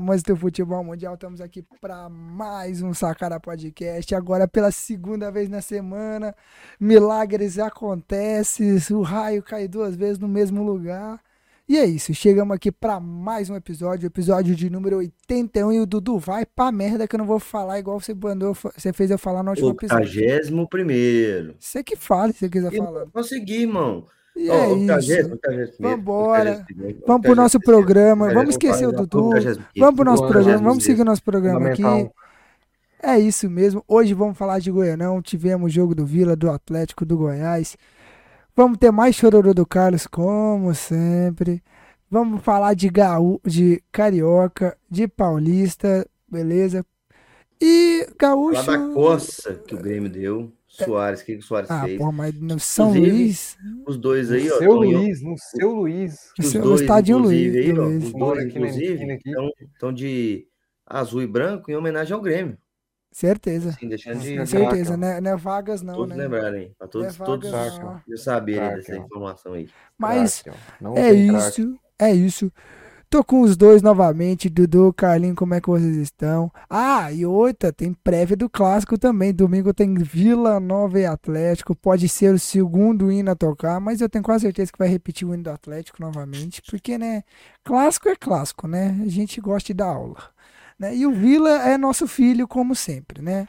amantes do futebol mundial, estamos aqui para mais um Sacada Podcast. Agora pela segunda vez na semana, milagres acontecem, o raio cai duas vezes no mesmo lugar. E é isso, chegamos aqui para mais um episódio, episódio de número 81. E o Dudu vai pra merda que eu não vou falar igual você mandou, você fez eu falar no último episódio. 81 primeiro. Você que fala, se você quiser eu falar. Consegui, irmão. E é isso. Vambora. Vamos pro nosso programa. Vamos esquecer o Dudu. Vamos pro nosso programa. Vamos seguir o nosso programa aqui. É isso mesmo. Hoje vamos falar de Goianão. Tivemos jogo do Vila, do Atlético, do Goiás. Vamos ter mais chororô do Carlos, como sempre. Vamos falar de gaú, de carioca, de paulista, beleza? E gaúcho. Lá da coça que o Grêmio deu. Soares, o que, que o Soares ah, fez? Porra, mas no São Luís. Os dois aí, no ó. Seu Luís, no seu Luís. Os seu, dois, estádio Luís. Aí, ó. Os dois, inclusive, estão de azul e branco em homenagem ao Grêmio. Certeza. Assim, deixando de. Com certeza, né? Não é vagas, não. Todos né? lembrarem. Pra todos, é todos saberem dessa informação aí. Mas é isso. É isso. Tô com os dois novamente, Dudu, Carlinho, como é que vocês estão? Ah, e outra, tem prévia do clássico também. Domingo tem Vila Nova e Atlético. Pode ser o segundo hino a tocar, mas eu tenho quase certeza que vai repetir o hino do Atlético novamente, porque, né, clássico é clássico, né? A gente gosta de dar aula. Né? E o Vila é nosso filho, como sempre, né?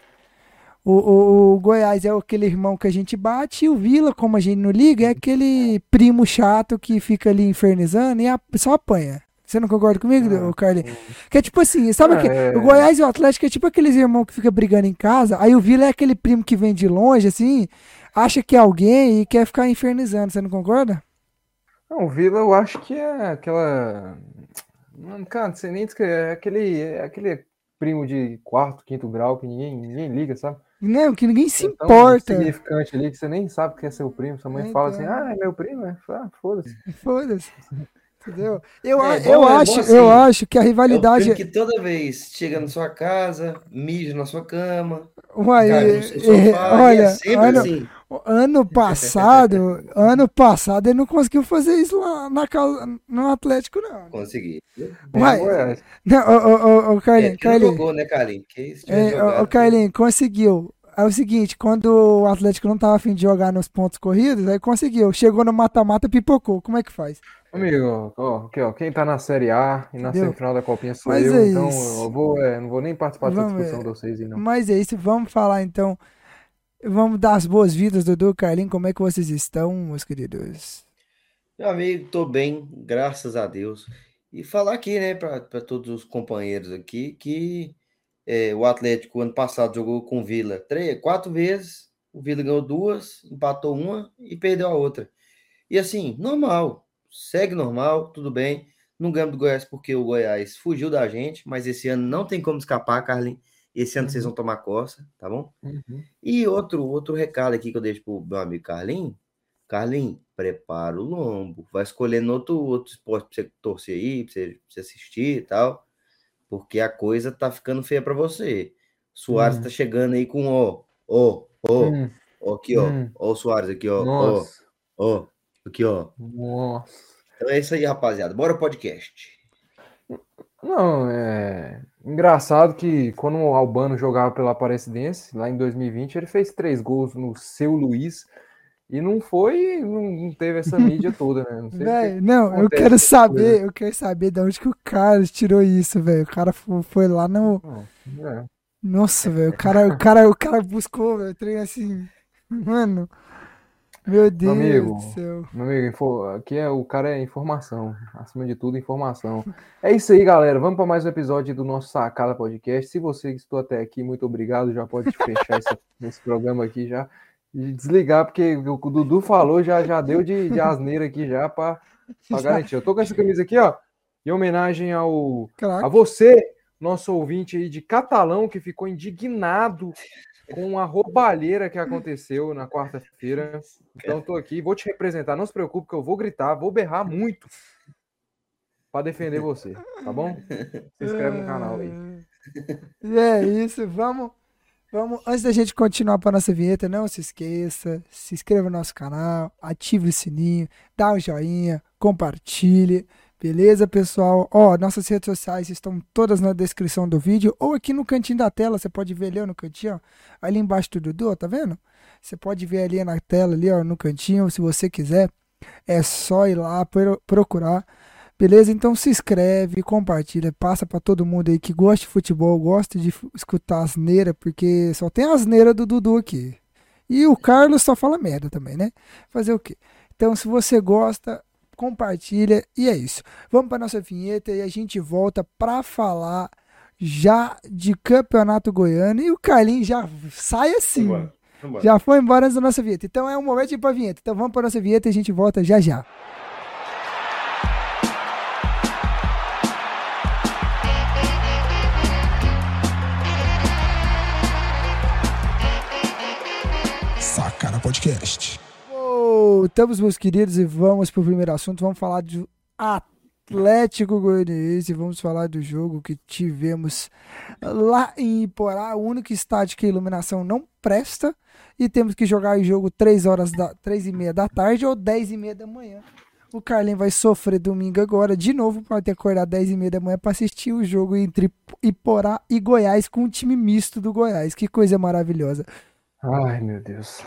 O, o, o, Goiás é aquele irmão que a gente bate, e o Vila, como a gente não liga, é aquele primo chato que fica ali infernizando e a, só apanha. Você não concorda comigo, ah, Carlinhos? Que é tipo assim, sabe ah, que é... o Goiás e o Atlético é tipo aqueles irmãos que fica brigando em casa, aí o Vila é aquele primo que vem de longe, assim, acha que é alguém e quer ficar infernizando, você não concorda? Não, o Vila eu acho que é aquela. Não, cara, não sei nem descrever, é aquele, é aquele primo de quarto, quinto grau que ninguém, ninguém liga, sabe? Não, que ninguém se é importa. significante ali que você nem sabe que é seu primo. Sua mãe então... fala assim: ah, é meu primo? É, ah, foda-se. Foda-se. Entendeu? Eu, é, eu, é acho, assim, eu acho que a rivalidade. É que toda vez chega na sua casa, mija na sua cama. Uai, cara, sofá, é, olha, é ano, assim. ano passado, ano passado ele não conseguiu fazer isso lá na casa, no Atlético, não. Consegui. Uai, não, o, o, o Carlinhos. É, Carlinhos jogou, né, Carlinhos? É, o Carlinhos conseguiu é o seguinte, quando o Atlético não tava afim de jogar nos pontos corridos, aí conseguiu. Chegou no mata-mata, pipocou. Como é que faz? Amigo, ó, aqui, ó, quem tá na Série A e na Entendeu? semifinal da Copinha sou Mas eu, é então isso. eu vou, é, não vou nem participar vamos, dessa discussão de vocês aí, não. Mas é isso, vamos falar então. Vamos dar as boas-vindas, Dudu, Carlinhos, como é que vocês estão, meus queridos? Meu amigo, tô bem, graças a Deus. E falar aqui, né, para todos os companheiros aqui, que é, o Atlético ano passado jogou com o Vila três, quatro vezes, o Vila ganhou duas, empatou uma e perdeu a outra. E assim, normal, segue normal, tudo bem. Não ganhamos do Goiás porque o Goiás fugiu da gente, mas esse ano não tem como escapar, Carlinhos. Esse ano uhum. vocês vão tomar costa, tá bom? Uhum. E outro outro recado aqui que eu deixo pro meu amigo Carlinhos. Carlinhos, prepara o lombo. Vai escolhendo outro, outro esporte pra você torcer aí, pra você, pra você assistir e tal porque a coisa tá ficando feia para você. Soares hum. tá chegando aí com ó, ó, ó, hum. ó aqui, ó, hum. ó o Soares aqui, ó, ó, ó, aqui, ó. Nossa. Então é isso aí, rapaziada. Bora podcast. Não, é engraçado que quando o Albano jogava pela Aparecidense, lá em 2020, ele fez três gols no seu Luiz. E não foi, não teve essa mídia toda, né? Não, véio, não eu quero saber, eu quero saber de onde que o cara tirou isso, velho. O cara foi lá no. É. Nossa, velho. O cara, o cara, o cara buscou, velho. Treino assim. Mano. Meu Deus amigo, do céu. Meu amigo, aqui é o cara é informação. Acima de tudo, informação. É isso aí, galera. Vamos para mais um episódio do nosso Sacada Podcast. Se você estou até aqui, muito obrigado. Já pode fechar esse, esse programa aqui já de desligar, porque o Dudu falou, já, já deu de, de asneira aqui já para garantir. Eu tô com essa camisa aqui, ó, em homenagem ao a você, nosso ouvinte aí de catalão, que ficou indignado com a roubalheira que aconteceu na quarta-feira. Então tô aqui, vou te representar. Não se preocupe que eu vou gritar, vou berrar muito para defender você, tá bom? Se inscreve no canal aí. É isso, vamos Vamos, antes da gente continuar para nossa vinheta, não se esqueça, se inscreva no nosso canal, ative o sininho, dá um joinha, compartilhe, Beleza, pessoal? Ó, nossas redes sociais estão todas na descrição do vídeo ou aqui no cantinho da tela. Você pode ver ali ó, no cantinho, ó, ali embaixo do Dudu, ó, tá vendo? Você pode ver ali na tela, ali, ó, no cantinho, se você quiser. É só ir lá procurar. Beleza? Então se inscreve, compartilha, passa para todo mundo aí que gosta de futebol, gosta de escutar asneira, porque só tem asneira do Dudu aqui. E o Carlos só fala merda também, né? Fazer o quê? Então, se você gosta, compartilha e é isso. Vamos para nossa vinheta e a gente volta para falar já de Campeonato Goiano e o Carlinhos já sai assim. Vambora, vambora. Já foi embora antes da nossa vinheta. Então é um momento de ir para a vinheta. Então vamos para nossa vinheta e a gente volta já já. Sacana Podcast voltamos, meus queridos, e vamos para o primeiro assunto. Vamos falar do Atlético Goianiense. Vamos falar do jogo que tivemos lá em Iporá, o único estádio que a iluminação não presta. E temos que jogar o jogo 3 horas da 3 e meia da tarde ou 10 e meia da manhã. O Carlinhos vai sofrer domingo agora de novo para ter que acordar 10 e meia da manhã para assistir o jogo entre Iporá e Goiás com o time misto do Goiás. Que coisa maravilhosa. Ai, meu Deus.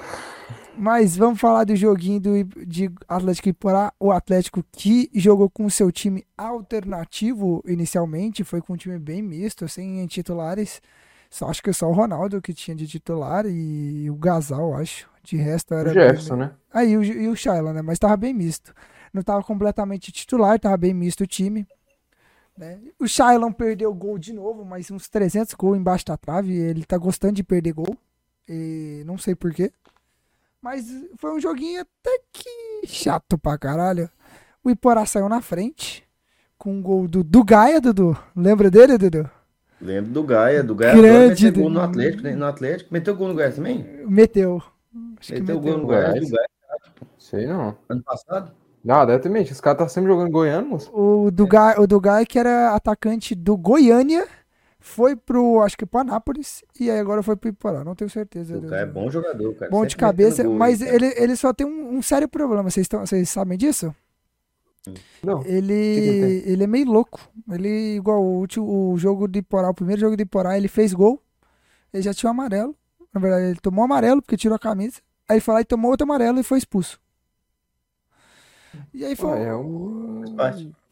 Mas vamos falar do joguinho do, de Atlético Iporá. O Atlético que jogou com o seu time alternativo inicialmente. Foi com um time bem misto, sem titulares. Só, acho que só o Ronaldo que tinha de titular e o Gasal, acho. De resto era. O Jefferson, bem... né? Aí o, e o Shaila, né? Mas tava bem misto. Não tava completamente titular, tava bem misto o time. Né? O Shailon perdeu o gol de novo, mas uns 300 gols embaixo da trave. Ele tá gostando de perder gol. E não sei porquê. Mas foi um joguinho até que chato pra caralho. O Iporá saiu na frente com um gol do, do Gaia, Dudu. Lembra dele, Dudu? Lembro do Gaia. Do Gaia Grande meteu gol no Atlético, né? No Atlético. Meteu gol no Gaia também? Meteu. Acho meteu, gol no Gaia. Gaia. Sei não. Ano passado? Não, deve ter mentido. Esse cara tá sempre jogando Goiano, moço. O do, é. Gaia, o do Gaia, que era atacante do Goiânia foi pro, acho que pro Anápolis, e aí agora foi pro Iporá, não tenho certeza. O cara é bom jogador, cara. Bom Sempre de cabeça, mas ele, ele só tem um, um sério problema, vocês, tão, vocês sabem disso? Não. Ele, ele é meio louco. Ele, igual o, o jogo de Iporá, o primeiro jogo de Iporá, ele fez gol, ele já tinha um amarelo. Na verdade, ele tomou amarelo porque tirou a camisa. Aí foi lá e tomou outro amarelo e foi expulso. E aí foi. Ah, é um...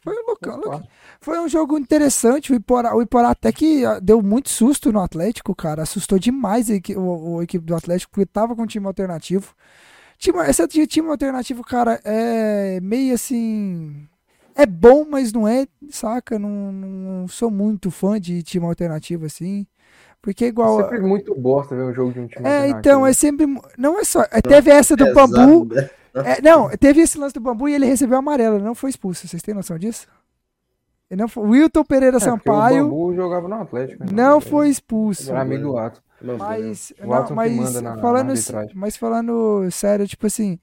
Foi loucão, Foi um jogo interessante. O Iporá, o Iporá até que ah, deu muito susto no Atlético, cara. Assustou demais a equipe, o, a equipe do Atlético, porque tava com um time alternativo. Time, esse time alternativo, cara, é meio assim. É bom, mas não é, saca? Não, não sou muito fã de time alternativo assim. Porque é igual. É sempre muito bosta ver um jogo de um time É, então, é sempre. Não é só. Teve essa do Bambu. Né? É, não, teve esse lance do bambu e ele recebeu amarelo, não foi expulso. Vocês têm noção disso? Ele não foi... Wilton Pereira é, Sampaio. O bambu jogava no Atlético. Né? Não foi expulso. Era amigo do Ato. Mas, não, mas, na, falando, na mas falando sério, tipo assim,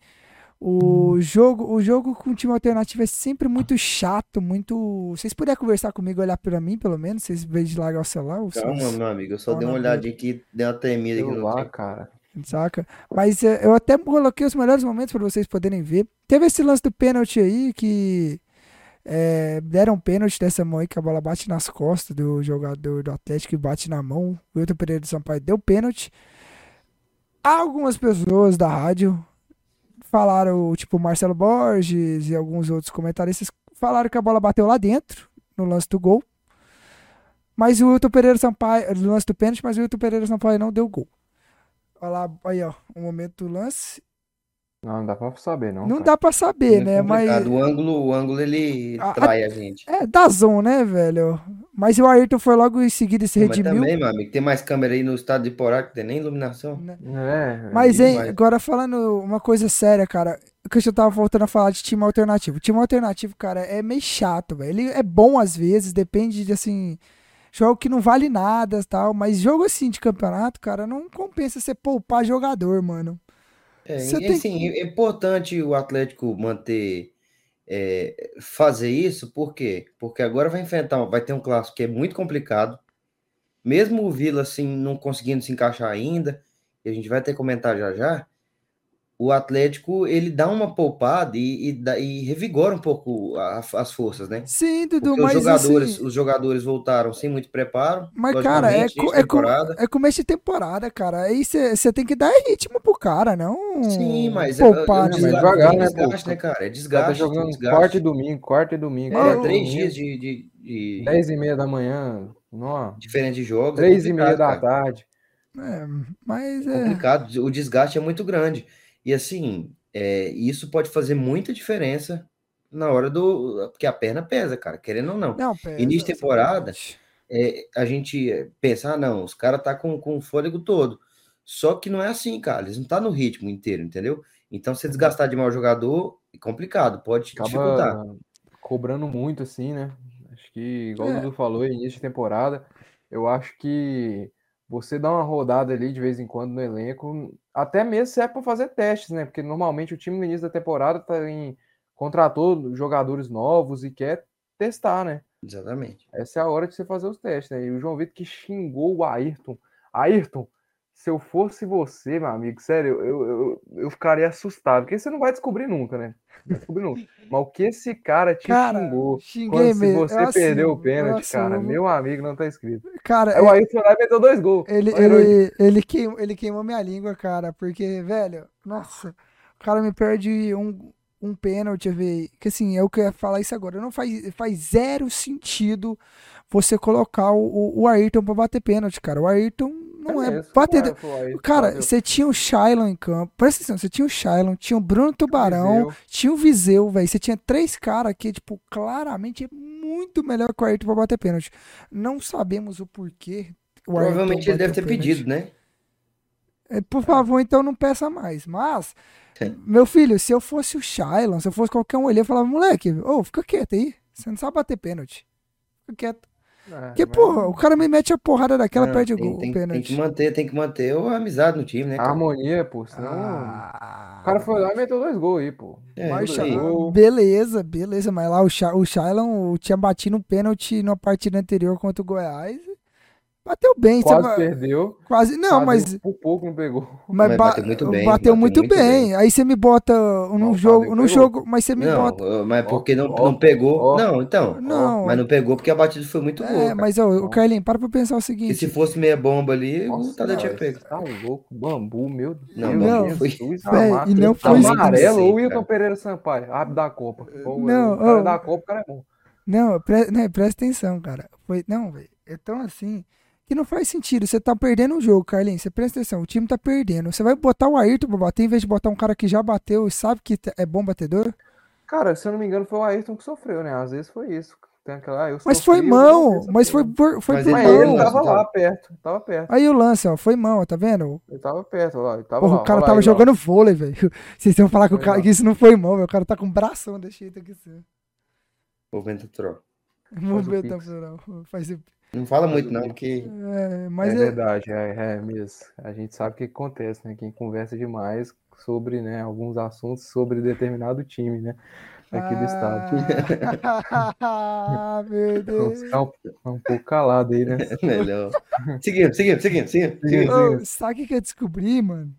o hum. jogo, o jogo com time alternativo é sempre muito chato, muito. Vocês puderem conversar comigo, olhar para mim, pelo menos, vocês veem de largar o celular. Calma, meu amigo, eu só dei uma olhadinha aqui, dei uma tremida aqui no lá, cara saca? Mas é, eu até coloquei os melhores momentos para vocês poderem ver. Teve esse lance do pênalti aí que é, deram um pênalti dessa mão aí que a bola bate nas costas do jogador do Atlético e bate na mão. O Wilton Pereira do Sampaio deu pênalti. Algumas pessoas da rádio falaram, tipo Marcelo Borges e alguns outros comentaristas, falaram que a bola bateu lá dentro, no lance do gol. Mas o Wilton Pereira Sampaio, no lance do pênalti, mas o Wilton Pereira Sampaio não deu gol. Olha lá, aí, ó, o momento do lance. Não, não dá pra saber, não. Não cara. dá pra saber, é né? Mas. O ângulo, o ângulo ele a, trai a, gente. É, da zon, né, velho? Mas o Ayrton foi logo em seguida se redimiu. Mas também, meu amigo, tem mais câmera aí no estado de Porá que tem nem iluminação. Né? É. Mas, hein, agora falando uma coisa séria, cara. O que eu tava voltando a falar de time alternativo. Time alternativo, cara, é meio chato, velho. Ele é bom às vezes, depende de assim jogo que não vale nada tal, mas jogo assim de campeonato, cara, não compensa você poupar jogador, mano. É, e, tem... assim, é importante o Atlético manter, é, fazer isso, por quê? Porque agora vai enfrentar, vai ter um clássico que é muito complicado, mesmo o Vila, assim, não conseguindo se encaixar ainda, e a gente vai ter comentar já já, o Atlético ele dá uma poupada e, e, e revigora um pouco a, as forças, né? Sim, Dudu, Porque mas os jogadores, assim, os jogadores voltaram sem muito preparo. Mas, cara, é, co- é, co- temporada. é começo de temporada, cara. Aí você tem que dar ritmo pro cara, não Sim, mas é, poupar é mas desgaste, devagar, é né, desgaste, pô? né, cara? É cara tá desgaste, jogando desgaste. quarta e domingo, quarta e domingo, É, três domingo, dias de, de, de 10 e meia da manhã, não, diferentes jogos. é 3 e meia da cara. tarde. É, mas É é. complicado, o desgaste é muito grande. E assim, é, isso pode fazer muita diferença na hora do. Porque a perna pesa, cara, querendo ou não. Não, pesa, Início de temporada, é, a gente pensa, ah, não, os caras tá com, com o fôlego todo. Só que não é assim, cara. Eles não tá no ritmo inteiro, entendeu? Então, se desgastar demais o jogador, é complicado, pode dificultar. Acaba cobrando muito, assim, né? Acho que, igual É. o Dudu falou, início de temporada, eu acho que você dá uma rodada ali de vez em quando no elenco, até mesmo serve para fazer testes, né? Porque normalmente o time no início da temporada tá em, contratou jogadores novos e quer testar, né? Exatamente. Essa é a hora de você fazer os testes, né? E o João Vitor que xingou o Ayrton. Ayrton, se eu fosse você, meu amigo, sério, eu, eu, eu ficaria assustado, porque você não vai descobrir nunca, né? Descobrir nunca. Mas o que esse cara te Cara, xingou quando se você eu perdeu o pênalti, eu cara, meu amigo, não tá escrito. Cara, Aí o lá e meteu dois gols. Ele, herói. ele, ele, queimou, ele queimou minha língua, cara, porque, velho, nossa, o cara me perde um, um pênalti, velho. Que assim, eu quero falar isso agora. Não faz, faz zero sentido você colocar o, o, o Ayrton pra bater pênalti, cara. O Ayrton não é, batedor. o Ayrton, Cara, você tinha o Shailon em campo. Presta atenção, você tinha o Shailon, tinha o Bruno Tubarão, Viseu. tinha o Viseu, velho. Você tinha três caras que, tipo, claramente é muito melhor que o Ayrton pra bater pênalti. Não sabemos o porquê. o Provavelmente ele deve ter pênalti. pedido, né? É, Por favor, então não peça mais. Mas, meu filho, se eu fosse o Shailon, se eu fosse qualquer um ali, eu falava, moleque, ô, fica quieto aí. Você não sabe bater pênalti. Fica quieto. É, Porque, mas porra, o cara me mete a porrada daquela, Não, perde o tem, gol, o tem- tem pênalti. que manter, tem que manter a amizade no time, né, A cara? harmonia, pô, senão... Ah, O cara foi lá e meteu dois gols aí, pô. É, mas aí. Gol. Beleza, beleza, mas lá o, Sha o Shailon tinha batido um pênalti na partida anterior contra o Goiás. Bateu bem, Quase você vai- perdeu. quase. Não, quase mas Por pouco não pegou. Mas, Mas ba- bateu muito bem, bateu bateu muito, muito bem. bem. Aí você me bota num Não, jogo, no jogo, mas você me Não, bota. mas porque não, ó, não pegou. ó. não, então. Não. Mas não pegou porque a batida foi muito boa. É, cara. mas ó, o Não. Carlinhos, para pra pensar o seguinte. se fosse meia bomba ali, Nossa, o Tadeu tinha pego. Tá louco, bambu, meu Deus. Não, não, foi- Jesus e não foi Amarelo ou. Wilton Pereira Sampaio, árbitro da Copa. Não, o da Copa, o cara é bom. Não, pre- né, presta atenção, cara. Foi, não, velho. É tão assim que não faz sentido. Você tá perdendo o jogo, Carlinhos. Você presta atenção. O time tá perdendo. Você vai botar o Ayrton pra bater em vez de botar um cara que já bateu e sabe que é bom batedor? Cara, se eu não me engano, foi o Ayrton que sofreu, né? Às vezes foi isso. Tem aquela, ah, Mas foi mão. Mas foi por, foi Mas por ele- Mas ele mão. lance, tava lá perto, tava perto. Aí o lance, ó. Foi mão, ó, tá vendo? Ele tava perto, ó, ele tava Porra, lá. o cara olha tava aí, ó. jogando vôlei, velho. Vocês iam falar que, o cara, lá. que isso não foi mão, velho. O cara tá com um bração desse jeito aqui. Assim. O vento troca. Vamos o ver, pix. tá, não. Faz o- Não fala muito, não, porque. É, mas é é, verdade, é, é mesmo. A gente sabe o que acontece, né? Quem conversa demais sobre né, alguns assuntos sobre determinado time, né? Aqui do estado. Ah, meu Então, Deus. ficar um, um pouco calado aí, né? Melhor. Seguimos, seguimos, seguimos, seguimos. sabe o que eu descobri, mano?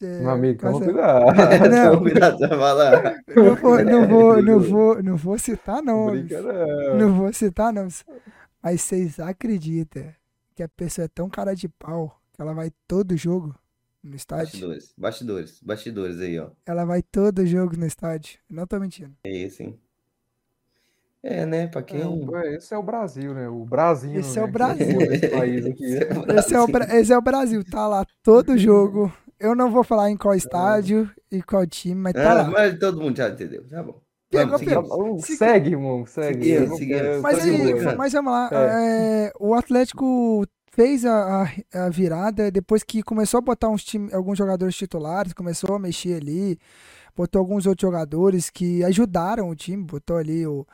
É, Meu amigo, toma mas, cuidado. Não. Cuidado, você vai falar. Não vou, não vou, não vou, não vou citar nomes. Não vou citar nomes. Mas vocês acreditam que a pessoa é tão cara de pau que ela vai todo jogo no estádio? Bastidores, bastidores, bastidores aí, ó. Ela vai todo jogo no estádio. Não tô mentindo. É isso, hein? É, né? Pra É, quem. o- esse é o Brasil, né? O Brasil. Esse é né? o Brasil. Esse país aqui. Esse é, o, Bra- esse é o Brasil, tá lá todo jogo. Eu não vou falar em qual estádio e qual time, mas tá Ah, lá. mas todo mundo já entendeu. Tá bom. Segue, irmão, segue. Mas aí, mas vamos lá. é, o Atlético fez a, a- a virada depois que começou a botar uns time, alguns jogadores titulares, começou a mexer ali, botou alguns outros jogadores que ajudaram o time, botou ali o,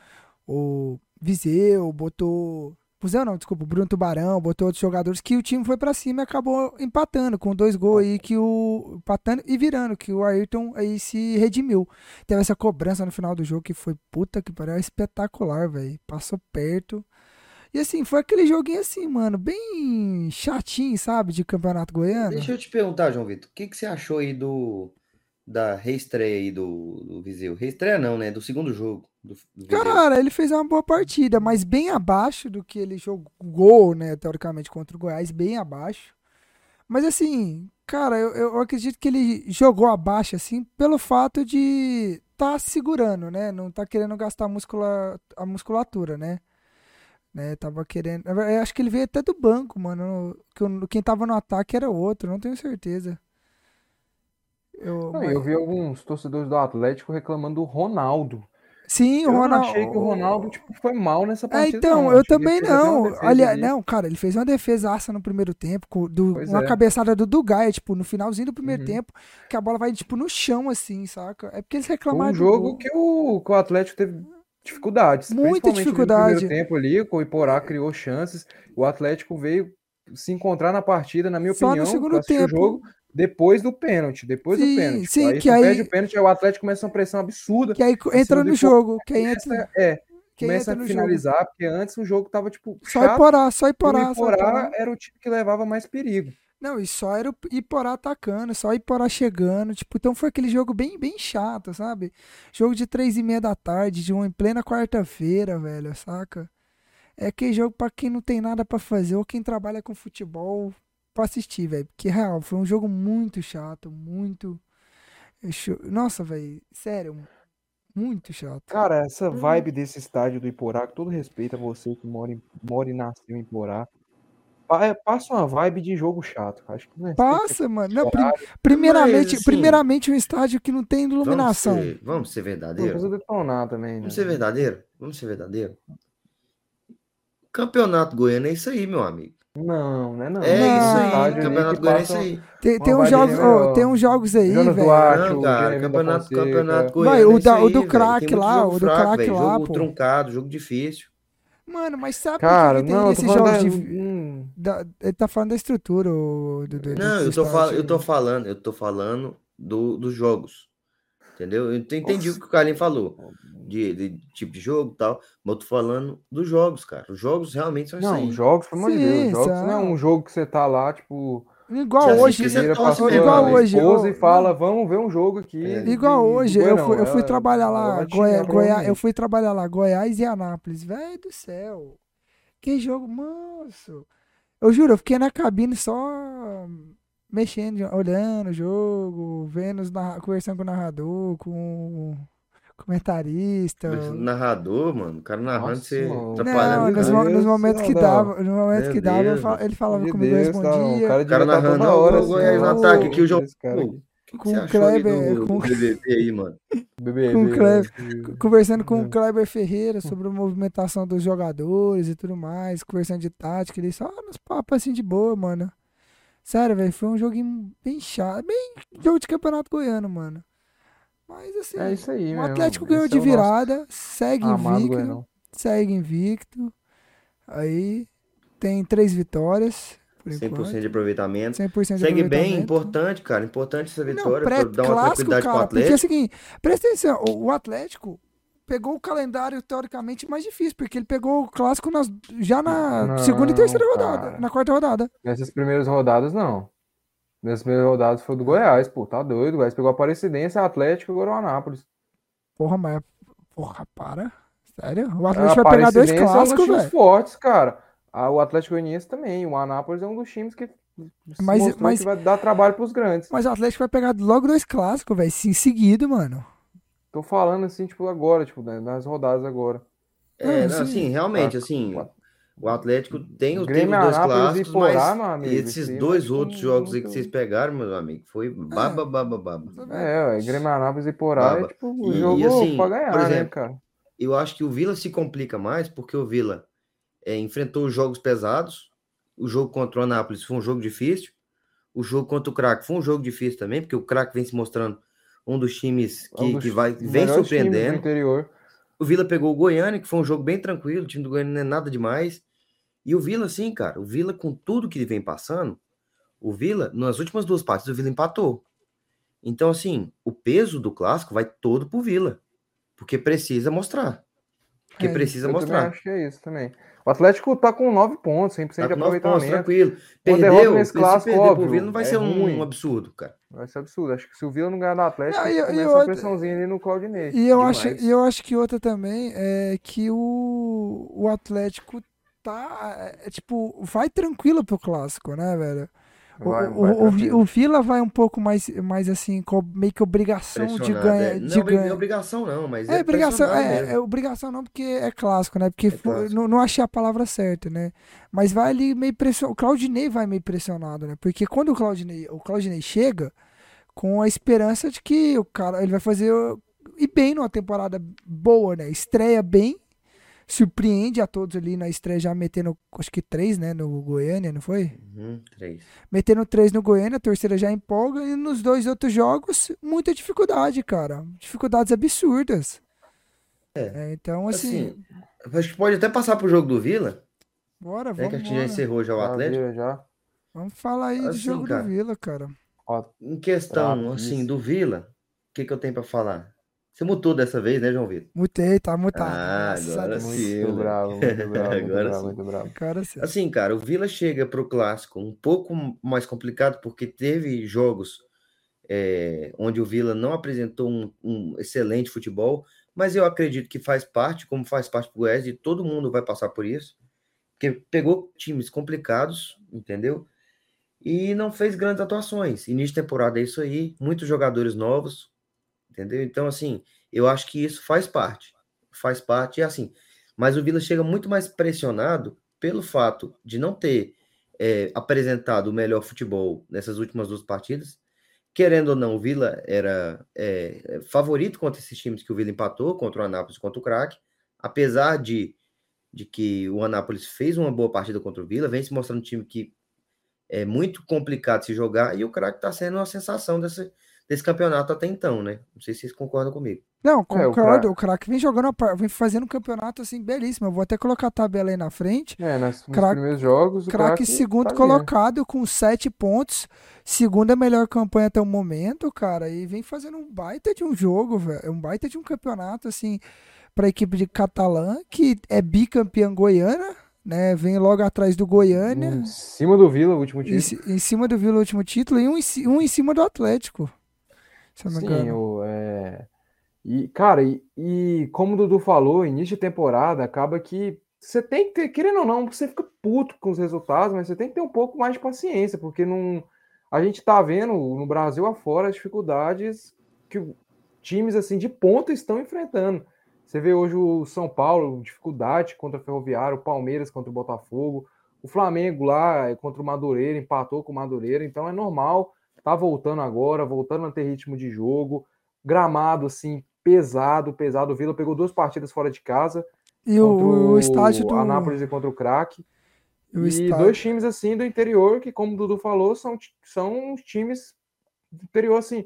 o Viseu, botou. Viseu não, desculpa, o Bruno Tubarão, botou outros jogadores que o time foi pra cima e acabou empatando com dois gols aí que o. empatando e virando, que o Ayrton aí se redimiu. Teve essa cobrança no final do jogo que foi puta que pariu, espetacular, velho. Passou perto. E assim, foi aquele joguinho assim, mano, bem chatinho, sabe, de campeonato goiano. Deixa eu te perguntar, João Vitor, o que, que você achou aí do, da reestreia aí do, do Viseu. Reestreia não, né? Do segundo jogo. Do, do Cara, ele fez uma boa partida, mas bem abaixo do que ele jogou, né? Teoricamente, contra o Goiás, bem abaixo. Mas assim, cara, eu, eu acredito que ele jogou abaixo, assim, pelo fato de tá segurando, né? Não tá querendo gastar a, muscula, a musculatura, né? né? Tava querendo. Eu acho que ele veio até do banco, mano. Que quem tava no ataque era outro, não tenho certeza. Eu, não, mas... eu vi alguns torcedores do Atlético reclamando do Ronaldo. Sim, o Ronaldo. Eu achei que o Ronaldo tipo, foi mal nessa é, partida. É, então, não. eu também não. Olha, não, cara, ele fez uma defesaça no primeiro tempo, do, uma é. cabeçada do Dugai, tipo, no finalzinho do primeiro uhum. tempo, que a bola vai, tipo, no chão, assim, saca? É porque eles reclamaram. Um jogo que o, que o Atlético teve dificuldades. Muita dificuldade. No primeiro tempo ali, o Iporá criou chances, o Atlético veio se encontrar na partida, na minha Só opinião, no segundo tempo. jogo depois do pênalti, depois sim, do pênalti. Sim, aí que aí perde o pênalti, o Atlético começa uma pressão absurda. Que aí entra no jogo, que aí entra... É, começa a finalizar, jogo. porque antes o jogo tava tipo Só chato, Iporá, só Iporá, o Iporá era o time que levava mais perigo. Não, e só era o Iporá atacando, só o Iporá chegando, tipo, então foi aquele jogo bem, bem chato, sabe? Jogo de três e meia da tarde, de um em plena quarta-feira, velho, saca? É aquele jogo para quem não tem nada para fazer ou quem trabalha com futebol pra assistir, velho. Porque, real, foi um jogo muito chato, muito. Nossa, velho, sério, muito chato. Cara, essa uhum. vibe desse estádio do Iporá, com todo respeito a você que mora, em, mora e nasceu em Iporá, é, passa uma vibe de jogo chato. Acho que não é Passa, mano. Não, prim, primeiramente, Mas, assim, primeiramente um estádio que não tem iluminação. Vamos ser, vamos ser verdadeiro. Detonar também, né? Vamos ser verdadeiro? Vamos ser verdadeiro? Campeonato Goiano é isso aí, meu amigo. Não, né? Não. É não. isso aí, Campeonato Goianiense aí. Tem, tem uns jogos, oh, tem uns jogos aí, velho. Não, cara, campeonato, campeonato Goianiense. Vai, o, da, o do crack lá, o do crack lá, jogo pô. truncado, jogo difícil. Mano, mas sabe cara, por que não, tem esses jogos de... Hum. Da... Ele tá falando da estrutura, o... do, do, Não, eu tô, fal... eu tô falando, eu tô falando do, dos jogos. Entendeu? Eu entendi Nossa. o que o Carlinhos falou de, de, tipo de jogo e tal, mas eu tô falando dos jogos, cara. Os jogos realmente são não, aí. Não, jogos, pelo amor de Deus, jogos não é um jogo que você tá lá, tipo. Igual hoje, igual hoje. Eu, e fala, vamos ver um jogo aqui. É, igual hoje, eu, fui, eu fui trabalhar lá, Goiás, Goiás, eu fui trabalhar lá, Goiás e Anápolis. Velho do céu. Que jogo, moço. Eu juro, eu fiquei na cabine só mexendo, olhando o jogo, vendo, conversando com o narrador, com comentarista. Narrador, mano, o cara narrando, você atrapalhando. Não, nos, nos, momentos que dava, nos momentos que dava, ele falava comigo, eu respondia. O cara, o cara narrando, hora, o Goiás no ataque aqui, o jogo. Com o Kleber, com o aí, mano. com o Kleber, conversando com o Kleber Ferreira sobre a movimentação dos jogadores e tudo mais, conversando de tática, ele só nos papos assim de boa, mano. Sério, velho, foi um joguinho bem chato, bem jogo de campeonato goiano, mano. Mas assim, é isso aí, o Atlético ganhou de é virada, segue invicto, segue invicto. Aí tem três vitórias. 100% de aproveitamento. 100% de Segue aproveitamento. bem, importante, cara. Importante essa vitória para dar uma tranquilidade cara, pro Atlético. Porque é o seguinte, presta atenção, o Atlético pegou o calendário teoricamente mais difícil, porque ele pegou o clássico nas, já na não, segunda e terceira rodada, na quarta rodada. Nessas primeiras rodadas, não. Nessas primeiras rodadas foi do Goiás, pô, tá doido. O Goiás pegou a Aparecidense, Atlético e agora o Anápolis. Porra, mas. Porra, para. Sério? O Atlético vai pegar dois clássicos, é um dos times fortes, cara. O Atlético Goianiense também. O Anápolis é um dos times que mas, mas que vai dar trabalho pros grandes. Mas o Atlético vai pegar logo dois clássicos, velho, em seguida, mano. Tô falando assim, tipo, agora, tipo, né, nas rodadas agora. É, não, assim, realmente, assim, o Atlético tem os, teve dois clássicos, Porá, mas amigo, esses dois outros jogos aí que vocês pegaram, meu amigo, foi baba, baba, baba. É, o Grêmio Anápolis e Porá é tipo o jogo e, assim, pra ganhar, por né, exemplo, né, cara? Eu acho que o Vila se complica mais porque o Vila é, enfrentou jogos pesados, o jogo contra o Anápolis foi um jogo difícil, o jogo contra o Crack foi um jogo difícil também, porque o Crack vem se mostrando um dos times que, um dos que vai, vem surpreendendo. Interior. O Vila pegou o Goiânia, que foi um jogo bem tranquilo, o time do Goiânia não é nada demais. E o Vila, assim, cara, o Vila, com tudo que ele vem passando, o Vila, nas últimas duas partidas, o Vila empatou. Então, assim, o peso do clássico vai todo pro Vila. Porque precisa mostrar. Porque é, precisa eu mostrar. acho que é isso também. O Atlético tá com 9 pontos, 100% Tá de nove pontos, aproveitamento. tranquilo. Perdeu, nesse se clássico, perder pro óbvio, Vila não vai é ser um, um absurdo, cara. Vai ser absurdo. Acho que se o Vila não ganhar do Atlético, Não, e- e começa outra- pressãozinha ali no Claudinei. E eu, Demais. acho, e eu acho que outra também é que o, o Atlético tá. É, tipo, vai tranquilo pro clássico, né, velho? O, Vai- o, vai o, Vila vai um pouco mais, mais assim, meio que obrigação de ganhar. é. Não De é obri- ganhar. obrigação, não, mas É, é, obrigação, é, é obrigação não, porque é clássico, né? Porque fo- clássico. não, não achei a palavra certa, né? Mas vai ali meio pressionado. O Claudinei vai meio pressionado, né? Porque quando o Claudinei, o Claudinei chega com a esperança de que o cara ele vai fazer e bem numa temporada boa, né? Estreia bem, surpreende a todos ali na estreia já metendo acho que três, né? No Goiânia, não foi? Uhum, três. Metendo três no Goiânia, a torcida já empolga. E nos dois outros jogos, muita dificuldade, cara. Dificuldades absurdas. É. É, então, assim, Assim, acho que pode até passar pro jogo do Vila, bora, né, vamos que a gente já encerrou já o Atlético. já. Vamos falar aí do Assim, jogo cara. do Vila, cara. Ó, Em questão, assim, isso. do Vila, o que, que eu tenho pra falar? Você mutou dessa vez, né, João Vitor? Mutei, tá mutado. Ah, agora sim. muito né? bravo, muito bravo, muito Agora bravo, sim. muito bravo. Cara, sim. Assim, cara, o Vila chega pro clássico um pouco mais complicado porque teve jogos é, onde o Vila não apresentou um, um excelente futebol, mas eu acredito que faz parte, como faz parte do Goiás, e todo mundo vai passar por isso, porque pegou times complicados, entendeu? E não fez grandes atuações. Início de temporada é isso aí, muitos jogadores novos, entendeu? Então, assim, eu acho que isso faz parte. Faz parte, e assim, mas o Vila chega muito mais pressionado pelo fato de não ter é, apresentado o melhor futebol nessas últimas duas partidas. Querendo ou não, o Vila era é, favorito contra esses times que o Vila empatou, contra o Anápolis contra o Crack, apesar de, de que o Anápolis fez uma boa partida contra o Vila, vem se mostrando um time que é muito complicado se jogar, e o Crack está sendo uma sensação desse, desse campeonato até então, né? Não sei se vocês concordam comigo. Não, É, o concordo. craque- o craque vem jogando, a vem fazendo um campeonato assim belíssimo. Eu vou até colocar a tabela aí na frente. É, nas, nos Craque- primeiros jogos, o Craque segundo tá ali, né? colocado com sete pontos. Segunda melhor campanha até o momento, cara. E vem fazendo um baita de um jogo, velho. Um baita de um campeonato, assim, pra equipe de Catalã, que é bicampeã goiana, né? Vem logo atrás do Goiânia. Em cima do Vila, o último Em, título. ci- em cima do Vila, o último título, e um em, um em cima do Atlético. Se não me Sim, engano. o, é... E, cara, e, e como o Dudu falou, início de temporada, acaba que você tem que ter, querendo ou não, você fica puto com os resultados, mas você tem que ter um pouco mais de paciência, porque não, a gente tá vendo no Brasil afora as dificuldades que times assim de ponta estão enfrentando. Você vê hoje o São Paulo, dificuldade contra o Ferroviário, o Palmeiras contra o Botafogo, o Flamengo lá eh, contra o Madureira, empatou com o Madureira, então é normal, tá voltando agora, voltando a ter ritmo de jogo, gramado assim, pesado, pesado. O Vila pegou duas partidas fora de casa, E o, o estádio do. Anápolis e contra o Crack. o E estádio- dois times assim do interior, que, como o Dudu falou, são, são times do interior, assim.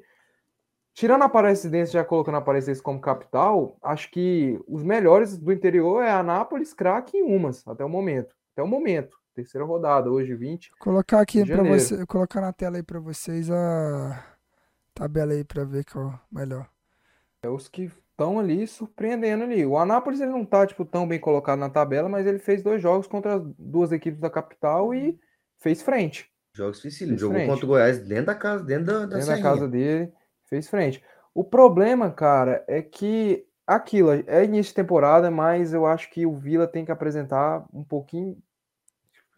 Tirando a Aparecidense, já colocando a Aparecidense como capital, acho que os melhores do interior é Anápolis, Crack e Umas, até o momento. Até o momento. Terceira rodada, hoje 20. Colocar aqui de para você, colocar na tela aí pra vocês a tabela aí pra ver qual é o melhor. É os que estão ali surpreendendo ali. O Anápolis ele não tá tipo, tão bem colocado na tabela, mas ele fez dois jogos contra as duas equipes da capital e fez frente. Jogos difíceis. Fez Jogou frente. contra o Goiás dentro da casa, dentro da, da dentro da casa dele, fez frente. O problema, cara, é que aquilo é início de temporada, mas eu acho que o Vila tem que apresentar um pouquinho.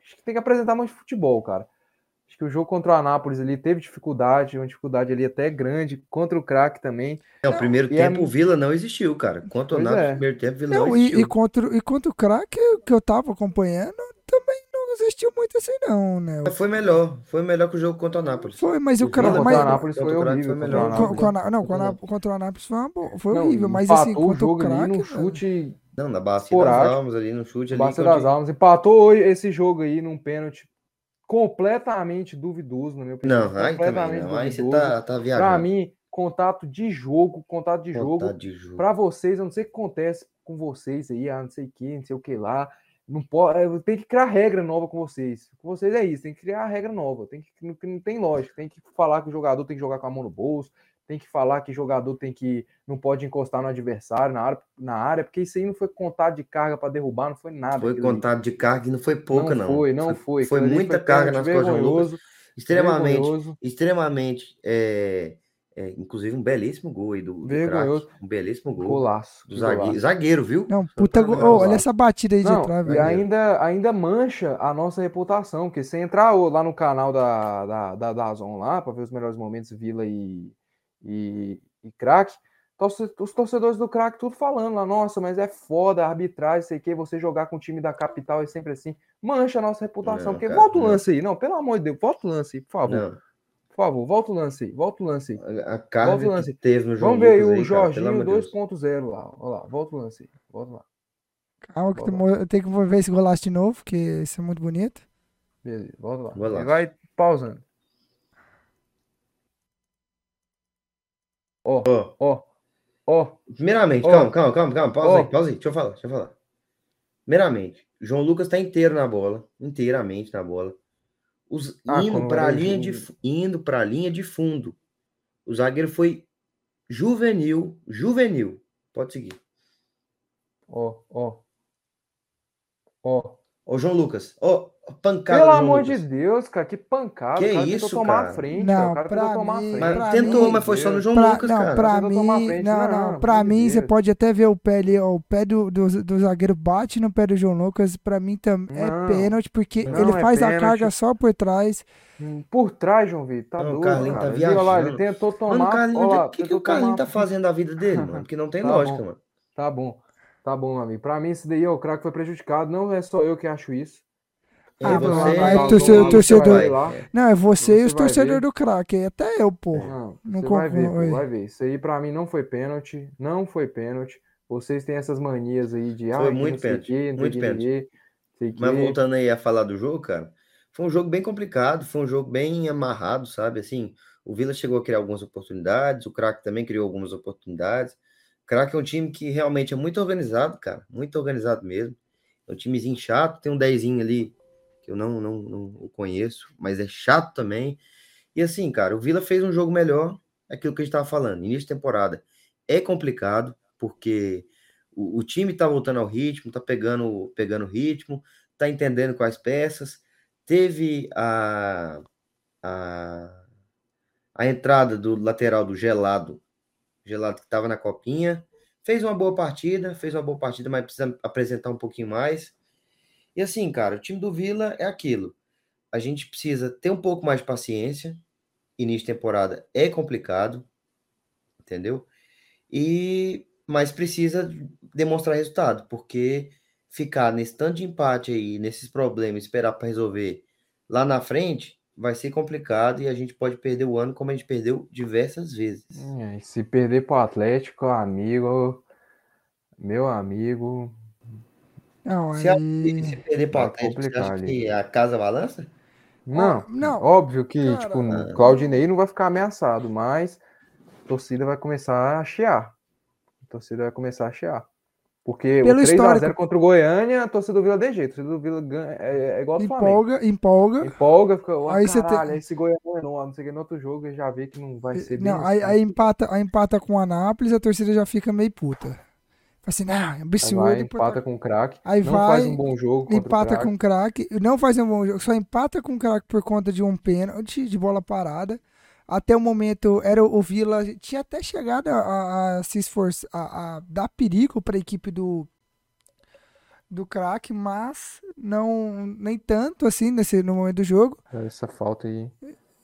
Acho que tem que apresentar mais futebol, cara. Acho que o jogo contra o Anápolis ali teve dificuldade, uma dificuldade ali até grande, contra o craque também. Não, o primeiro E é- tempo o Vila não existiu, cara. Contra o Náutico, é. primeiro tempo o Vila não, Não, e, existiu. e contra, e contra o craque que eu tava acompanhando, não existiu muito assim, não, né? Mas Foi melhor. Foi melhor que o jogo contra o Nápoles. Foi, mas o. Vila contra o Anápolis foi horrível. foi melhor. Anápolis. a não, a Contra o Anápolis foi, foi Não, horrível, mas assim, contra o jogo ali craque. velho, chute Não, na bacia das almas ali, no chute ali. Bacia onde- das Almas. Empatou esse jogo aí num pênalti completamente duvidoso, na minha opinião. Não, aí também completamente não. Aí você duvidoso. tá, tá Pra viajando. mim, contato de jogo, contato de jogo. Vontade de jogo. Pra vocês, eu não sei o que acontece com vocês aí, ah, não sei o que, não sei o que lá. Não pode, eu tenho que criar regra nova com vocês. Com vocês é isso, tem que criar regra nova. Tem que, não, não tem lógica. Tem que falar que o jogador tem que jogar com a mão no bolso, tem que falar que jogador tem que não pode encostar no adversário na área, na área porque isso aí não foi contado de carga para derrubar, não foi nada. Foi contado ali. de carga e não foi pouca, não. Não foi, não foi. Foi, foi muita foi carga nas costas do Lucas. Extremamente, vergonhoso. extremamente é, é, inclusive um belíssimo gol aí do, do Vergonhoso. um belíssimo gol. Golaço. Do zagueiro, zagueiro, viu? Não, puta go... oh, olha essa batida aí Não, de trás, E ainda, ainda mancha a nossa reputação, porque se entrar lá no canal da, da, da, da Zon lá, para ver os melhores momentos, Vila e, e, e craque, os torcedores do craque tudo falando lá, nossa, mas é foda a arbitragem, sei que, você jogar com o time da capital é sempre assim. Mancha a nossa reputação, não, porque cara, volta o lance aí, não, pelo amor de Deus, volta o lance aí, por favor. Não. Por favor, volta o lance aí, volta o lance aí. A carga o lance. que teve no jogo. Vamos ver aí o Jorginho 2.0 lá. Olha lá, volta o lance aí. Volta lá. Calma, que eu tenho que ver esse golaço de novo, porque isso é muito bonito. Beleza, volta lá. Vai, vai pausando. Ó, ó, ó. Primeiramente, oh. calma, calma, calma, calma. Pausa oh. aí, pausa aí. Deixa eu falar, deixa eu falar. Primeiramente, João Lucas tá inteiro na bola, inteiramente na bola. Os, ah, indo para a linha de indo para a linha de fundo. O zagueiro foi juvenil, juvenil. Pode seguir. Ó, ó. Ó. Ô João Lucas, ó, pancada. Pelo amor Lucas. de Deus, cara, que pancada. Que o cara isso, tomar cara? a frente, não, cara. O cara tomar mim, a frente. Mas tentou, mim, mas foi só no João pra, Lucas, não, cara. Pra mim, frente, não, não, não, pra mim, você pode até ver o pé ali, ó, o pé do, do, do, zagueiro bate no pé do João Lucas, pra mim também é pênalti, porque ele é faz pênalti. a carga só por trás. Hum, por trás, João Vitor, tá não, doido, o Carlinho cara. tá viajando. Lá, ele tentou tomar... Mano, Carlinho, o que, que o Carlinho tomar... tá fazendo da vida dele, mano? Porque não tem tá lógica, bom. mano. Tá bom. Tá bom, meu amigo. Pra mim, esse daí, ó, o craque foi prejudicado. Não é só eu que acho isso. Ah, você, aí, torcedor, torcedor... Não, é você, você e os torcedores do craque. Até eu, pô. Não, não você vai ver, pô, vai ver. Isso aí pra mim não foi pênalti. Não foi pênalti. Vocês têm essas manias aí de. Foi ah, muito pênalti. Muito pênalti. Mas voltando aí a falar do jogo, cara. Foi um jogo bem complicado. Foi um jogo bem amarrado, sabe? Assim, o Vila chegou a criar algumas oportunidades. O craque também criou algumas oportunidades. O craque é um time que realmente é muito organizado, cara. Muito organizado mesmo. É um timezinho chato. Tem um dezinho ali eu não, não, não o conheço, mas é chato também. E assim, cara, o Vila fez um jogo melhor, aquilo que a gente estava falando, início de temporada. É complicado, porque o, o, time tá voltando ao ritmo, tá pegando pegando ritmo, tá entendendo quais peças. Teve a, a, a entrada do lateral do Gelado, Gelado que estava na copinha, fez uma boa partida, fez uma boa partida, mas precisa apresentar um pouquinho mais. E assim, cara, o time do Vila é aquilo. A gente precisa ter um pouco mais de paciência. Início de temporada é complicado, entendeu? E mas precisa demonstrar resultado, porque ficar nesse tanto de empate aí, nesses problemas, esperar para resolver lá na frente, vai ser complicado e a gente pode perder o ano como a gente perdeu diversas vezes. É, se perder para o Atlético, amigo, meu amigo, não, se, aí... se perder para o Atlético, você acha que a casa balança? Não, não. Óbvio que, Cara, tipo, o Claudinei não vai ficar ameaçado, mas a torcida vai começar a chiar. A torcida vai começar a chiar. Porque Pelo o 3x0 contra o Goiânia, a torcida do Vila de jeito. A torcida do Vila ganha, é, é igual empolga, Empolga, empolga. Fica, oh, aí você tem... esse Goiânia não, não sei o que, no outro jogo já vê que não vai ser Não, aí, aí, empata, aí empata com o Anápolis, a torcida já fica meio puta. Assim, não, é absurdo. Aí vai, empata com o craque. Aí não vai, faz um bom jogo. Empata com o craque. Não faz um bom jogo, só empata com o craque por conta de um pênalti de bola parada. Até o momento, era o Vila. Tinha até chegado a, a se esforçar, a, a dar perigo para a equipe do, do craque, mas não nem tanto assim nesse, no momento do jogo. Essa falta aí.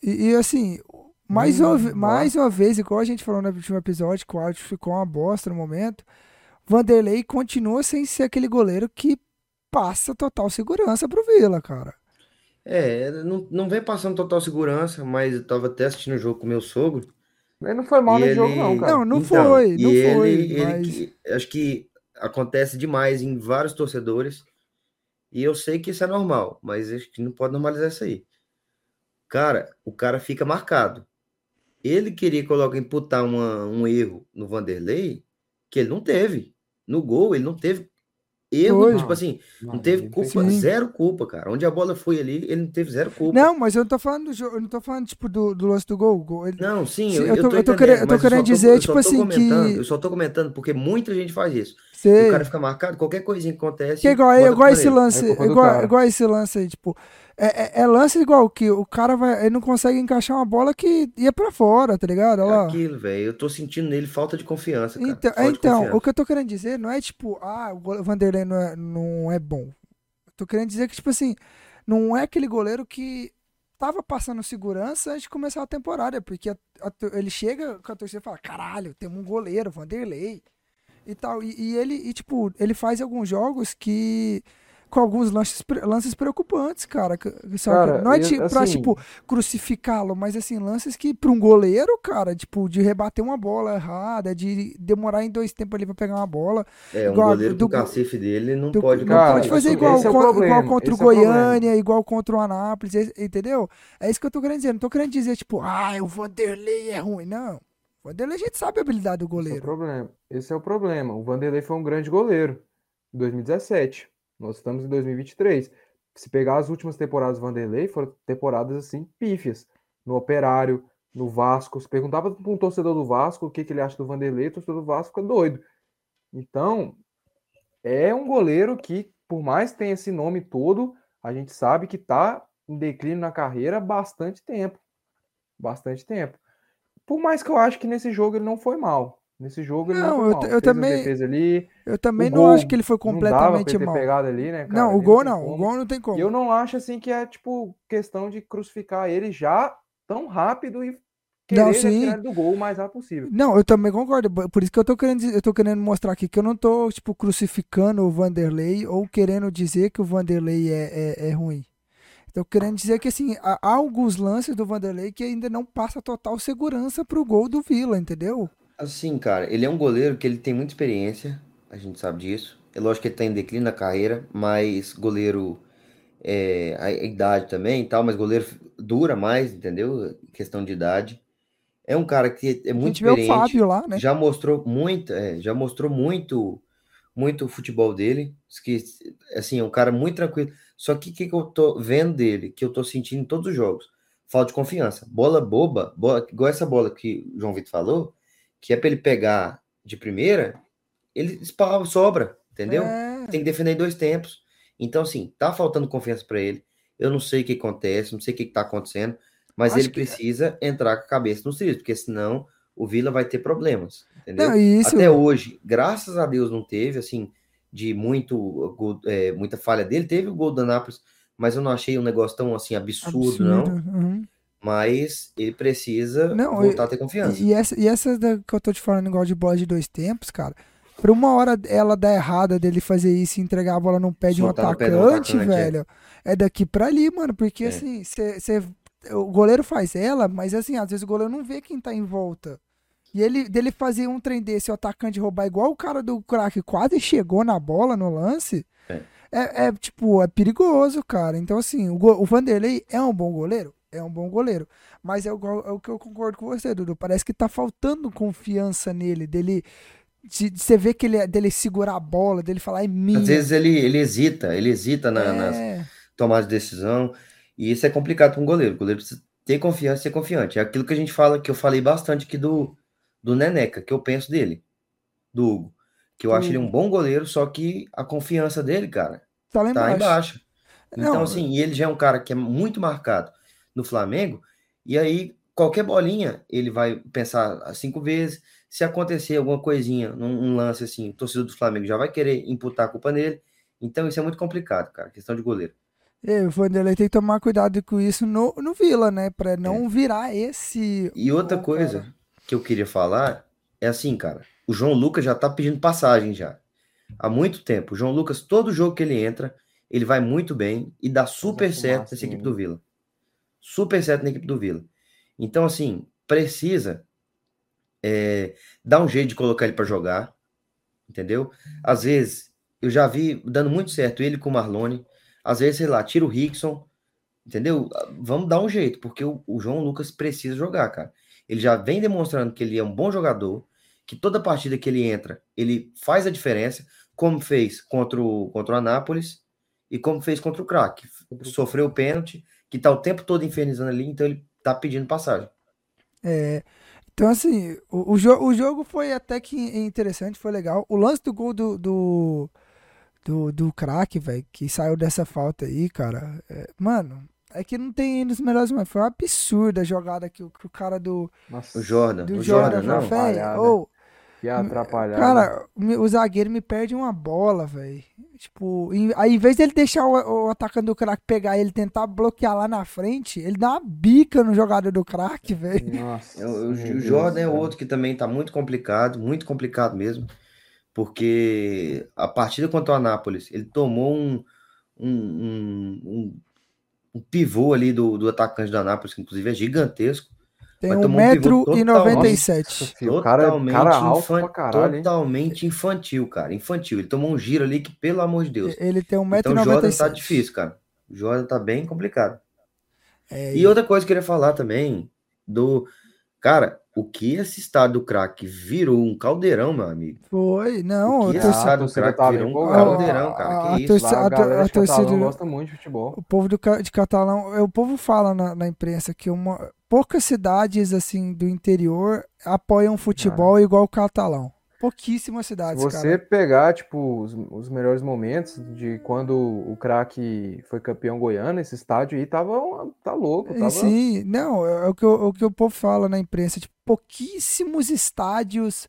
E, e assim, mais, uma, mais uma vez, igual a gente falou no último episódio, que o áudio ficou uma bosta no momento. Vanderlei continua sem ser aquele goleiro que passa total segurança pro Vila, cara. É, não, não vem passando total segurança, mas eu tava até assistindo o jogo com meu sogro. Ele não foi mal no ele... jogo, não, cara. Não, não então, foi, não ele, foi. Ele, mas... que, acho que acontece demais em vários torcedores. E eu sei que isso é normal, mas acho que não pode normalizar isso aí. Cara, o cara fica marcado. Ele queria colocar, imputar uma, um erro no Vanderlei que ele não teve. No gol, ele não teve erro, Foi. tipo assim, não Não, teve culpa, Sim. zero culpa, cara. Onde a bola foi ali, ele não teve zero culpa. Não, mas eu não tô falando do jogo, eu não tô falando, tipo, do, do lance do gol. ele- Não, sim, Sim, eu, eu eu tô- tô, eu tô entendendo, querendo- eu tô querendo dizer, tipo tô assim, comentando, que- Eu só tô comentando porque muita gente faz isso. Sei. O cara fica marcado, qualquer coisinha que acontece. Que é igual, é igual esse nele. lance, É igual, igual esse lance aí, tipo, é, é- é lance igual que o cara vai, ele não consegue encaixar uma bola que ia pra fora, tá ligado? Olha É lá. aquilo, velho. Eu tô sentindo nele falta de confiança, cara. Então, Falta de então confiança. o que eu tô querendo dizer não é tipo, ah, o Vanderlei não é, não é bom. Eu tô querendo dizer que, tipo assim, não é aquele goleiro que tava passando segurança antes de começar a temporada, porque a- a ele chega com a torcida e fala, caralho, temos um goleiro, Vanderlei, e tal. E, e ele, e, tipo, ele faz alguns jogos que. Com alguns lances, lances preocupantes, cara. Cara, não é eu- ti- pra, assim- tipo, crucificá-lo, mas assim, lances que pra um goleiro, cara, tipo, de rebater uma bola errada, de demorar em dois tempos ali pra pegar uma bola. É, um igual goleiro do- do cacife dele não do- pode não Cara, pode fazer esse- igual, é co- igual contra o esse é o. Goiânia, igual contra o Anápolis, entendeu? É isso que eu tô querendo dizer. Não tô querendo dizer, tipo, ah, o Vanderlei é ruim. Não. O Vanderlei a gente sabe a habilidade do Esse é o goleiro. problema. Esse é o problema. O Vanderlei foi um grande goleiro em 2017. Nós estamos em 2023. Se pegar as últimas temporadas do Vanderlei, foram temporadas assim pífias. No Operário, no Vasco. Se perguntava para um torcedor do Vasco o que, que ele acha do Vanderlei, o torcedor do Vasco fica doido. Então, é um goleiro que, por mais que tenha esse nome todo, a gente sabe que está em declínio na carreira há bastante tempo. Bastante tempo. Por mais que eu acho que nesse jogo ele não foi mal. Nesse jogo ele não, Não, foi eu eu também- ali. Eu também não acho que ele foi completamente mal. ali, né, cara? Não, o gol não. O gol não tem como. E eu não acho assim que é tipo questão de crucificar ele já tão rápido e querer Não, sim. do gol o mais rápido possível. Não, eu também concordo. Por isso que eu tô querendo, eu tô querendo mostrar aqui que eu não tô, tipo, crucificando o Vanderlei ou querendo dizer que o Vanderlei é, é, é ruim. Tô querendo dizer que, assim, há alguns lances do Vanderlei que ainda não passa total segurança pro gol do Vila, entendeu? Assim, cara, ele é um goleiro que ele tem muita experiência, a gente sabe disso. É lógico que ele tá em declínio na carreira, mas goleiro, é, a idade também e tal, mas goleiro dura mais, entendeu? Questão de idade. É um cara que é A muito vê o experiente, Fábio lá, né? já mostrou muito, é, já mostrou muito, muito o futebol dele, que, assim, é um cara muito tranquilo. Só que o que, que eu tô vendo dele, que eu tô sentindo em todos os jogos? Falta de confiança. Bola boba, bola, igual essa bola que o João Vitor falou, que é para ele pegar de primeira, ele espalha, sobra, entendeu? É. Tem que defender em dois tempos. Então, assim, tá faltando confiança para ele. Eu não sei o que acontece, não sei o que, que tá acontecendo, mas Acho ele que- precisa entrar com a cabeça nos trilhos, porque senão o Vila vai ter problemas, entendeu? Não, isso, Até hoje, graças a Deus, não teve, assim, de muito, gol- é, muita falha dele. Teve o gol do Anápolis, mas eu não achei um negócio tão, assim, absurdo, não. uhum. Mas ele precisa Não, voltar e- a ter confiança. E, essa, e essa da- que eu tô te falando, igual de bola de dois tempos, cara. Pra uma hora ela dar errada dele fazer isso e entregar a bola no pé de um pé de um atacante, atacante, é. velho. É. daqui pra ali, mano. Porque É. assim, cê, cê- o goleiro faz ela, mas assim, às vezes o goleiro não vê quem tá em volta. E ele dele fazer um trem desse, o atacante roubar igual o cara do craque quase chegou na bola no lance. É. É, é, tipo, é perigoso, cara. Então, assim, o, o Vanderlei é um bom goleiro? É um bom goleiro. Mas é o, é o que eu concordo com você, Dudu. Parece que tá faltando confiança nele, dele. De, de você ver que ele é- dele segurar a bola, dele falar é minha. Às vezes ele, ele hesita, ele hesita na- nas é, tomadas de decisão, e isso é complicado para um goleiro. O goleiro precisa ter confiança e ser confiante. É aquilo que a gente fala, que eu falei bastante aqui do, do Neneca, que eu penso dele, do Hugo. Que eu Do acho ele um bom goleiro, só que a confiança dele, cara, tá lá tá embaixo. embaixo. Então, Não, assim, e ele já é um cara que é muito marcado no Flamengo, e aí qualquer bolinha ele vai pensar cinco vezes. Se acontecer alguma coisinha, num um lance assim, o torcedor do Flamengo já vai querer imputar a culpa nele. Então, isso é muito complicado, cara, questão de goleiro. É, o Vanderlei tem que tomar cuidado com isso no, no Vila, né? Pra não virar esse. E outra coisa cara. Que eu queria falar é assim, cara, o João Lucas já tá pedindo passagem já. Há muito tempo. O João Lucas, todo jogo que ele entra, ele vai muito bem e dá super certo nessa equipe do Vila. Super certo na equipe do Vila. Então, assim, precisa é, dar um jeito de colocar ele para jogar, entendeu? Às vezes, eu já vi dando muito certo ele com o Marlone. Às vezes, sei lá, tira o Rickson, entendeu? Vamos dar um jeito, porque o, o João Lucas precisa jogar, cara. Ele já vem demonstrando que ele é um bom jogador, que toda partida que ele entra, ele faz a diferença. como fez contra o, contra o Anápolis e como fez contra o Crack. Sofreu o pênalti, que tá o tempo todo infernizando ali, então ele tá pedindo passagem. É, então, assim, o, o, jo o jogo foi até que interessante, foi legal. O lance do gol do, do, do, do craque, velho, que saiu dessa falta aí, cara. É, mano, é que não tem nos melhores momentos. Foi uma absurda a jogada que o, que o cara do. Nossa, o Jordan. Do o Jordan, Jordan, não. Véio, oh, que atrapalhado. Cara, o zagueiro me perde uma bola, velho. Tipo, em, aí em vez dele deixar o, o atacante do craque pegar ele tentar bloquear lá na frente, ele dá uma bica no jogador do craque, velho. Nossa. O, o, o Jordan é outro que também tá muito complicado, muito complicado mesmo. Porque a partida contra o Anápolis, ele tomou um, um, um, um, um pivô ali do, do atacante do Anápolis, que inclusive é gigantesco. Tem 1,97m. Um totalmente, cara, alto infan caralho, totalmente infantil, cara. Infantil. Ele tomou um giro ali que, pelo amor de Deus. Ele tem 1,97m. Então o Jordan tá difícil, cara. O Jordan tá bem complicado. É, e outra coisa que eu queria falar também do. Cara, o que esse estado do craque virou um caldeirão, meu amigo. Foi, não. O que esse estado do craque virou um caldeirão, cara. Que a, isso? Torcida, a, a, a torcida gosta muito de futebol. O povo do, de Catalão, o povo fala na, na imprensa que uma, poucas cidades assim do interior apoiam futebol ah. igual o Catalão. Pouquíssimas cidades, Se você cara. pegar, tipo, os, os, melhores momentos de quando o craque foi campeão goiano, esse estádio aí tava tá louco. Tava... Sim, não, é o que, o, o que o povo fala na imprensa, tipo, pouquíssimos estádios,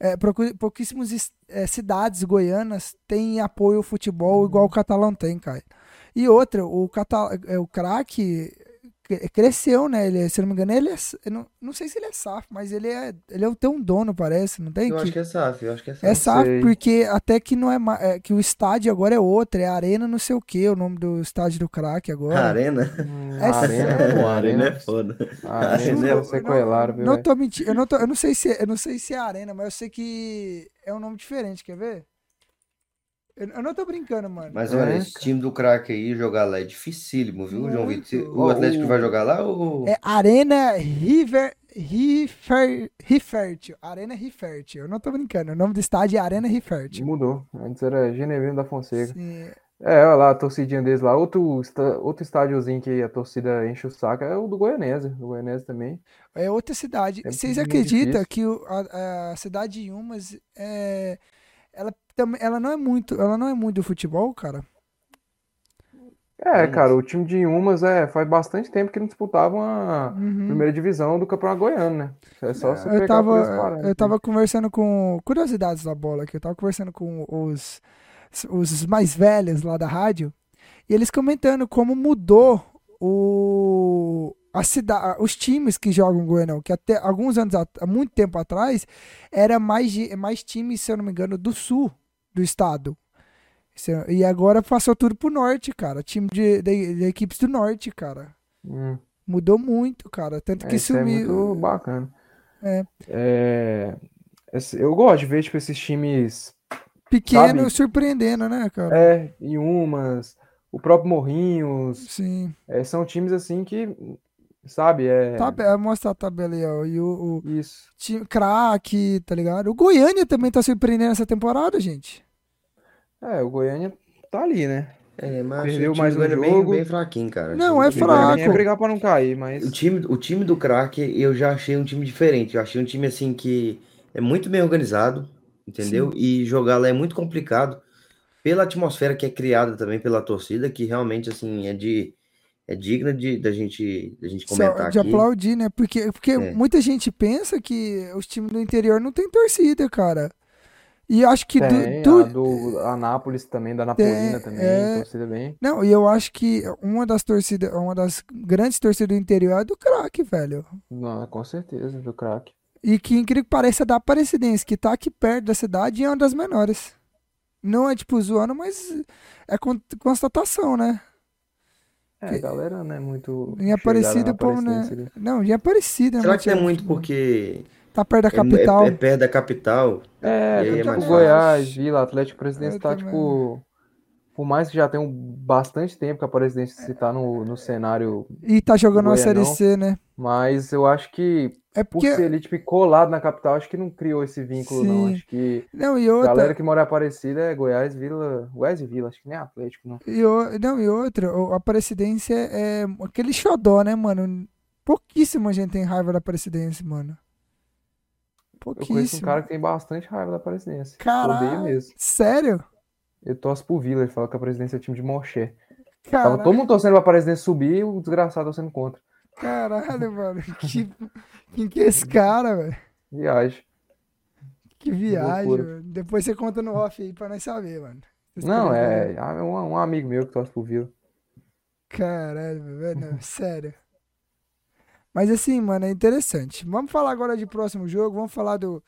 é, pouquíssimas é, cidades goianas têm apoio ao futebol igual o Catalão tem, cara. E outra, o, Catal é, o craque cresceu, né? Ele, se não me engano, ele é. Não, não sei se ele é SAF, mas ele é. Ele é tem um dono, parece, não tem? Eu que, acho que é SAF, eu acho que é SAF. É SAF, porque até que não é, é, que o estádio agora é outro, é Arena não sei o que, o nome do estádio do crack agora. Arena? Hum, é arena, pô, arena é foda. Arena é sequelar, viu? Não tô mentindo, eu não, tô, eu não sei se eu não sei se é Arena, mas eu sei que é um nome diferente, quer ver? Eu não tô brincando, mano. Mas olha, é, esse time do craque aí, jogar lá é dificílimo, viu, Muito. João Vitor? O Atlético o... vai jogar lá ou. É Arena River. Rifer, Rifert, Arena Rifert. Eu não tô brincando. O nome do estádio é Arena Rifert. Mudou. Antes era Genevino da Fonseca. Sim. É, olha lá, a torcidinha deles lá. Outro, outro estádiozinho que a torcida enche o saco é o do Goianese. Do Goianese também. É outra cidade. É Vocês acreditam que o, a, a, cidade de Umas é, ela também, ela não é muito, ela não é muito do futebol, cara. É, cara, o time de Umas é, faz bastante tempo que não disputavam a uhum. primeira divisão do Campeonato Goiano, né? É só é, você eu tava, Eu tava conversando com. Curiosidades da bola aqui, eu tava conversando com os, os mais velhos lá da rádio, e eles comentando como mudou o, a cidade, os times que jogam Goianão, que até alguns anos, há muito tempo atrás, era mais, mais times, se eu não me engano, do sul do estado. É, e agora passou tudo pro norte, cara. Time de, de, de equipes do norte, cara. Hum. Mudou muito, cara. Tanto que sumiu. É muito bacana. É. é. Eu gosto de ver, tipo, esses times. Pequenos surpreendendo, né, cara? É, e umas. O próprio Morrinhos. Sim. É, são times assim que Sabe? É... Tab mostra a tabela aí, ó. E o, o Isso. Time, craque, tá ligado? O Goiânia também tá surpreendendo essa temporada, gente. É, o Goiânia tá ali, né? É, mas Perdeu mais um jogo. Bem, bem fraquinho, cara. Não, é fraco. É brigar pra não cair, mas... O time, o time do craque, eu já achei um time diferente. Eu achei um time, assim, que é muito bem organizado, entendeu? Sim. E jogar lá é muito complicado pela atmosfera que é criada também pela torcida, que realmente, assim, é de é digna de da gente da gente comentar de aqui. aplaudir, né? Porque porque é. muita gente pensa que os times do interior não tem torcida, cara. E acho que tem, do, do... do Anápolis também, da Napolina também, é... torcida bem. Não, e eu acho que uma das torcidas, uma das grandes torcidas do interior é do craque, velho. Não, com certeza, do craque. E que incrível que pareça da Aparecidense, que tá aqui perto da cidade e é uma das menores. Não é tipo zoando, mas é constatação, né? É, a galera não é muito. Em Aparecida, pô, né? Não, em Aparecida. Será que é muito porque. Tá perto da capital. É, é, é perto da capital. É, é tipo Goiás, Vila, Atlético Presidente tá, tipo. Por mais que já tenha bastante tempo que a Presidência se tá no, no cenário. E tá jogando uma Série C, né? Mas eu acho que É Por porque. ser ali, tipo, colado na capital, acho que não criou esse vínculo, não. Sim. Acho que Não, e a outra. galera que mora em Aparecida é Goiás, Vila. Goiás e Vila, acho que nem Atlético, não. E, o- não, e outra, o- a Aparecidense é, é aquele xodó, né, mano? Pouquíssima gente tem raiva da Aparecidense, mano. Eu conheço um Pouquíssimo. cara que tem bastante raiva da Aparecidense. Caralho. Mesmo. Sério? Ele torce pro Vila, ele fala que a Presidência é time de Moché. Tava todo mundo torcendo pra Aparecidense subir e o desgraçado torcendo contra. Caralho, mano. Que, quem que é esse cara, velho? Viagem. Que viagem, mano. Depois você conta no off aí pra nós saber, mano. Não, é, é um, um amigo meu que torce pro Vila. Caralho, velho, não, sério. Mas assim, mano, é interessante. Vamos falar agora de próximo jogo, vamos falar do,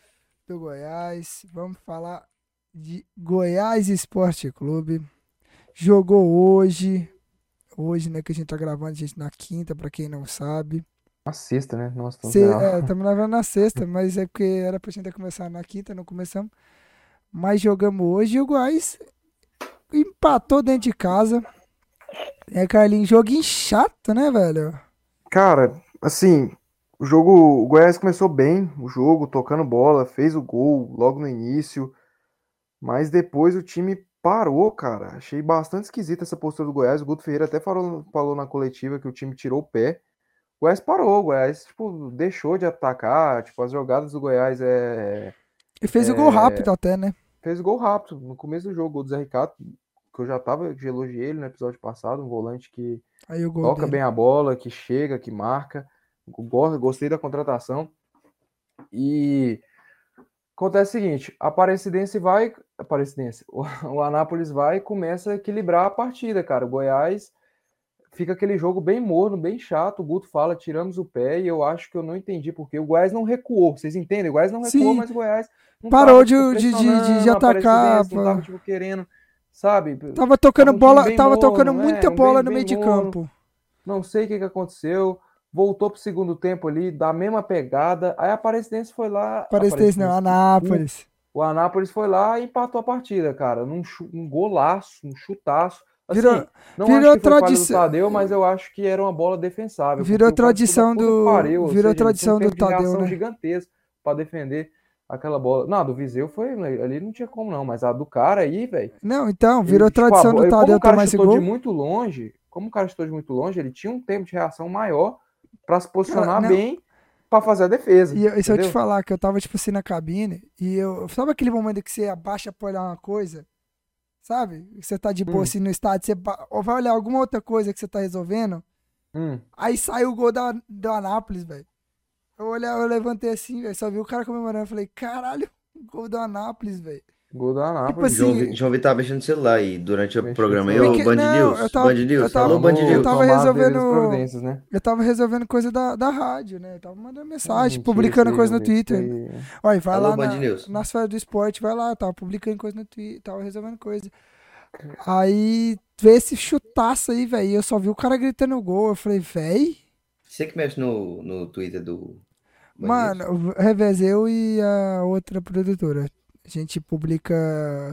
do Goiás, vamos falar de Goiás Esporte Clube. Jogou hoje, hoje, né, que a gente tá gravando, gente, na quinta, pra quem não sabe. Na sexta, né? Nossa, Se, é, estamos gravando na sexta, mas é porque era pra gente ter começado na quinta, não começamos. Mas jogamos hoje e o Goiás empatou dentro de casa. É, Carlinhos, joguinho chato, né, velho? Cara, assim, o jogo, o Goiás começou bem, o jogo, tocando bola, fez o gol logo no início, mas depois o time parou, cara. Achei bastante esquisita essa postura do Goiás. O Guto Ferreira até falou, falou na coletiva que o time tirou o pé. O Goiás parou, o Goiás, tipo, deixou de atacar, tipo, as jogadas do Goiás é... E fez o gol rápido até, né? fez gol rápido no começo do jogo, gol do Zé Ricardo, que eu já tava, que elogiei ele no episódio passado, um volante que o toca dele. bem a bola, que chega, que marca. Gostei da contratação. E acontece o seguinte, a Aparecidense vai, Aparecidense, o, o Anápolis vai e começa a equilibrar a partida, cara. O Goiás fica aquele jogo bem morno, bem chato. O Guto fala, tiramos o pé, e eu acho que eu não entendi porque o Goiás não recuou. Vocês entendem? O Goiás não recuou, Sim. mas o Goiás Parou tava, de- tipo, de- de- atacar, Não tava, tipo, querendo, sabe? Tava tocando Tava um bola, tava morno, tocando é, muita um bola bem- no meio de morno. campo. Não sei o que, que aconteceu. Voltou pro segundo tempo ali, da mesma pegada. Aí a Aparecidense foi lá. Aparecidense não. Anápolis. O Anápolis foi lá e empatou a partida, cara. Num um golaço, um chutaço. Assim, Virou- não virou acho que foi falha do tradição- Tadeu, mas eu acho que era uma bola defensável. Virou tradição do- pariu, ou virou seja, ele tradição do Tadeu, reação né? gigantesco para defender aquela bola. Não, do Viseu foi. Ali não tinha como, não. Mas a do cara aí, velho. Não, então, Ele, virou tipo, a tradição bo- do ele- Tadeu o cara tomar esse gol. de muito longe, como o cara chutou de muito longe, ele tinha um tempo de reação maior para se posicionar não. bem para fazer a defesa. E, eu- e se eu te falar que eu tava, tipo assim, na cabine, e eu. Sabe aquele momento que você abaixa pra olhar uma coisa? Sabe? Que Você tá de boa Hum. assim no estádio, você vai olhar alguma outra coisa que você tá resolvendo, Hum, aí sai o gol da, do Anápolis, velho. Eu olhei, eu levantei assim, velho, só vi o cara comemorando, eu falei, caralho, gol do Anápolis, velho. Gol da Anápolis. Tipo assim, João, João Vitor tava mexendo no celular aí durante o programa. Eu, celular. Band Não, News, eu tava- Band News, eu tava- alô Band News. eu tava resolvendo- né? Eu tava resolvendo coisa da, da rádio, né? Eu tava mandando mensagem, Mentira, publicando coisa no Twitter. aí. Olha, vai Alô, lá Band na, News. nas férias do esporte, vai lá, tava publicando coisa no Twitter, tava resolvendo coisa. Aí, vê esse chutaço aí, velho, eu só vi o cara gritando gol, eu falei, véi, Você que mexe no, no Twitter do. Band News? mano, o Revez, eu e a outra produtora, a gente publica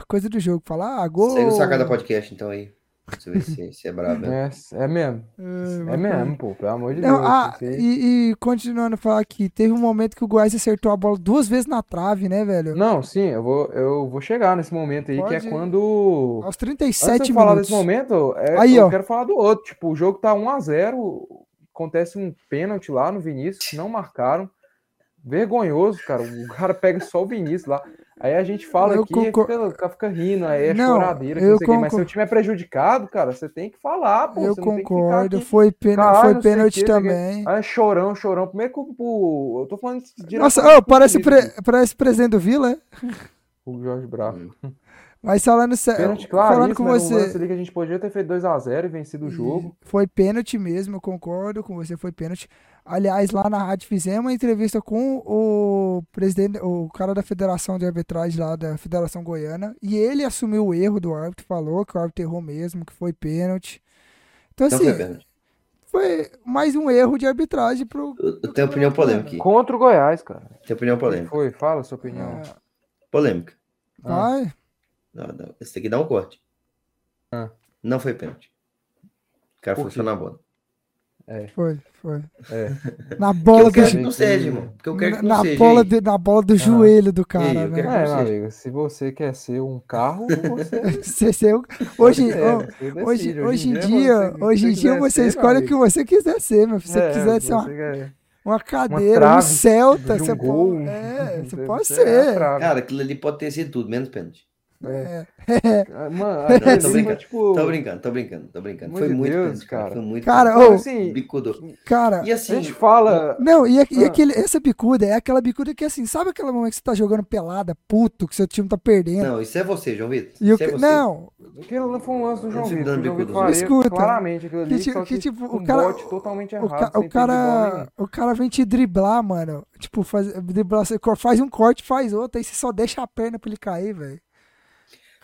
coisa do jogo, fala, ah, gol... Segue o Sacada Podcast, então aí. Pra você ver se, se é brabo. mesmo. É, é mesmo. É, É mesmo, pô. Pelo amor de Não, Deus. ah, e, e continuando a falar aqui, teve um momento que o Goiás acertou a bola duas vezes na trave, né, velho? Não, sim, eu vou, eu vou chegar nesse momento aí, que Pode. é quando. Aos Antes de 37 eu falar minutos. desse momento, é, Aí, eu ó. quero falar do outro. Tipo, o jogo tá 1x0, acontece um pênalti lá no Vinícius, que não marcaram. Vergonhoso, cara. O cara pega só o Vinícius lá. Aí a gente fala Eu aqui, concor- fica, fica rindo, aí é Não, choradeira, que eu não sei o quê. Mas concor- se o time é prejudicado, cara, você tem que falar, pô. Eu você não tem que ficar concordo, aqui, foi, pena, "Caralho, foi pênalti quê, não sei o quê". também. Ah, chorão, chorão. Primeiro que o. Eu tô falando direto Nossa, ô, parece, pre, parece presidente do Vila, é? O Jorge Bravo. mas falando sério, Pênalti falando com era um lance você, ali que a gente podia ter feito 2x0 e vencido o jogo. foi pênalti mesmo, eu concordo com você, foi pênalti. Aliás, lá na rádio fizemos uma entrevista com o presidente, o cara da Federação de Arbitragem lá da Federação Goiana, e ele assumiu o erro do árbitro, falou que o árbitro errou mesmo, que foi pênalti. Então, Não assim, foi foi mais um erro de arbitragem pro. Eu, eu tenho opinião polêmica aqui. Contra o Goiás, cara. Tenho opinião polêmica. Foi, fala a sua opinião. Ah, Polêmica. vai. Não, não. Esse aqui dá um corte. Ah. Não foi pênalti. O cara Por na bola. É. Foi, foi. É. Na bola eu do que não seja, irmão. Porque eu quero que na seja. bola do, na bola do joelho do cara, Ei, eu né? quero- É, amigo, se você quer ser um carro, você. Você, você- hoje, é, decide. hoje, hoje em é dia, você- hoje em dia você ser, escolhe o que amigo. você quiser ser, meu. Se você É, quiser ser uma, quer- uma cadeira, um trave Celta, de um você gol, pode. É, você pode ser. Cara, aquilo ali pode ter sido tudo, menos pênalti. É. Ah, Mano, tô brincando, foi, tipo. Tô brincando, tô brincando, tô brincando. Amor Foi de muito Deus, pênalti, cara. cara. Foi muito Cara, ô, assim, Bicudo. Cara, E a assim, gente fala. Não, e, e Ah. aquele, essa bicuda é aquela bicuda que assim, sabe aquele momento que você tá jogando pelada, puto, que seu time tá perdendo? Não, isso é você, João Vitor. e o Isso é não, Aquilo não foi um lance do João Vitor. O João Vitor. Escuta, claramente aquilo ali, que que que tipo, o um cara- bote totalmente o, errado. ca- o cara, o cara vem te driblar, mano. Tipo, faz, driblar, você faz um corte, faz outro, aí você só deixa a perna pra ele cair, velho.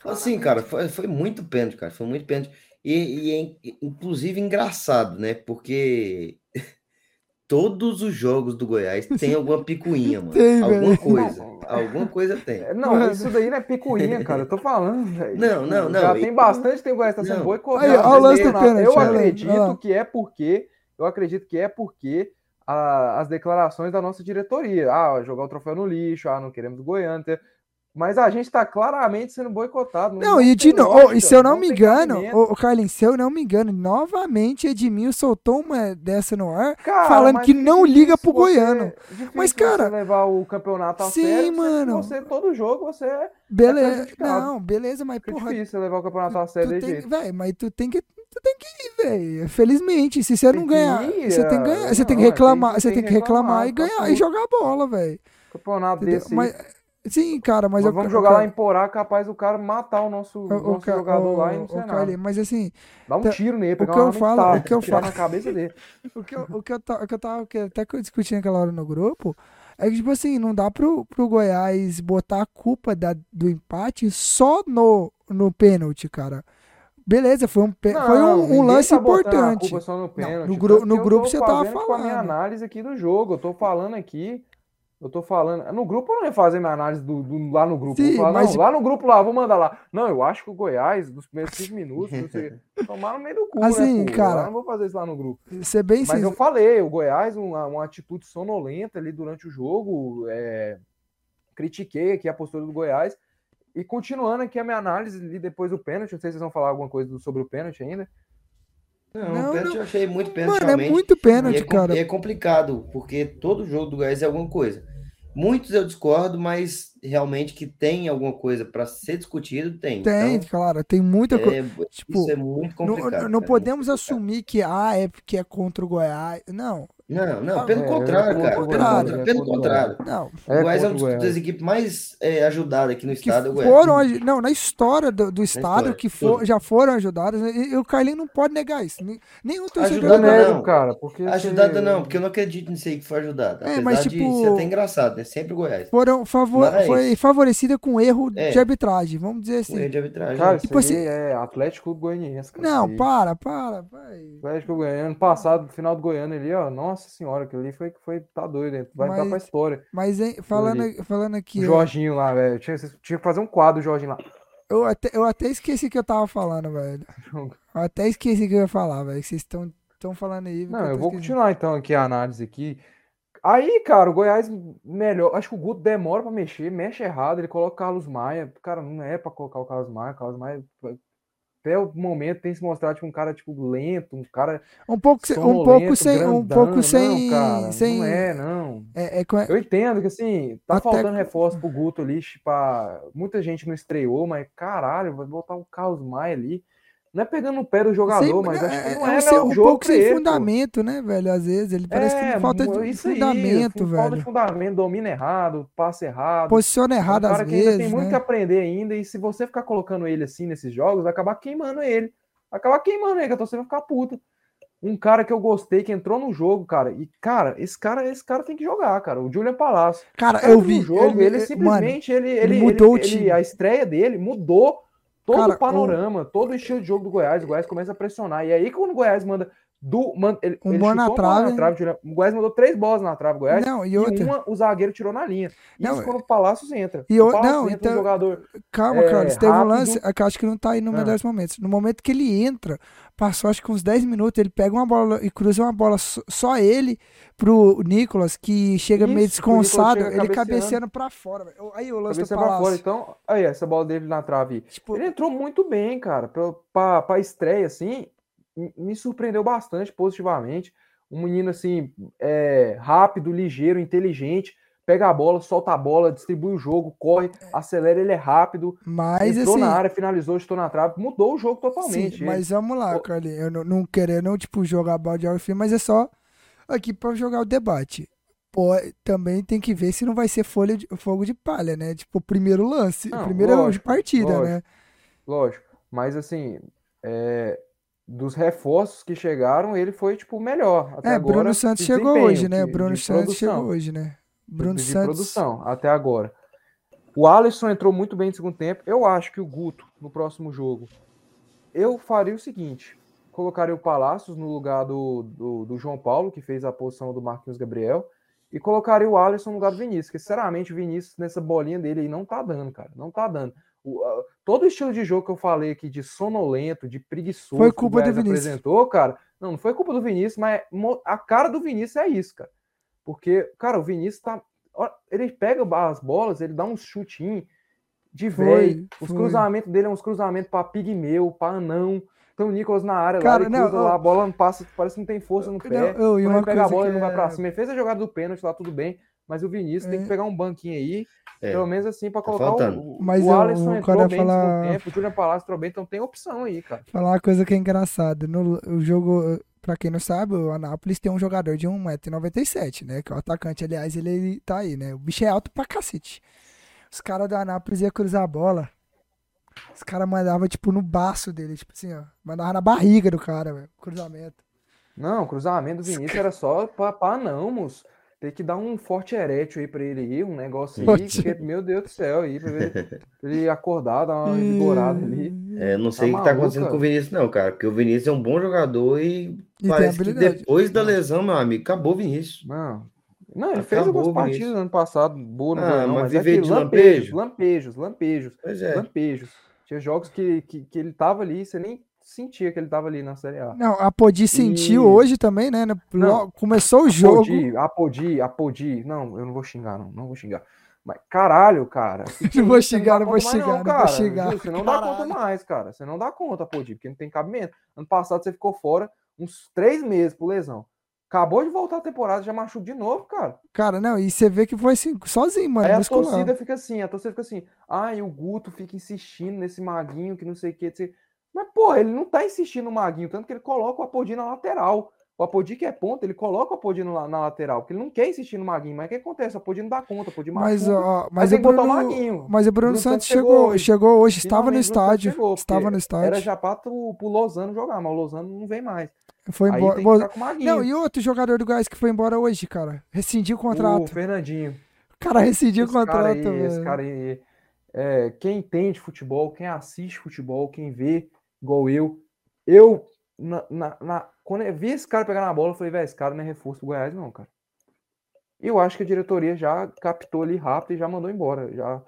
Assim, cara, foi, foi muito pênalti, cara. Foi muito pênalti. E, e é in- inclusive engraçado, né? Porque todos os jogos do Goiás tem alguma picuinha, mano. Tem, alguma coisa. Alguma coisa tem. É, Não, isso daí não é picuinha, cara. Eu tô falando, velho. Não, não, não, Já e- tem bastante tempo Goiás tá sendo Não. boicotado. Aí, ó, o lance do Eu pênalti, Eu acredito lá. que é porque. Eu acredito que é porque a- as declarações da nossa diretoria. Ah, jogar o troféu no lixo, ah, não queremos o Goiânia. Mas a gente tá claramente sendo boicotado. Não, e de novo, lógica, e se eu não, me tem engano, o, o Carlinhos, se eu não me engano, novamente Edmil soltou uma dessa no ar. Cara, falando que fica não liga difícil pro você- goiano. difícil Mas, você cara, levar o campeonato a sim, sério, mano. Você, todo jogo, você é Beleza. Não, beleza, mas fica porra. difícil você levar o campeonato a sério desse jeito. véi, mas tu tem que. Tu tem que ir, velho. Felizmente. Se você Tem não ganhar. ir, Você tem que ganhar. Você não, tem que é, reclamar. Você tem que que reclamar e reclamar, tá ganhar e jogar bola, velho. Campeonato Entendeu? desse. Mas. Sim, cara, mas Nós vamos jogar eu- lá em Porá, capaz do cara matar o nosso, o- o nosso ca- jogador lá e não o- sei o nada. Mas assim, Dá um tá- tiro nele, o pegar que eu falo- o que eu falo- na cabeça dele. o que eu, o que eu, o que eu tava que até que eu discuti naquela hora no grupo é que, tipo assim, não dá pro, pro Goiás botar a culpa da, do empate só no, no pênalti, cara. Beleza, foi um, foi Não, um, um ninguém lance tá importante. no pênalti, no gru- no grupo você tava fazendo com a minha falando. análise aqui do jogo. Eu tô falando aqui. Eu tô falando. No grupo eu não ia fazer minha análise do, do- lá no grupo. Sim, vou falar, mas- não, lá no grupo lá, vou mandar lá. Não, eu acho que o Goiás, dos primeiros cinco minutos, não sei. Tomar no meio do cu, Assim, né, pô? cara, Eu não vou fazer isso lá no grupo. Ser bem Mas eu falei, o Goiás, uma, uma atitude sonolenta ali durante o jogo. é, critiquei aqui a postura do Goiás. E continuando aqui a minha análise ali depois do pênalti, não sei se vocês vão falar alguma coisa sobre o pênalti ainda. Não, Não, o pênalti não. eu achei muito pênalti Mano, é realmente. muito E pênalti, é, com- cara. é complicado, porque todo jogo do Goiás é alguma coisa. Muitos eu discordo, mas realmente que tem alguma coisa para ser discutido, tem. Tem, Então, claro, tem muita coisa. é, tipo, isso é muito Não, complicado. não- não cara, podemos complicado. assumir que ah, é porque é contra o Goiás. Não, Não, não, Ah, pelo é, contrário, é cara. Pelo contrário. é Pelo contrário. não. O Goiás é uma das equipes mais é, ajudadas aqui no que estado. é foram, não, na história do, do estado, história, que for, tudo. já foram ajudadas, e, e o Carlinhos não pode negar isso. Nem- Nenhum torcedor Ajudada não. cara, porque Ajudada você- não, porque eu não acredito nisso aí que foi ajudada. É, mas, de tipo, ser até engraçado, né? Sempre o Goiás. foram favor, Mas- foi favorecida com erro É. de arbitragem, vamos dizer Com erro assim. de arbitragem. Cara, isso Tipo assim- é Atlético Goianiense, cara. Não, para, para, vai. Atlético Goiano, ano passado, final do Goiano ali, ó. Nossa senhora, aquilo ali foi, foi tá doido, hein? vai entrar pra Mas- história. Mas hein, falando, ali. falando aqui, O Jorginho lá, velho. Tinha, tinha que fazer um quadro, o Jorginho lá. eu até, eu até esqueci que eu tava falando, velho. Eu até esqueci que eu ia falar, velho. Vocês estão estão falando aí. Não, eu tô vou esquecendo. continuar então aqui a análise aqui. Aí, cara, o Goiás melhor. Acho que o Guto demora pra mexer, mexe errado, ele coloca o Carlos Maia. Cara, não é pra colocar o Carlos Maia. O Carlos Maia, até o momento, tem se mostrado tipo, um cara tipo lento, um cara Um pouco, um pouco sem, um grandão. pouco sem, Não, cara, sem, não é, não. é, é, co- Eu entendo que assim, tá Até faltando reforço pro Guto ali, pra... muita gente não estreou, mas caralho, vai botar o Carlos Maia ali. Não é pegando no pé do jogador, mas acho que é, não é é, um, sem- meu um jogo pouco sem ele, pô. fundamento, né, velho? Às vezes ele parece que É, falta mu- de isso aí, fundamento, fu- Falta de velho. fundamento, domina errado, passe errado. Posiciona É um errado às que ainda tem vezes, muito que né? aprender ainda, e se você ficar colocando ele assim nesses jogos, vai acabar queimando ele. Vai acabar queimando ele, que a torcida vai ficar puta. Um cara que eu gostei, que entrou no jogo, cara, e, cara, esse cara, esse cara tem que jogar, cara. O Julian Palácio. Cara, eu vi. jogo, ele, ele, mano, simplesmente ele, ele, mudou o ele- time. ele- a estreia dele mudou todo Cara, o panorama, todo o estilo de jogo do Goiás. O Goiás começa a pressionar. E aí, quando o Goiás manda do. Man, ele, Um ele bola na trave. trave, tirou- o Goiás mandou três bolas na trave, Goiás. Não, e e outra. uma o zagueiro tirou na linha. Não, Isso quando o Palácios entra. e o o- Palácios não, entra então- um jogador. Calma, é, Carlos. Teve um rápido. lance, é que acho que não tá aí no Ah. melhores momentos. No momento que ele entra, passou acho que uns 10 minutos, ele pega uma bola e cruza uma bola só, só ele pro Nicolas, que chega meio Isso, que o Nicolas desconçado, ele cabeceando. pra fora. velho. Aí o lance do pra fora. Palácio. Então, aí, essa bola dele na trave. Tipo, Ele entrou muito bem, cara. Pra, pra, pra estreia, assim, me- surpreendeu bastante positivamente. Um menino, assim, é, rápido, ligeiro, inteligente. Pega a bola, solta a bola, distribui o jogo, corre, acelera, ele é rápido. mas entrou assim. na área, finalizou, estou na trave, mudou o jogo Sim, totalmente. mas vamos lá, Carlinhos. Eu não, não querendo, tipo, jogar balde de água fria, mas é só aqui pra jogar o debate. Pô, também tem que ver se não vai ser folha de, fogo de palha, né? Tipo, o primeiro lance, Não, primeira lógico, partida, lógico. né? Lógico. Mas, assim, é, dos reforços que chegaram, ele foi, tipo, o melhor. Até É, agora, Bruno Santos chegou hoje, né? de- Bruno de Santos produção. chegou hoje, né? Bruno de Santos. produção até agora. O Alisson entrou muito bem no segundo tempo. Eu acho que o Guto, no próximo jogo, eu faria o seguinte: colocaria o Palácios no lugar do, do, do João Paulo, que fez a posição do Marquinhos Gabriel, e colocaria o Alisson no lugar do Vinícius, porque sinceramente o Vinícius nessa bolinha dele aí não tá dando, cara. Não tá dando. O, a- todo o estilo de jogo que eu falei aqui de sonolento, de preguiçoso, Foi que o culpa do Vinícius. apresentou, cara. Não, não foi culpa do Vinícius, mas é a cara do Vinícius é isso, cara. Porque, cara, o Vinícius tá. Ele pega as bolas, ele dá uns chutinhos de velho. Os foi. cruzamentos dele é uns cruzamentos pra pigmeu, pra anão. Tem o Nicolas na área Cara, lá, ele não, cruza ó. lá, a bola não passa, parece que não tem força no pé. Não, eu- e uma ele pega a bola, que ele não vai pra é- cima. Ele fez a jogada do pênalti lá, tudo bem. Mas o Vinícius tem É. que pegar um banquinho aí, É. pelo menos assim, pra colocar faltando. o, o, Mas o Alisson eu quero bem no falar- tempo, o Julian Palácio entrou bem, então tem opção aí, cara. Falar uma coisa que é engraçada. No o jogo, pra quem não sabe, o Anápolis tem um jogador de 1,97m, né? Que é o atacante, aliás, ele tá aí, né? O bicho é alto pra cacete. Os caras do Anápolis iam cruzar a bola. Os caras mandavam, tipo, no baço dele, tipo assim, ó. Mandava na barriga do cara, velho. Cruzamento. Não, o cruzamento do Vinícius era só pra, pra não, moço. Tem que dar um forte erétil aí pra ele aí, um negócio aí, porque, meu Deus do céu, aí, pra ver- pra ele acordar, dar uma vigorada ali. É, não sei o que tá acontecendo com o. Vinícius, não, cara. Porque o Vinícius é um bom jogador e, tem parece que depois da lesão, meu amigo, acabou o Vinícius. Não. Não, ele fez Acabou, algumas partidas ano passado, boa no Ah, não, mas mas é viver que de lampejos, lampejo? lampejos, lampejos, é. lampejos. Tinha jogos que, que, que ele tava ali, você nem sentia que ele tava ali na Série A. Não, a Podi sentiu E- hoje também, né? Não. Começou o jogo. Apodi, apodi, apodi. Não, eu não vou xingar, não. Não vou xingar. Mas, caralho, cara. Não vou xingar, não vou xingar, não vou cara. xingar. Você não dá conta Caralho. mais, cara. Você não dá conta, Apodi, porque não tem cabimento. Ano passado você ficou fora uns três meses por lesão. Acabou de voltar a temporada, já machucou de novo, cara. Cara, não, e você vê que foi assim, sozinho, mano. Aí a muscular. torcida fica assim, a torcida fica assim, ai, o Guto fica insistindo nesse maguinho que não sei o que. Mas, porra, ele não tá insistindo no maguinho, tanto que ele coloca o Apodi na lateral. O Apodi que é ponta, ele coloca o Apodi no la- na lateral, porque ele não quer insistir no maguinho. Mas o que acontece? O Apodi não dá conta, o Apodi Mas, Aí mas, o botar o Bruno, Maguinho. mas o Bruno Bruno Santos Santos chegou, chegou hoje. estava no o estádio. chegou, estava no estádio. Era já pra pro, pro Lozano jogar, mas o Lozano não vem mais. Foi Aí embora. o. Não, e outro jogador do Goiás que foi embora hoje, cara? Rescindiu o O contrato. Fernandinho. O cara rescindiu o Esse cara contrato, aí, velho. esse cara aí, é, quem entende futebol, quem assiste futebol, quem vê, igual eu, eu, na, na- na- quando eu vi esse cara pegar na bola, eu falei, velho, esse cara não é reforço do Goiás, não, cara. Eu acho que a diretoria já captou ali rápido e já mandou embora. Já,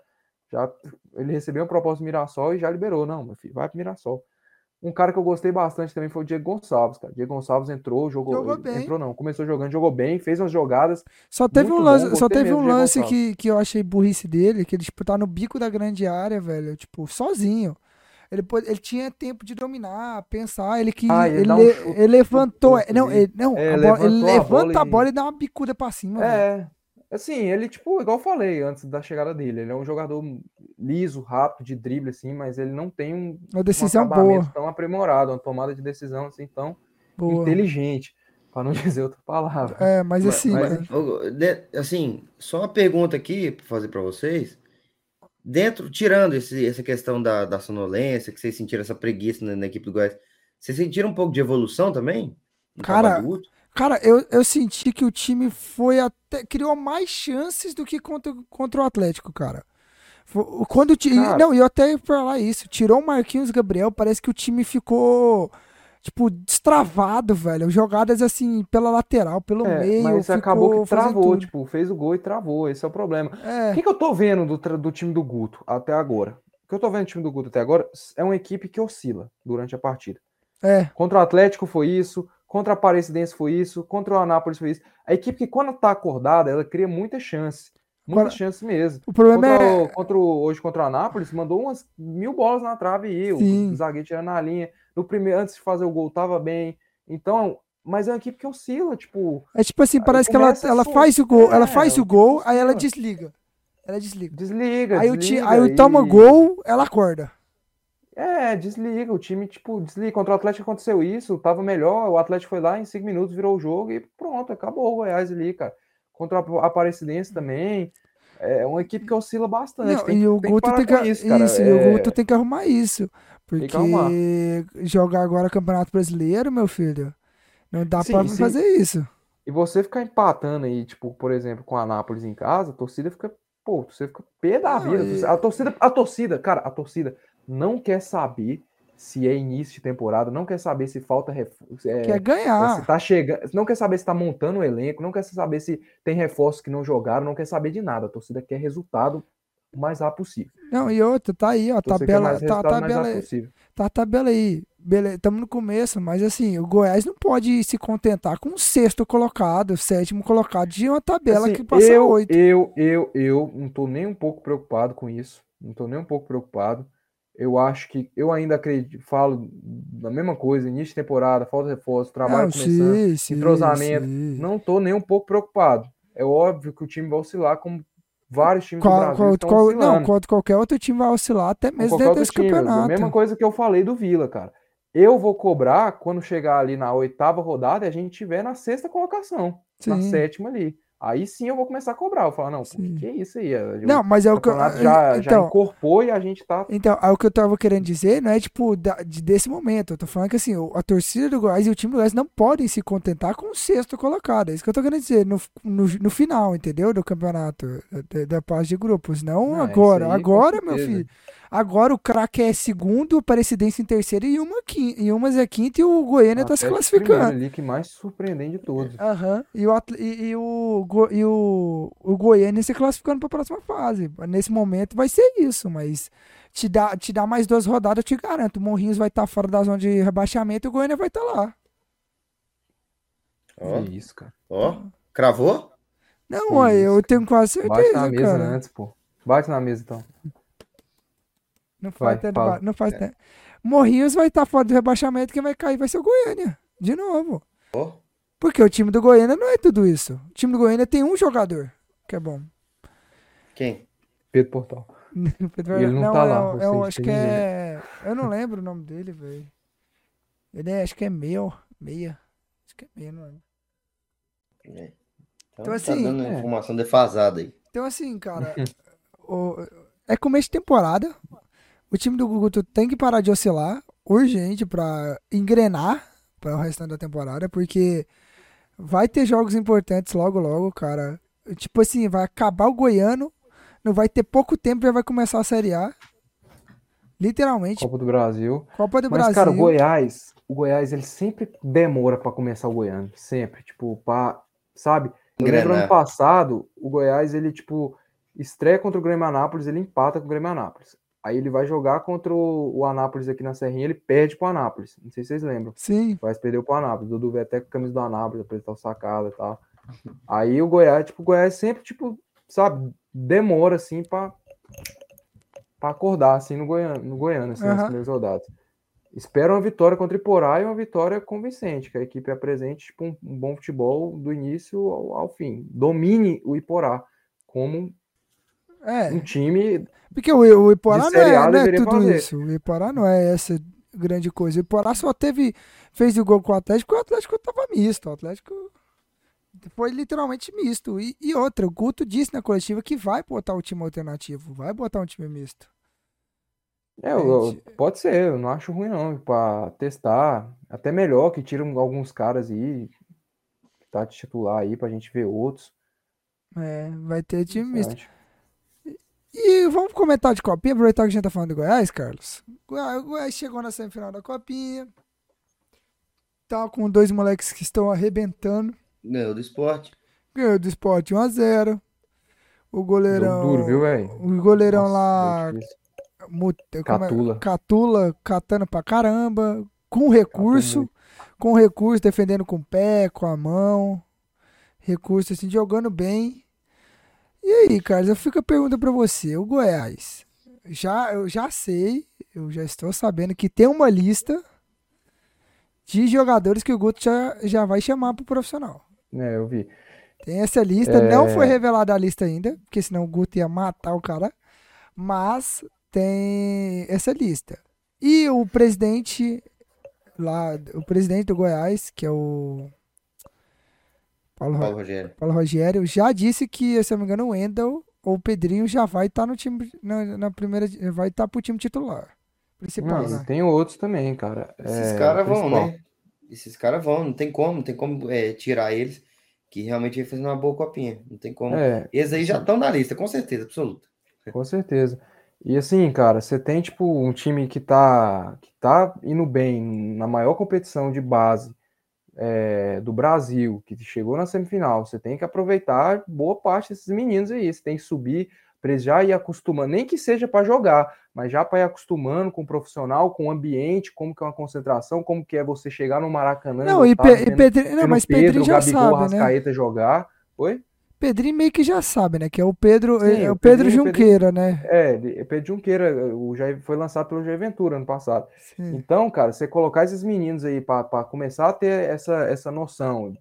já, ele recebeu uma proposta do Mirassol e já liberou. Não, meu filho, vai pro Mirassol. Um cara que eu gostei bastante também foi o Diego Gonçalves, cara. Diego Gonçalves entrou, jogou. Jogou bem. Entrou não, começou jogando, jogou bem, fez umas jogadas. Só teve um bom, lance, só gostei teve um lance que, que eu achei burrice dele, que ele tipo, tá no bico da grande área, velho, tipo, sozinho. Ele, ele tinha tempo de dominar, pensar, ele que Ah, ele ele, um chute ele levantou, torto não, ele, não, É, a bola- ele levantou a levanta bola a bola e- e dá uma bicuda pra cima, velho. É, assim, ele, tipo, igual eu falei antes da chegada dele, ele é um jogador liso, rápido, de drible, assim, mas ele não tem um, Uma um decisão acabamento boa, tão aprimorado, uma tomada de decisão, assim, tão boa. inteligente, para não dizer outra palavra. É, mas Mas- assim, mas, ô, de- assim, só uma pergunta aqui para fazer para vocês. Dentro, tirando esse- essa questão da, da sonolência, que vocês sentiram essa preguiça na, na equipe do Goiás, vocês sentiram um pouco de evolução também? Cara? Cara, eu, eu senti que o time foi até. criou mais chances do que contra, contra o Atlético, cara. Quando o ti- Cara. Não, e eu até ia falar isso. Tirou o Marquinhos Gabriel, parece que o time ficou. Tipo, destravado, velho. Jogadas assim, pela lateral, pelo É, meio. mas acabou que travou, tipo, fez o gol e travou. Esse é o problema. O É, que, que eu tô vendo do, do time do Guto até agora? O que eu tô vendo do time do Guto até agora é uma equipe que oscila durante a partida. é. Contra o Atlético foi isso, contra a Aparecidense foi isso, contra o Anápolis foi isso. A equipe que quando tá acordada, ela cria muita chance. Muita Agora, chance mesmo. O problema Contra, é. o, contra o- hoje contra o Anápolis, mandou umas mil bolas na trave. Sim. O zagueiro tirando na linha. No primeiro, antes de fazer o gol, tava bem. Então, mas é uma equipe que oscila, tipo, É tipo assim, Aí parece que ela, ela faz o gol, ela É, faz o o gol, aí ela desliga. Ela desliga. desliga. Aí o, desliga aí o toma e- gol, ela acorda. É, desliga. O time, tipo, desliga. Contra o Atlético aconteceu isso, tava melhor. O Atlético foi lá em cinco minutos, virou o jogo e pronto, acabou o Goiás ali, cara. Contra a Aparecidense também. É uma equipe que oscila bastante. Não, tem, e o tem Guto tem que, isso, cara. isso, e o É, Guto tem que arrumar isso. Porque jogar agora Campeonato Brasileiro, meu filho, não dá Sim, pra sim. fazer isso. E você ficar empatando aí, tipo, por exemplo, com a Anápolis em casa, a torcida fica, pô, você fica pé da Não, vida. e- A torcida, a torcida, cara, a torcida não quer saber se é início de temporada, não quer saber se falta reforço, é, Quer se ganhar. tá chegando, não quer saber se tá montando o elenco, não quer saber se tem reforços que não jogaram, não quer saber de nada. A torcida quer resultado o mais rápido possível. Não, e outra, tá aí, ó, tabela, tá, o tabela, tá a tabela aí. Beleza, estamos no começo, mas assim, o Goiás não pode se contentar com o sexto colocado, sétimo colocado de uma tabela Assim, que passa eu, oito. eu, eu, eu não tô nem um pouco preocupado com isso. Não tô nem um pouco preocupado. Eu acho que eu ainda acredito, falo da mesma coisa, início de temporada, falta de reforço, trabalho Não, começando. sim, sim, entrosamento, sim. Não tô nem um pouco preocupado. É óbvio que o time vai oscilar, como vários times do Qual, Brasil qual, estão qual- oscilando. não, quanto qualquer outro time vai oscilar, até mesmo dentro desse time. A campeonato. mesma coisa que eu falei do Vila, cara. Eu vou cobrar quando chegar ali na oitava rodada e a gente tiver na sexta colocação, na sétima ali. Aí sim eu vou começar a cobrar. Eu falar, não, Sim. que, é isso aí? Não, mas é o o que eu, campeonato já, já então, incorporou e a gente tá. então, é o que eu tava querendo dizer, não é tipo da- de- desse momento. Eu tô falando que assim, o- a torcida do Goiás e o time do Goiás não podem se contentar com o sexto colocado. É isso que eu tô querendo dizer no, no, no final, entendeu? Do campeonato, da, da parte de grupos. Não Não, agora. aí, agora, meu filho. Agora o craque é segundo, o Aparecidense em terceiro e uma quinta, e umas é quinta e o Goiânia tá se Atlético classificando. ali que mais surpreendente de todos. Aham. E, o, e, e o, Go- e o, o Goiânia se classificando para a próxima fase. Nesse momento vai ser isso, mas te dá, te dá mais duas rodadas, eu te garanto. O Morrinhos vai estar fora da zona de rebaixamento e o Goiânia vai estar lá. Ó, Que isso, cara. ó, cravou? Não, ué, eu tenho quase Bate certeza, na mesa cara. antes, pô. Bate na mesa então. Não faz Vai, tempo, fala. não faz tempo. Morrinhos vai estar fora do rebaixamento, quem vai cair vai ser o Goiânia. De novo. Ó, Porque o time do Goiânia não é tudo isso. O time do Goiânia tem um jogador, que é bom. quem? Pedro Portal. Ele não tá lá, é- ou é seja, acho que é. Eu não lembro o nome dele, velho. Ele é, acho que é meio. Meia. Acho que é meia, não lembro. É. Então, Então, tá assim, dando é. informação defasada aí. Então, assim, cara. o- é começo de temporada. O time do Guguto tem que parar de oscilar urgente pra engrenar para o restante da temporada, porque vai ter jogos importantes logo, logo, cara. Tipo assim, vai acabar o Goiano, não vai ter pouco tempo e já vai começar a Série A. Literalmente, Copa do Brasil. Copa do Mas, Brasil. cara, o Goiás, o Goiás, ele sempre demora pra começar o Goiano. Sempre. Tipo, pra, sabe? Eu lembro Engrenar. ano passado, o Goiás, ele, tipo, estreia contra o Grêmio Anápolis, ele empata com o Grêmio Anápolis. Aí ele vai jogar contra o, o Anápolis aqui na Serrinha, ele perde pro Anápolis. Não sei se vocês lembram. Sim, Goiás perdeu pro Anápolis. Dudu veio até com a camisa do Anápolis, apresentar o sacada e tal. Aí o Goiás, tipo, o Goiás sempre, tipo, sabe, demora, assim, pra, pra acordar, assim, no Goiânia, no Goiânia assim, nas Aham. primeiras rodadas. Espera uma vitória contra o Iporá e uma vitória convincente, que a equipe apresente, tipo, um, um bom futebol do início ao, ao fim. Domine o Iporá como é. um time... Porque o, o Iporá não é, não é tudo fazer. isso. O Iporá não é essa grande coisa. O Iporá só teve. Fez o gol com o Atlético porque o Atlético tava misto. O Atlético foi literalmente misto. E, e outra, o Guto disse na coletiva que vai botar o time alternativo. Vai botar um time misto. É, eu- Gente. pode ser, eu não acho ruim não, para testar, até melhor que tiram alguns caras aí, tá de titular aí pra gente ver outros. É, vai ter time misto. E vamos comentar de copinha, aproveitar que a gente tá falando do Goiás, Carlos. O Goiás, chegou na semifinal da copinha. tá com dois moleques que estão arrebentando. Ganhou do esporte. Ganhou do esporte 1x0. O goleirão. Jogo duro, viu, velho? O goleirão Nossa, lá. jogo difícil. mu- como é? Catula. Catula, catando pra caramba. Com recurso. muito. Com recurso, defendendo com o pé, com a mão. Recurso, assim, jogando bem. E aí, Carlos, eu fico a pergunta pra você. O Goiás. Já, eu já sei, eu já estou sabendo que tem uma lista de jogadores que o Guto já, já vai chamar pro profissional. É, eu vi. Tem essa lista, É. não foi revelada a lista ainda, porque senão o Guto ia matar o cara. Mas tem essa lista. E o presidente lá, o presidente do Goiás, que é o Paulo, Paulo Rogério. Paulo Rogério, já disse que, se eu não me engano, o Wendel ou o Pedrinho já vai estar no time na, na primeira, vai estar pro time titular. Principal, Não, né? tem outros também, cara. Esses É, caras vão, né? Esses caras vão, não tem como, não tem como é, tirar eles, que realmente ia fazer uma boa copinha. Não tem como. É, Eles aí já estão na lista, com certeza, absoluta. Com certeza. E assim, cara, você tem tipo um time que tá, que tá indo bem na maior competição de base é, do Brasil, que chegou na semifinal. Você tem que aproveitar boa parte desses meninos aí. Você tem que subir para eles já ir acostumando, nem que seja para jogar, mas já para ir acostumando com o profissional, com o ambiente, como que é uma concentração, como que é você chegar no Maracanã. Não, e, lotar, Pe- e Pedrinho, não, mas Pedro, já Gabigol, sabe, né? Rascaeta jogar. Oi? Pedrinho meio que já sabe, né? Que é o Pedro, Sim, é o o Pedro Junqueira, né? É, de- Pedro Junqueira, o Jair foi lançado pelo Jair Ventura ano passado. Sim. Então, cara, você colocar esses meninos aí para começar a ter essa, essa noção,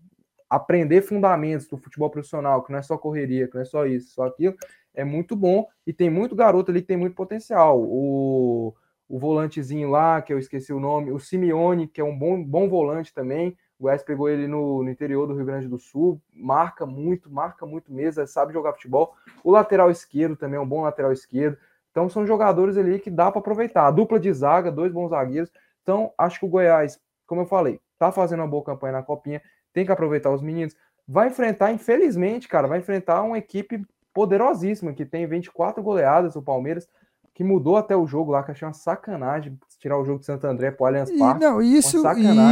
aprender fundamentos do futebol profissional, que não é só correria, que não é só isso, só aquilo, é muito bom. E tem muito garoto ali que tem muito potencial. O, o volantezinho lá, que eu esqueci o nome, o Simeone, que é um bom, bom volante também. O Goiás pegou ele no, no interior do Rio Grande do Sul, marca muito, marca muito mesmo, sabe jogar futebol. O lateral esquerdo também é um bom lateral esquerdo. Então são jogadores ali que dá para aproveitar. A dupla de zaga, dois bons zagueiros. Então acho que o Goiás, como eu falei, tá fazendo uma boa campanha na copinha, tem que aproveitar os meninos. Vai enfrentar, infelizmente, cara, vai enfrentar uma equipe poderosíssima que tem 24 goleadas, o Palmeiras, que mudou até o jogo lá, que achei uma sacanagem tirar o jogo de Santo André pro Allianz E, Parque. não, isso,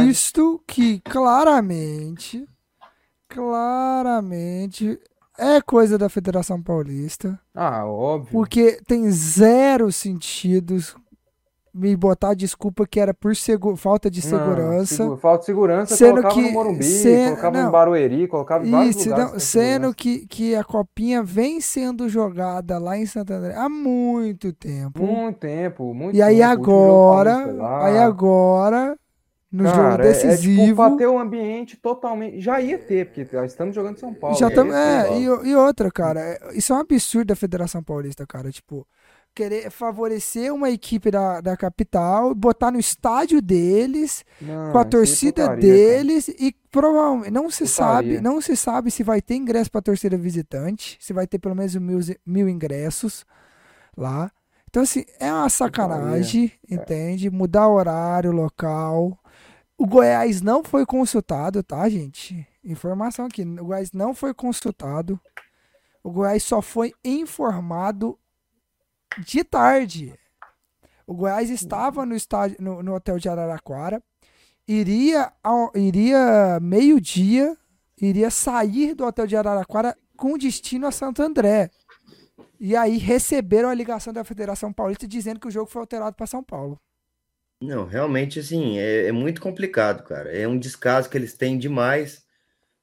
isto que claramente, claramente é coisa da Federação Paulista, Ah, óbvio. porque tem zero sentidos me botar desculpa que era por falta de Não, segurança. segu- falta de segurança, Sendo colocava que- no Morumbi, se- colocava não. no Barueri, colocava em vários Isso, lugares. não, sendo que, que a copinha vem sendo jogada lá em Santo André há muito tempo. Muito tempo, muito e aí tempo. Agora, aí agora, no jogo Cara, é- É, decisivo, tipo, pra ter um ambiente totalmente. Já ia ter, porque nós estamos jogando em São Paulo. Já ter. é, e, e outra, cara, é- isso é um absurdo da Federação Paulista, cara. Tipo, querer favorecer uma equipe da, da capital, botar no estádio deles, Não, com a é torcida putaria, deles e provavelmente não se sabe, Putaria. não se sabe se vai ter ingresso para torcida visitante, se vai ter pelo menos mil, mil ingressos lá. Então, assim, é uma sacanagem, entende? Mudar horário, local. O Goiás não foi consultado, tá, gente? Informação aqui: o Goiás não foi consultado. O Goiás só foi informado de tarde. O Goiás estava no, estádio, no, no hotel de Araraquara, iria, ao- iria meio-dia, iria sair do hotel de Araraquara com destino a Santo André. E aí receberam a ligação da Federação Paulista dizendo que o jogo foi alterado para São Paulo. Não, realmente, assim, é, é muito complicado, cara. É um descaso que eles têm demais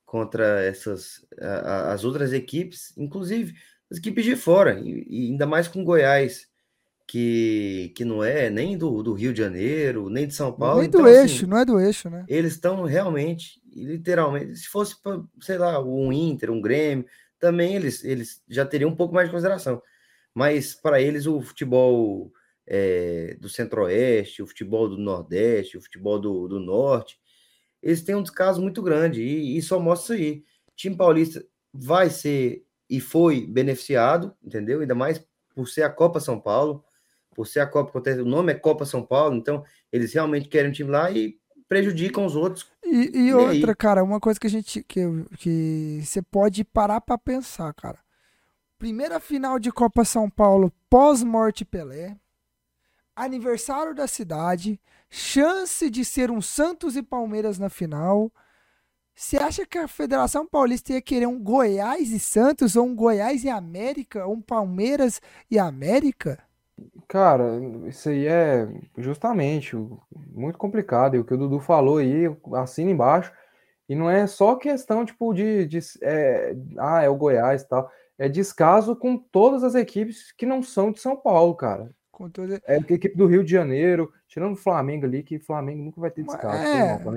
contra essas a- a- as outras equipes, inclusive as equipes de fora, e, e ainda mais com Goiás, que, que não é nem do, do Rio de Janeiro, nem de São Paulo. Nem do Então, assim, eixo, não é do eixo, né? eles estão realmente, literalmente, se fosse, sei lá, um Inter, um Grêmio, também eles, eles já teriam um pouco mais de consideração. Mas para eles o futebol é, do Centro-Oeste, o futebol do Nordeste, o futebol do, do Norte, eles têm um descaso muito grande e, e só mostra isso aí. O time paulista vai ser e foi beneficiado, entendeu? Ainda mais por ser a Copa São Paulo, por ser a Copa, acontece- o nome é Copa São Paulo, então eles realmente querem um time lá e prejudicam os outros. E, e outra, cara, uma coisa que a gente que que você pode parar pra pensar, cara. Primeira final de Copa São Paulo pós-morte Pelé. aniversário da cidade, chance de ser um Santos e Palmeiras na final. Você acha que a Federação Paulista ia querer um Goiás e Santos, ou um Goiás e América, ou um Palmeiras e América? Cara, isso aí é justamente muito complicado. E o que o Dudu falou aí, assina embaixo. E não é só questão, tipo, de, de é, ah, é o Goiás e tal. É descaso com todas as equipes que não são de São Paulo, cara. Com toda... É a equipe do Rio de Janeiro, tirando o Flamengo ali, que o Flamengo nunca vai ter descaso. É. Não,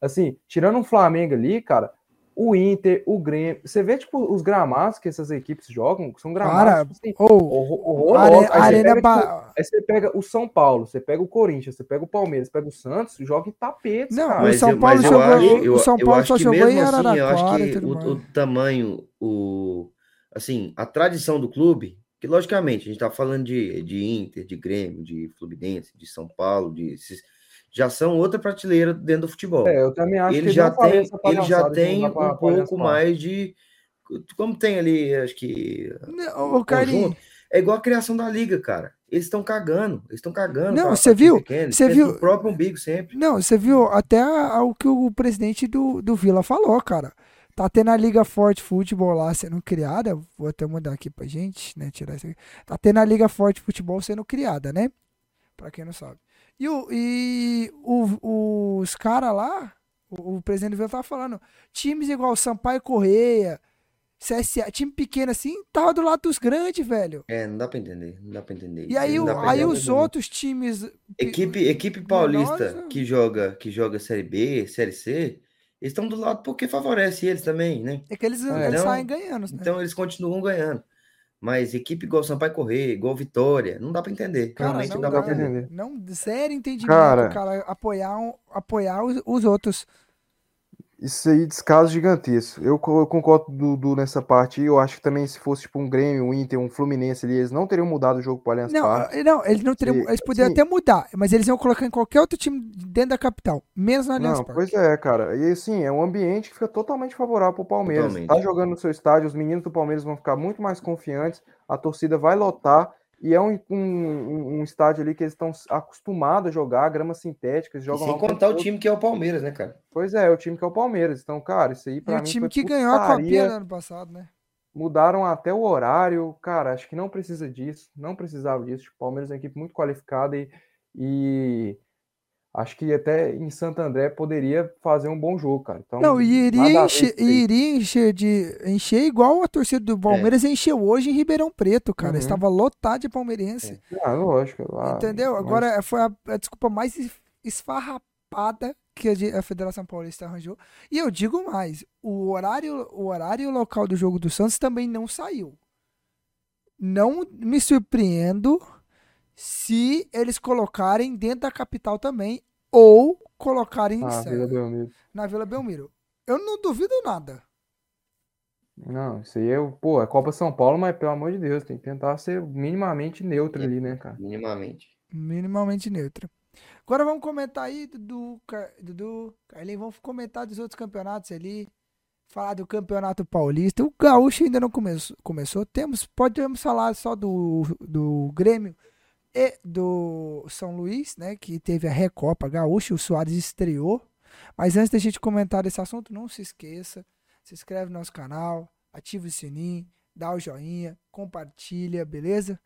assim, tirando o Flamengo ali, cara, o Inter, o Grêmio. Você vê, tipo, os gramados que essas equipes jogam, são gramados. Cara, tipo, assim, oh, Are, aí, arena pega, tipo, aí você pega o São Paulo, você pega o Corinthians, você pega o Palmeiras, você pega o Santos, joga em tapetes. Não, cara. o São Paulo jogou, acho, eu, o São Paulo só jogou em Araraquara. Assim, eu acho que o, o, tamanho, o, assim, a tradição do clube, que logicamente a gente tá falando de, de Inter, de Grêmio, de Fluminense, de São Paulo, de já são outra prateleira dentro do futebol. É, eu também acho ele que já tem, ele já tem um pouco mais de como tem ali, acho que o conjunto, é igual a criação da liga, cara. Eles estão cagando, eles estão cagando. Não, você viu? Você viu o próprio umbigo sempre. Não, você viu até o que o presidente do, do Vila falou, cara. Tá tendo a Liga Forte Futebol lá sendo criada. Vou até mandar aqui pra gente, né? Tirar isso aqui. Tá tendo a Liga Forte Futebol sendo criada, né? Pra quem não sabe. E, o, e o, os caras lá, o, o, presidente do Vila tava falando, times igual Sampaio Correia, CSA, time pequeno assim, tava do lado dos grandes, velho. É, não dá pra entender, não dá pra entender. E aí, o, aí os outros times. Equipe, equipe paulista Nossa. que joga, que joga Série B, Série C, eles estão do lado porque favorece eles também, né? É que eles, então, eles saem ganhando. Né? Então eles continuam ganhando. Mas equipe igual Sampaio Correr, igual Vitória, não dá para entender. Cara, Realmente não, não dá, dá para entender. Não, zero entendimento, cara, cara apoiar, apoiar os, os outros. Isso aí, descaso gigantesco. Eu, eu concordo do, do, nessa parte. Eu acho que também, se fosse tipo um Grêmio, um Inter, um Fluminense ali, eles não teriam mudado o jogo para Allianz não, Parque. Não, eles não teriam. eles poderiam sim. até mudar, mas eles iam colocar em qualquer outro time dentro da capital, menos na Allianz não, Parque. Pois é, cara. E assim, é um ambiente que fica totalmente favorável para o Palmeiras. Totalmente. Tá jogando no seu estádio, os meninos do Palmeiras vão ficar muito mais confiantes, a torcida vai lotar. E é um, um, um, estádio ali que eles estão acostumados a jogar, grama sintética. Eles jogam sem contar o time que é o Palmeiras, né, cara? Pois é, o time que é o Palmeiras. Então, cara, isso aí pra e mim. O time que ganhou a Copinha no ano passado, né? Mudaram até o horário. Cara, acho que não precisa disso. Não precisava disso. O Palmeiras é uma equipe muito qualificada e, e acho que até em Santo André poderia fazer um bom jogo, cara. Então, não, e iria, encher, iria encher, de, encher igual a torcida do Palmeiras é. encheu hoje em Ribeirão Preto, cara. Uhum. Estava lotado de palmeirense. É. Ah, lógico. Lá, Entendeu? Mas... Agora foi a, a, desculpa mais esfarrapada que a, a Federação Paulista arranjou. E eu digo mais, o horário, o horário local do jogo do Santos também não saiu. Não me surpreendo se eles colocarem dentro da capital também ou colocarem ah, Vila Belmiro. na Vila Belmiro. Eu não duvido nada. Não, isso aí é, pô, é Copa São Paulo, mas pelo amor de Deus, tem que tentar ser minimamente neutro ali, né, cara? Minimamente. Minimamente neutro. Agora vamos comentar aí, Dudu, Dudu, Carlinhos, vamos comentar dos outros campeonatos ali. Falar do Campeonato Paulista. O Gaúcho ainda não começou. começou. Temos, podemos falar só do, do Grêmio e do São Luís, né, que teve a Recopa Gaúcha, o Soares estreou. Mas antes da gente comentar esse assunto, não se esqueça, se inscreve no nosso canal, ativa o sininho, dá o joinha, compartilha, beleza?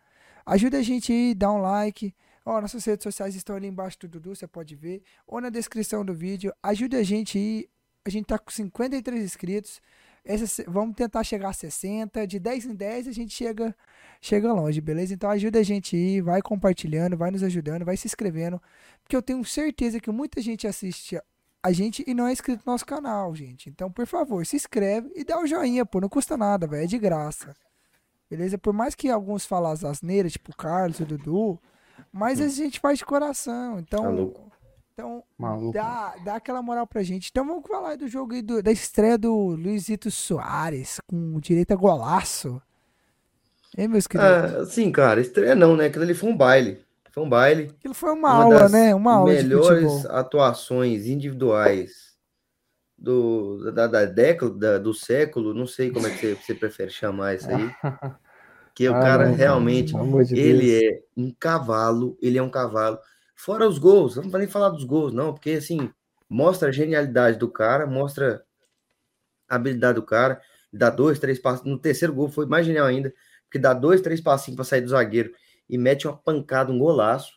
Ajuda a gente aí, dá um like. Ó, nossas redes sociais estão ali embaixo do Dudu, você pode ver, ou na descrição do vídeo. Ajuda a gente aí, a gente tá com 53 inscritos. Essa, vamos tentar chegar a 60. De 10 em 10 a gente chega, chega longe, beleza? Então ajuda a gente aí, vai compartilhando, vai nos ajudando, vai se inscrevendo. Porque eu tenho certeza que muita gente assiste a gente e não é inscrito no nosso canal, gente. Então, por favor, se inscreve e dá o joinha, pô. Não custa nada, velho. É de graça. Beleza? Por mais que alguns falem as asneiras, tipo o Carlos, o Dudu, mas a gente faz de coração. Então, tá então, Maluco. dá, dá aquela moral pra gente. Então, vamos falar do jogo aí, do, da estreia do Luizito Soares, com direito a golaço. Hein, meus queridos? Ah, sim, cara, estreia não, né? Aquilo ali foi um baile. Foi um baile. Aquilo foi uma, uma aula, né? Uma aula melhores atuações individuais do, da, da década, da, do século, não sei como é que você, você prefere chamar isso aí. Porque ah, o cara não, realmente, de ele é um cavalo, ele é um cavalo. Fora os gols, não vou nem falar dos gols, não, porque assim, mostra a genialidade do cara, mostra a habilidade do cara, dá dois, três passos. No terceiro gol foi mais genial ainda, porque dá dois, três passinhos para sair do zagueiro e mete uma pancada, um golaço,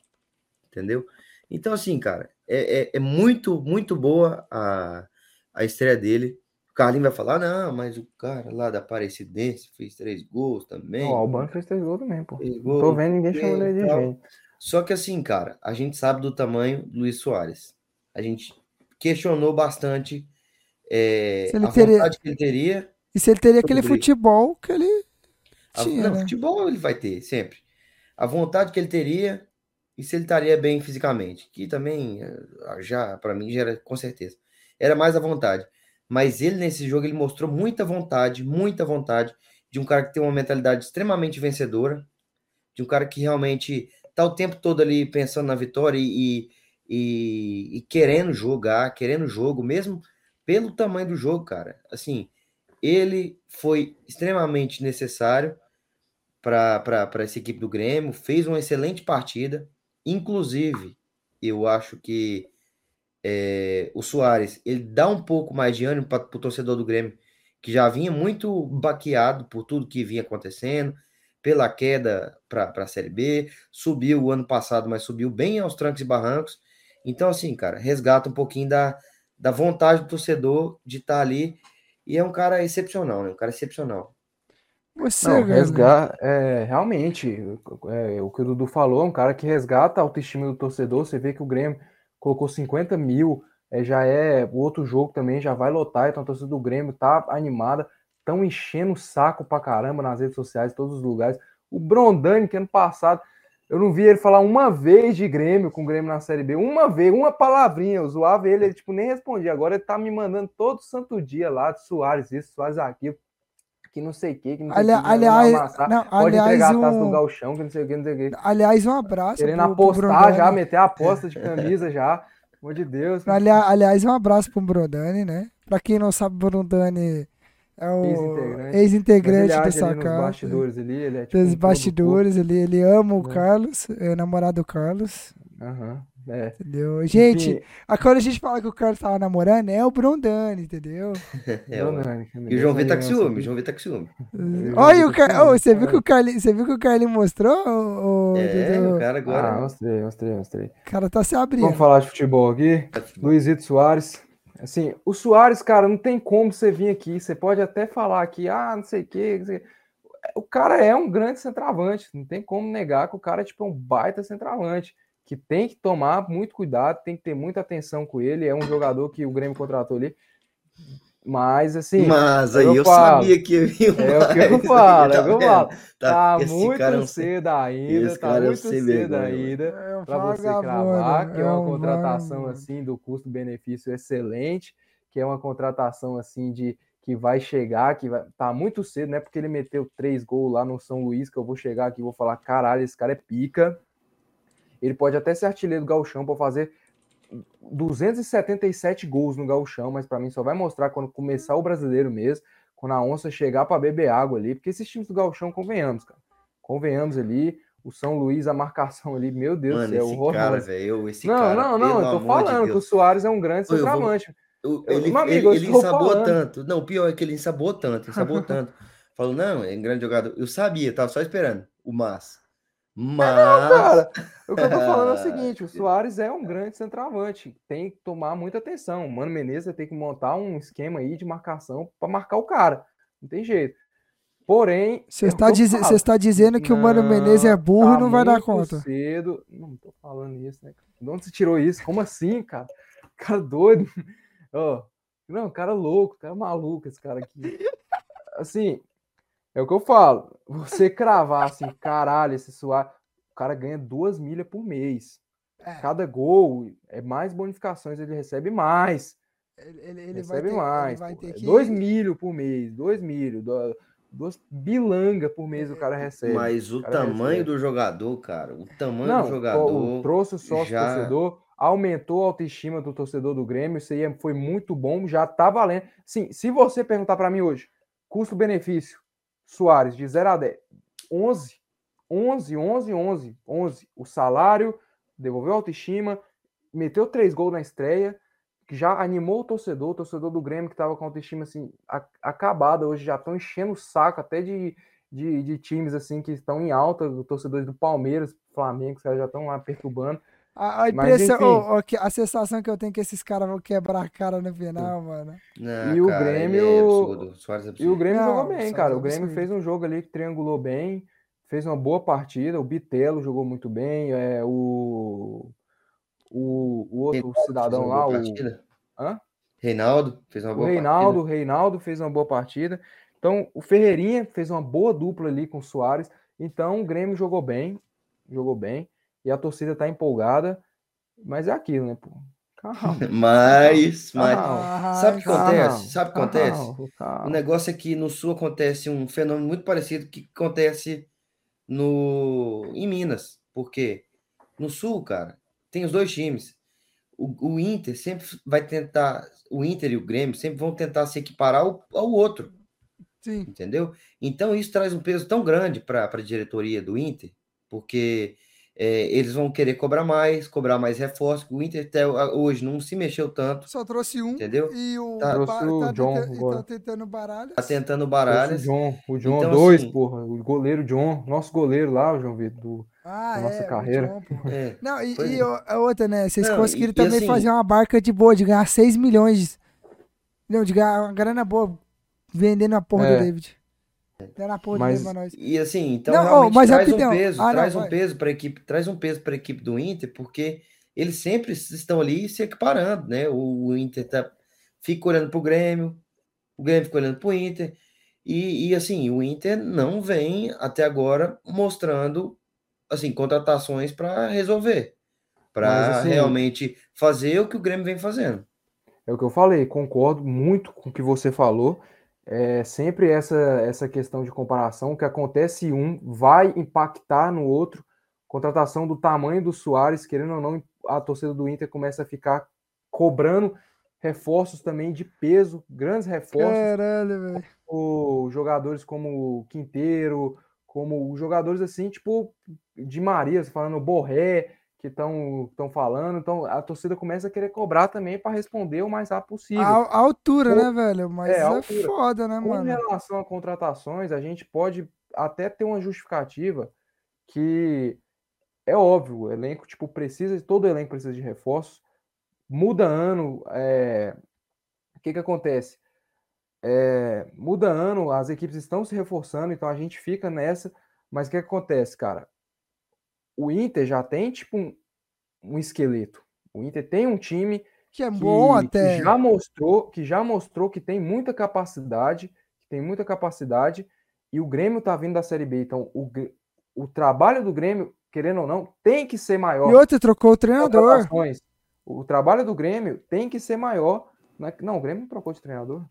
entendeu? Então, assim, cara, é, é, é muito, muito boa a, a estreia dele. O Carlinho vai falar, não, mas o cara lá da Aparecidense fez três gols também. O Albano fez três gols também, pô. Gol, Tô vendo ninguém chamando ele de gente. Só que assim, cara, a gente sabe do tamanho do Luiz Soares. A gente questionou bastante é, a teria... vontade que ele teria. E se ele teria aquele futebol que ele tinha, não, né? futebol ele vai ter, sempre. A vontade que ele teria e se ele estaria bem fisicamente, que também eh, já, para mim, já era com certeza. Era mais a vontade. Mas ele, nesse jogo, ele mostrou muita vontade, muita vontade de um cara que tem uma mentalidade extremamente vencedora, de um cara que realmente tá o tempo todo ali pensando na vitória e, e, e querendo jogar, querendo jogo, mesmo pelo tamanho do jogo, cara. Assim, ele foi extremamente necessário para essa equipe do Grêmio, fez uma excelente partida. Inclusive, eu acho que é, o Soares ele dá um pouco mais de ânimo para o torcedor do Grêmio, que já vinha muito baqueado por tudo que vinha acontecendo, pela queda para a Série B, subiu o ano passado, mas subiu bem aos trancos e barrancos. Então, assim, cara, resgata um pouquinho da, da vontade do torcedor de estar tá ali. E é um cara excepcional, né? Um cara excepcional. Você, não, resgata, é, realmente, é, o que o Dudu falou, é um cara que resgata a autoestima do torcedor. Você vê que o Grêmio colocou 50 mil, é, já é o outro jogo também, já vai lotar. Então a torcida do Grêmio tá animada, estão enchendo o saco pra caramba nas redes sociais, em todos os lugares. O Brondani, que ano passado, eu não vi ele falar uma vez de Grêmio com o Grêmio na Série B, uma vez, uma palavrinha. Eu zoava ele, ele tipo, nem respondia. Agora ele tá me mandando todo santo dia lá de Soares, isso, Soares aqui que não sei o que, que não sei o que. Aliás, amassar, não, pode aliás, entregar um... a taça do galchão, que não sei o que, não sei o que. Aliás, um abraço. Querendo pro, apostar pro já, meter a aposta de camisa já. Pelo amor de Deus. Aliás, aliás, um abraço pro Brodani, né? Pra quem não sabe, Brodani é o ex-integrante ex bastidores ali, ele é tipo Dos um bastidores ali, ele ama o é. Carlos, é o namorado do Carlos. Aham. Uhum. É. Entendeu? Gente, Enfim. quando a gente fala que o Carlos tava namorando, é o Brondani, entendeu? É, o Brondani. E o João Vitor tá com ciúme, o João Vitor tá com ciúme. Olha, o Car... oh, você, viu que o Carlinho, você viu que o Carlinho mostrou? O, é, o cara agora. Ah, mostrei, mostrei, mostrei. O cara tá se abrindo. Vamos falar de futebol aqui. Luizito Soares. Assim, o Soares, cara, não tem como você vir aqui. Você pode até falar aqui, ah, não sei o quê. O cara é um grande centroavante. Não tem como negar que o cara é tipo um baita centroavante que tem que tomar muito cuidado, tem que ter muita atenção com ele. É um jogador que o Grêmio contratou ali. Mas assim. Mas aí eu, eu falo, sabia que ia É o que eu falo, é o que eu falo. Tá, tá muito é um... cedo ainda, tá é muito cedo ainda é para você cravar, que é, é uma contratação assim do custo-benefício excelente, que é uma contratação assim de que vai chegar, que vai tá muito cedo, né? Porque ele meteu três gols lá no São Luís, que eu vou chegar aqui e vou falar, caralho, esse cara é pica. Ele pode até ser artilheiro do Gauchão para fazer 277 gols no Gauchão, mas para mim só vai mostrar quando começar o brasileiro mesmo, quando a onça chegar para beber água ali, porque esses times do Gauchão, convenhamos, cara. Convenhamos ali, o São Luís, a marcação ali, meu Deus Mano, do céu, esse cara, velho, esse não, cara. Não, não, não, eu tô falando de que o Soares é um grande centroavante. Vou... Ele, amigo, ele, ele ensabou tanto. Não, o pior é que ele ensabou tanto, ensabou tanto. Falou, não, é um grande jogador. Eu sabia, tava só esperando o Massa. Mas. É não, cara. O que eu tô falando é o seguinte: o Soares é um grande centroavante. Tem que tomar muita atenção. O Mano Menezes tem que montar um esquema aí de marcação para marcar o cara. Não tem jeito. Porém. Você está, diz... está dizendo que não, o Mano Menezes é burro tá e não vai dar conta. cedo. Não tô falando isso, né? De onde você tirou isso? Como assim, cara? Cara doido. Oh, não, cara louco, cara maluco esse cara aqui. Assim, é o que eu falo. Você cravar assim, caralho, esse suar. O cara ganha duas milhas por mês. É. Cada gol é mais bonificações, ele recebe mais. Ele, ele, ele recebe ter, mais. Ele é que... Dois milho por mês, dois milho, duas bilanga por mês o cara recebe. Mas o tamanho recebe. do jogador, cara, o tamanho Não, do jogador. O, trouxe o sócio já... torcedor, aumentou a autoestima do torcedor do Grêmio, isso aí foi muito bom, já tá valendo. Sim, se você perguntar para mim hoje, custo-benefício, Soares, de 0 a 10. 11. 11, 11, 11, 11. O salário, devolveu a autoestima, meteu três gols na estreia, já animou o torcedor, o torcedor do Grêmio que estava com a autoestima assim, acabada, hoje já estão enchendo o saco até de, de, de, times assim que estão em alta, torcedores do Palmeiras, Flamengo, que já estão lá perturbando. A, a impressão, Mas, oh, oh, a sensação que eu tenho é que esses caras vão quebrar a cara no final, mano. Não, e, o cara, Grêmio, é absurdo. É e o Grêmio jogou bem, cara. O é Grêmio fez um jogo ali que triangulou bem, fez uma boa partida. O Bitelo jogou muito bem. É, o, o, o outro Reinaldo cidadão lá, o. Hã? Reinaldo fez uma boa o Reinaldo, partida. Reinaldo fez uma boa partida. Então, o Ferreirinha fez uma boa dupla ali com o Soares. Então, o Grêmio jogou bem, jogou bem e a torcida tá empolgada, mas é aquilo, né, pô? Calma. Mas, mas sabe o que acontece? Sabe o que acontece? O negócio é que no sul acontece um fenômeno muito parecido que acontece no em Minas, porque no sul, cara, tem os dois times. O, o Inter sempre vai tentar, o Inter e o Grêmio sempre vão tentar se equiparar ao, ao outro. Sim. Entendeu? Então isso traz um peso tão grande para a diretoria do Inter, porque é, eles vão querer cobrar mais, cobrar mais reforço. O Inter até hoje não se mexeu tanto. Só trouxe um. Entendeu? E o, tá, trouxe tá o John. Tenta, tá tentando baralho. Tá tentando baralho. O John, o John então, dois, assim, porra. O goleiro John, nosso goleiro lá, o João Vitor, do, ah, da nossa é, carreira. John, é. Não, e, e a outra, né? Vocês não, conseguiram e, também e assim, fazer uma barca de boa, de ganhar 6 milhões. De, não, de ganhar uma grana boa vendendo a porra é. do David. Porra mas, nós. E assim, então não, realmente oh, mas traz um peso, ah, traz não, um peso para a equipe, traz um peso para a equipe do Inter, porque eles sempre estão ali se equiparando, né? O, o Inter tá, fica olhando para o Grêmio, o Grêmio fica olhando para o Inter, e, e assim, o Inter não vem até agora mostrando assim contratações para resolver, para assim, realmente fazer o que o Grêmio vem fazendo. É o que eu falei, concordo muito com o que você falou é sempre essa, essa questão de comparação, que acontece um vai impactar no outro. Contratação do tamanho do Soares, querendo ou não, a torcida do Inter começa a ficar cobrando reforços também de peso, grandes reforços. Caralho, velho. Jogadores como o Quinteiro, como jogadores assim, tipo de Maria, falando Borré, que estão falando. Então a torcida começa a querer cobrar também para responder o mais rápido possível. A, a altura, né, velho? Mas é, é foda, né, mano? Com relação a contratações, a gente pode até ter uma justificativa que é óbvio, o elenco tipo precisa, todo elenco precisa de reforços. Muda ano, é... o que que acontece? É... muda ano, as equipes estão se reforçando, então a gente fica nessa. Mas o que, que acontece, cara? O Inter já tem tipo um, um esqueleto. O Inter tem um time que é bom que, até que já mostrou que já mostrou que tem muita capacidade, que tem muita capacidade e o Grêmio tá vindo da Série B, então o, o trabalho do Grêmio, querendo ou não, tem que ser maior. E outro trocou o treinador. O trabalho do Grêmio tem que ser maior. Não, é, não o Grêmio não trocou de treinador.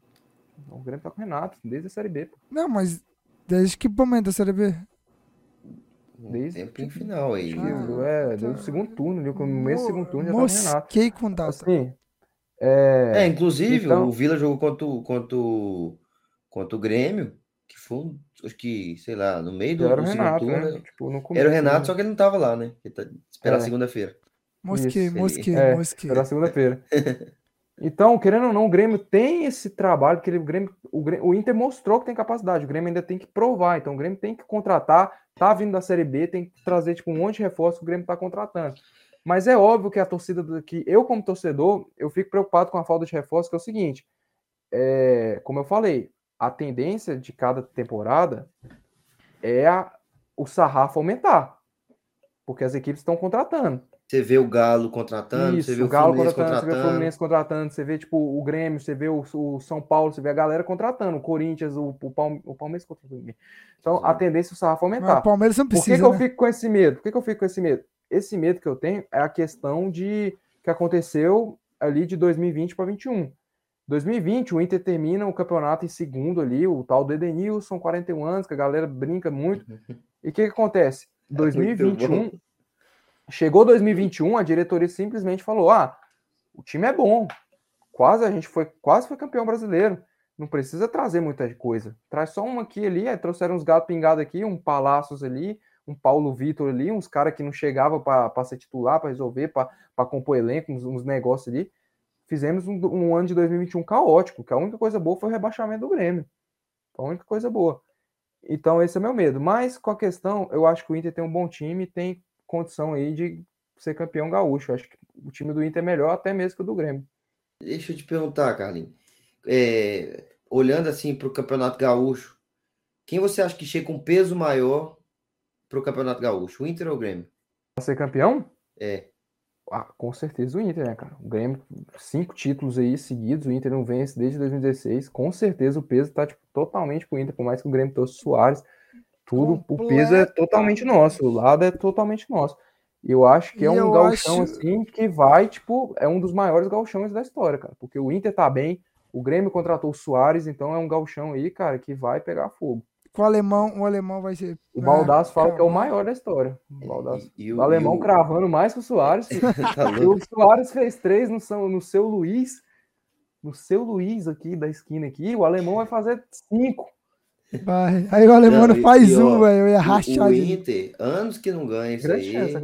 O Grêmio tá com o Renato, desde a Série B. Pô. Não, mas desde que momento da Série B? Desde tempo em final aí. Ah, é, deu o segundo turno, no começo do segundo turno já Mosquei tava Renato. com data. Assim, é... é, inclusive então... o Vila jogou contra, contra, contra o Grêmio, que foi, acho que, sei lá, no meio do, era do segundo Renato, turno. Né? Tipo, começo, era o Renato, né? só que ele não tava lá, né? Ele tá, esperar é. segunda-feira. Mosquei, mosquei, é, mosquei. Era segunda-feira. Então, querendo ou não, o Grêmio tem esse trabalho, porque o Grêmio, o Grêmio, o Inter mostrou que tem capacidade, o Grêmio ainda tem que provar, então o Grêmio tem que contratar, tá vindo da Série B, tem que trazer tipo um monte de reforço que o Grêmio tá contratando. Mas é óbvio que a torcida, que eu como torcedor, eu fico preocupado com a falta de reforço, que é o seguinte, é, como eu falei, a tendência de cada temporada é a, o sarrafo aumentar, porque as equipes estão contratando. Você vê o Galo contratando, Isso, você vê o, Galo Fluminense contratando, Você vê o Fluminense contratando, você vê tipo, o Grêmio, você vê o, o São Paulo, você vê a galera contratando, o Corinthians, o, o, Palme, o Palmeiras contratando. Então Sim. a tendência é o sarrafo aumentar. o Palmeiras não precisa. Por que, que né? eu fico com esse medo? Por que, que eu fico com esse medo? Esse medo que eu tenho é a questão de que aconteceu ali de 2020 para 2021. 2020, o Inter termina o campeonato em segundo ali, o tal do Edenilson, 41 anos, que a galera brinca muito. E o que, que acontece? 2021, é Chegou 2021, a diretoria simplesmente falou: ah, o time é bom. Quase a gente foi, quase foi campeão brasileiro. Não precisa trazer muita coisa. Traz só um aqui ali, aí trouxeram uns gatos pingados aqui, um Palácios ali, um Paulo Vitor ali, uns caras que não chegavam para ser titular, para resolver, para compor elenco, uns, uns negócios ali. Fizemos um, um, ano de 2021 caótico, que a única coisa boa foi o rebaixamento do Grêmio. Foi a única coisa boa. Então, esse é meu medo. Mas, com a questão, eu acho que o Inter tem um bom time, tem condição aí de ser campeão gaúcho. Acho que o time do Inter é melhor até mesmo que o do Grêmio. Deixa eu te perguntar, Carlinhos. É, olhando assim para o Campeonato Gaúcho, quem você acha que chega com peso maior para o Campeonato Gaúcho, o Inter ou o Grêmio? Para ser campeão? É. Ah, com certeza o Inter, né, cara? O Grêmio, cinco títulos aí seguidos, o Inter não vence desde 2016. Com certeza o peso tá tipo, totalmente pro Inter, por mais que o Grêmio trouxe Soares, tudo, o peso é totalmente nosso, o lado é totalmente nosso. E eu acho que é um gauchão acho... assim que vai, tipo, é um dos maiores gauchões da história, cara. Porque o Inter tá bem, o Grêmio contratou o Soares, então é um gauchão aí, cara, que vai pegar fogo. Com o alemão, o alemão vai ser. O Baldasso fala que é o maior da história. O, Baldasso. E, e o, o, alemão o... cravando mais que o Soares. tá o Soares fez três no, São, no seu Luiz. No seu Luiz aqui da esquina aqui, o alemão vai fazer cinco. Vai. Aí o alemão não, faz um, velho. Eu ia rachar. O, Inter, anos que não ganha isso Grande aí.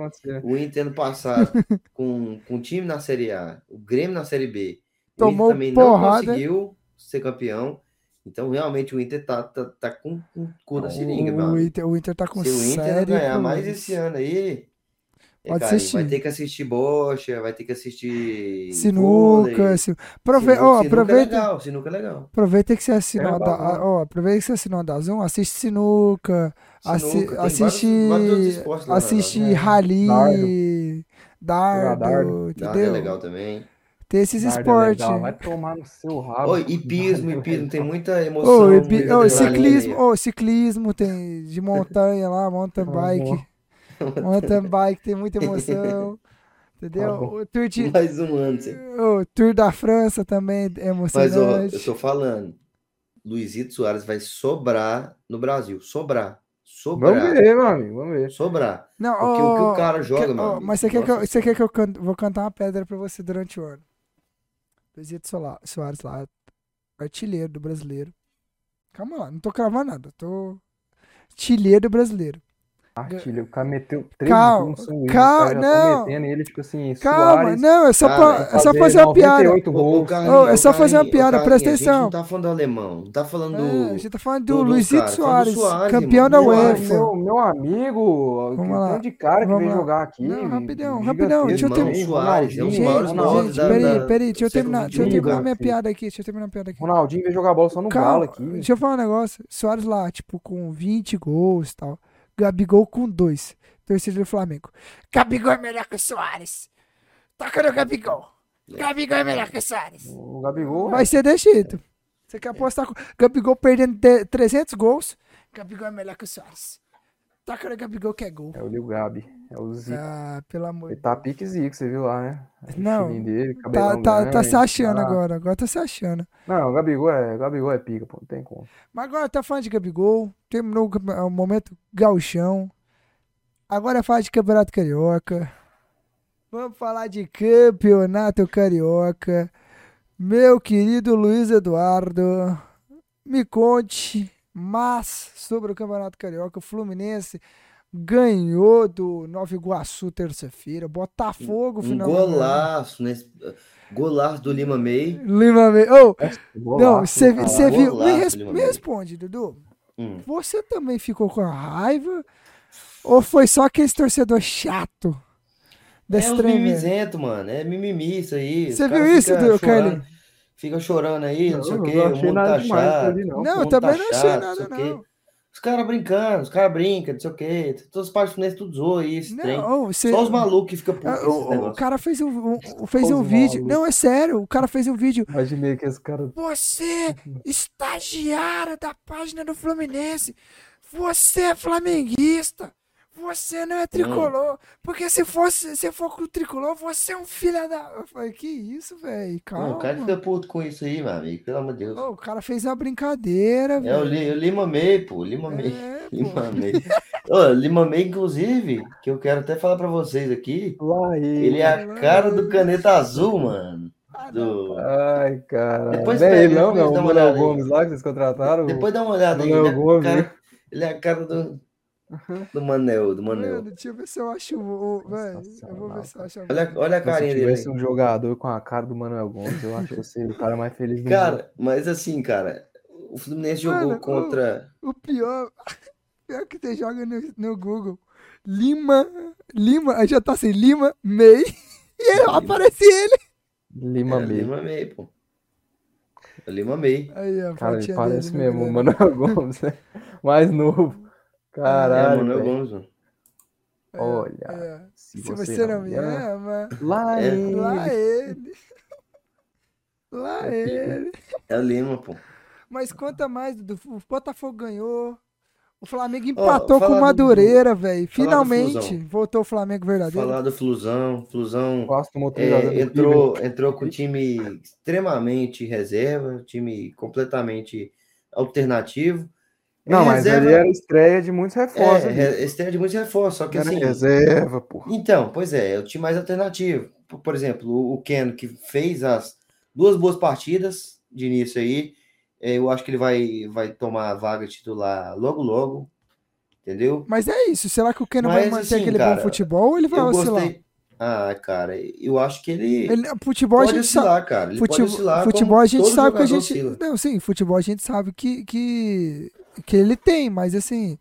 O Inter ano passado, com, com o time na Série A, o Grêmio na Série B. Tomou o Inter também porrada. não conseguiu ser campeão. Então, realmente, o Inter tá, tá, tá com o cu da seringa, o mano. Inter, o Inter tá com Se o Inter não ganhar mais esse ano aí, Pode cara, assistir. vai ter que assistir bocha, vai ter que assistir sinuca, sinuca, Prove... sinuca, oh, sinuca aproveita, é legal, sinuca é legal. Aproveita que você assinou É a da, ó, aproveita que você assinou a da Zoom, assiste sinuca, assi, Sinuca, tem assiste vários- vários na assiste Zoom. É, rally, dardo, dardo. Nada é entendeu? legal também. Tem esses Dardo é esportes. legal, Vai tomar no seu rabo. Oi, hipismo, hipismo, tem muita emoção. Ô, hipi- adrenalina ciclismo, ô, ciclismo tem de montanha lá, mountain bike. Mountain bike tem muita emoção. Tá Entendeu? o tour, de, Mais um ano, sim. o tour da França também é Mas, ó, emocionante. eu tô falando. Luizito Soares vai sobrar no Brasil. Sobrar. Sobrar. Vamos ver, meu amigo, vamos ver. Sobrar. Não, Porque o que o cara joga, que- meu amigo, Mas você quer, que eu, você quer que eu can- vou cantar uma pedra pra você durante o ano? Luizito Soares lá, artilheiro do brasileiro. Calma lá, não tô cravando nada, tô artilheiro do brasileiro. Artilha, o cara meteu três Calma, gols no São Luís, calma, já tão não. metendo ele, tipo assim, Calma, Suárez, não, é só, Cara, pra, é só fazer uma piada. 98 Ô, ô, gols. Ô, é só fazer uma piada, presta A gente atenção. não tá falando do alemão, não tá falando É, do. a gente tá falando do- do, Luizito cara, Soares, Soares, campeão da UEFA. meu, meu amigo, que Vamos lá, de cara que vamos veio lá. jogar aqui. Não, rapidão, rapidão, deixa eu também, ter- Soares, é Gente, peraí, peraí, deixa eu terminar, deixa eu terminar minha piada aqui, deixa eu terminar minha piada aqui. Ronaldinho veio jogar bola só no Galo aqui. deixa eu falar um negócio. Soares lá, tipo, com 20 gols e tal. Gabigol com 2. Torcida do Flamengo. Gabigol é melhor que o Soares. Toca no Gabigol. Gabigol é melhor que o Soares. O Gabigol, Vai ser jeito. Você quer apostar com Gabigol perdendo te- 300 gols? Gabigol é melhor que o Soares. Toca no Gabigol que é gol. é o Lil Gabi, é o Zico. Ah, pelo amor Ele de tá Deus. pique Zico, você viu lá, né? O Não, dele, Tá, tá, tá grande, se achando tá agora. Agora tá se achando. Não, o Gabigol é, o Gabigol é pica, pô, não tem como. Mas agora tá falando de Gabigol. Terminou o momento gauchão. Agora é fala de Campeonato Carioca. Vamos falar de Campeonato Carioca. Meu querido Luiz Eduardo, me conte mais sobre o Campeonato Carioca. O Fluminense ganhou do Nova Iguaçu terça-feira. Botafogo, Um final. golaço, nesse, golaço do Lima May. Lima, May- Ô, não, Golaço, você viu? Me, res- me responde, Dudu. Hum. Você também ficou com raiva? Ou foi só aquele torcedor chato desse É trem? mimizento, mano. É mimimi isso aí. Você viu isso, fica Du- chorando- Carlinhos? Fica chorando aí, não, sei o Não, quê. não O mundo nada tá demais chato. ali, não. Não, também tá não achei chato, nada, sei o quê. não. Os caras brincando, os caras brincam, não sei o quê. Todas as partes fluminenses tudo zoam aí, esse trem. Não, ô, você- Só os malucos que ficam putos Ah, o, o cara fez um, um- fez Os um vídeo. Não, é sério. O cara fez um vídeo. Imaginei que esse cara. Você, estagiário da página do Fluminense, você é flamenguista. Você não é tricolor. Porque se fosse, se for com o tricolor, você é um filho da. Eu falei, que isso, velho? Calma. Não, o cara fica puto com isso aí, meu amigo. Pelo amor de Deus. O cara fez uma brincadeira, É o, velho. Li- o Lima May, pô. Lima May. É, pô. Lima May. Ô, Lima May, inclusive, que eu quero até falar pra vocês aqui. Lá Ele é a cara do caneta azul, mano. do... Ai, cara. Depois não é ele, não, depois não. dá O uma Manuel olhada aí. Gomes lá que vocês contrataram. Depois dá uma olhada aí. É, Gomes, cara, ele é a cara do, do Manel, do Manel. Mano, deixa eu ver se eu acho o. o- eu vou ver se eu acho. Olha, olha a Se carinha dele. tivesse aí. um jogador com a cara do Manuel Gomes, eu acho que você o cara mais feliz do mundo. Cara, mas assim, cara, o Fluminense jogou Mano, contra. O pior. Pior que você joga no, no Google. Lima. Lima. Aí já tá assim, Lima, May. E aí aparece ele. Lima é, Meio. Lima May, pô. É Lima May. Aí, a Cara, ele parece dele, mesmo o? Manuel Gomes, né? Mais novo. É, Caralho. Gomes, mano. É, Olha, é. Se, Se você não me ama, lá É. ele. lá ele. Lá É ele. É Lima, pô. Mas conta mais, Dudu. O Botafogo ganhou. O Flamengo empatou falar com o do- Madureira, velho. Finalmente voltou o Flamengo verdadeiro. Falar do Flusão. Flusão é, 3 a 0 do entrou, entrou com o time extremamente reserva, time completamente alternativo. Não, mas reserva- ali era estreia de muitos reforços. É, ali. re- estreia de muitos reforços, só que Era assim. reserva, pô. Então, pois é, é o time mais alternativo. Por, exemplo, o, Keno, que fez as duas boas partidas de início aí, é, eu acho que ele vai, vai tomar a vaga titular logo, logo. Entendeu? Mas é isso. Será que o Keno vai manter assim, aquele cara, bom futebol ou ele vai Eu oscilar? gostei. Ah, cara, eu acho que ele, Ele, futebol a pode gente sabe. oscilar, cara. Ele pode Futebol, oscilar futebol a gente sabe que a gente. oscila. Não, sim, futebol a gente sabe que, que, que ele tem, mas assim.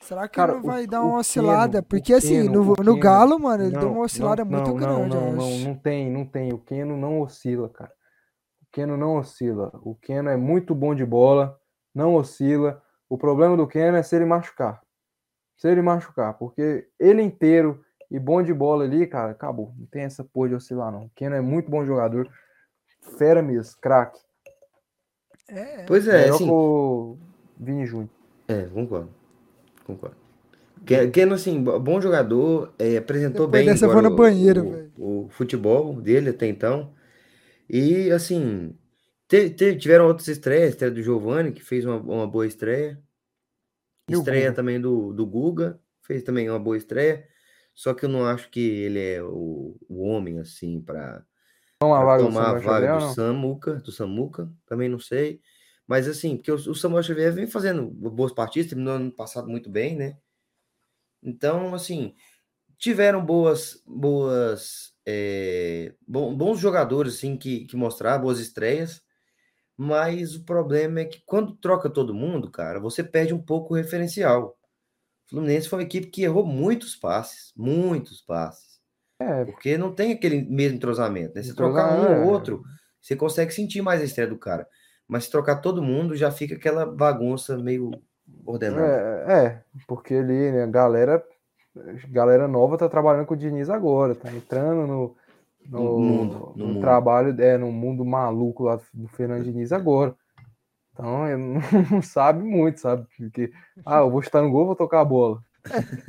Será que Cara, não vai o- dar uma oscilada? Keno- Porque assim, Keno- no, no Galo, mano, ele deu Não, uma oscilada não, muito não, grande, Não, não, não tem, não tem. O Keno não oscila, cara. O Keno não oscila. O Keno é muito bom de bola, não oscila. O problema do Keno é se ele machucar. Se ele machucar, porque ele inteiro e bom de bola ali, cara, acabou. Não tem essa porra de oscilar, não. O Keno é muito bom jogador. Fera mesmo, craque. É, Pois é, Melhor assim. que o Vini Júnior. É, concordo. Concordo. Ken- Keno, assim, bo- bom jogador, é, apresentou Depois bem agora no o- banheiro, o, o futebol dele até então. E, assim, te- te- tiveram outras estreias, estreia do Giovani, que fez uma, uma boa estreia. E Estreia também do, do Guga, fez também uma boa estreia. Só que eu não acho que ele é o, o homem, assim, para Toma a pra vaga do tomar a vaga do? Samuca, do Samuca, também não sei. Mas assim, porque o, o Samuel Xavier vem fazendo boas partidas, terminou ano passado muito bem, né? Então, assim, tiveram boas, boas, é, bons jogadores, assim, que, que mostraram boas estreias, mas o problema é que quando troca todo mundo, cara, você perde um pouco o referencial. O Fluminense foi uma equipe que errou muitos passes, muitos passes. É, Porque não tem aquele mesmo entrosamento, né? Se trocar um ou é. outro, você consegue sentir mais a estreia do cara. Mas se trocar todo mundo, já fica aquela bagunça meio ordenada. É, é, porque ali, né, a galera, galera nova tá trabalhando com o Diniz agora, tá entrando no, no, No mundo, no no mundo. trabalho, é, no mundo maluco lá do Fernando Diniz agora. Então, ele não, não sabe muito, sabe? Porque, ah, eu vou chutar no gol, vou tocar a bola.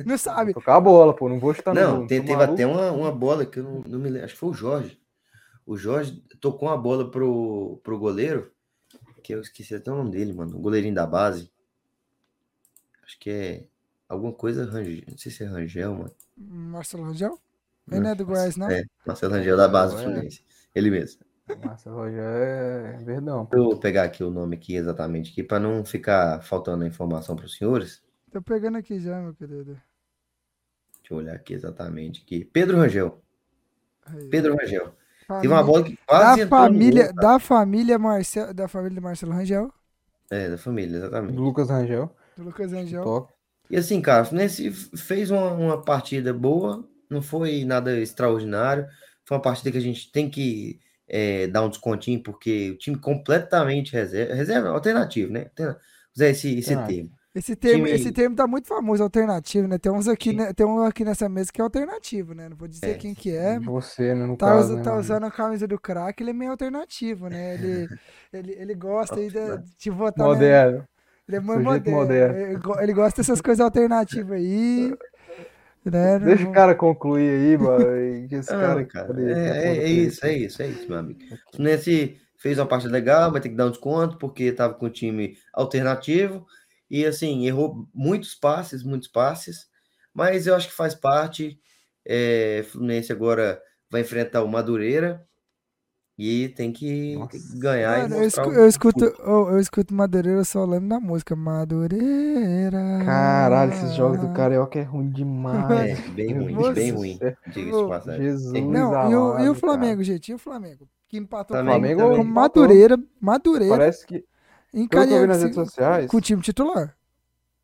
Não sabe. Vou tocar a bola, pô, não vou chutar no Não, gol. sou teve maluco. até uma, uma bola que eu não, não me lembro, acho que foi o Jorge. O Jorge tocou uma bola pro, pro goleiro, que eu esqueci até o nome dele, mano, o goleirinho da base. Acho que é alguma coisa Rangel, não sei se é Rangel, mano. Marcelo Rangel? Ele não é do Goiás, não? É, Marcelo Rangel da base do É. Fluminense. Ele mesmo. Marcelo Rogério é verdão. Deixa eu pegar aqui o nome aqui exatamente aqui para não ficar faltando a informação para os senhores. Tô pegando aqui já, meu querido. Deixa eu olhar aqui exatamente aqui. Pedro Rangel. Aí. Pedro Rangel. Teve Família- uma bola que quase da família, da família Marcel, da família do Marcelo Rangel, É, da família, Do exatamente. Lucas Rangel. do Lucas Rangel. E assim, cara, o Fluminense fez uma, uma partida boa, não foi nada extraordinário. Foi uma partida que a gente tem que é, dar um descontinho, porque o time completamente reserva, reserva alternativo, né? Usar esse, esse Alternativo. termo. Esse termo, Time- esse termo tá muito famoso, alternativo, né? Tem uns aqui, né? Tem um aqui nessa mesa que é alternativo, né? Não vou dizer É. quem que é. Você, né, no Tá, caso, usa- né, tá mano? usando a camisa do craque, ele é meio alternativo, né? Ele, ele, ele gosta aí de, de votar. né? Moderno. Ele é muito moderno. moderno. Ele gosta dessas coisas alternativas aí. Deixa o cara concluir aí, mano. que esse Ah, cara, é, é- é isso, é isso, é isso, meu amigo. O Fluminense fez uma partida legal, vai ter que dar um desconto, porque estava com um time alternativo. E assim, errou muitos passes, muitos passes, mas eu acho que faz parte. É, Fluminense agora vai enfrentar o Madureira. E tem que Nossa. ganhar Mano, e eu, escu- eu escuto, eu, eu escuto Madureira, eu só lembro da música Madureira. Caralho, esses jogos do Carioca é ruim É, demais. bem Meu ruim, bem ruim, diga-se passagem. Jesus Não, e o, e o Flamengo, gente? E o Flamengo? Que empatou com o Flamengo com também. Madureira, Madureira, Parece que, em pelo que eu vi nas redes sociais, com o time titular.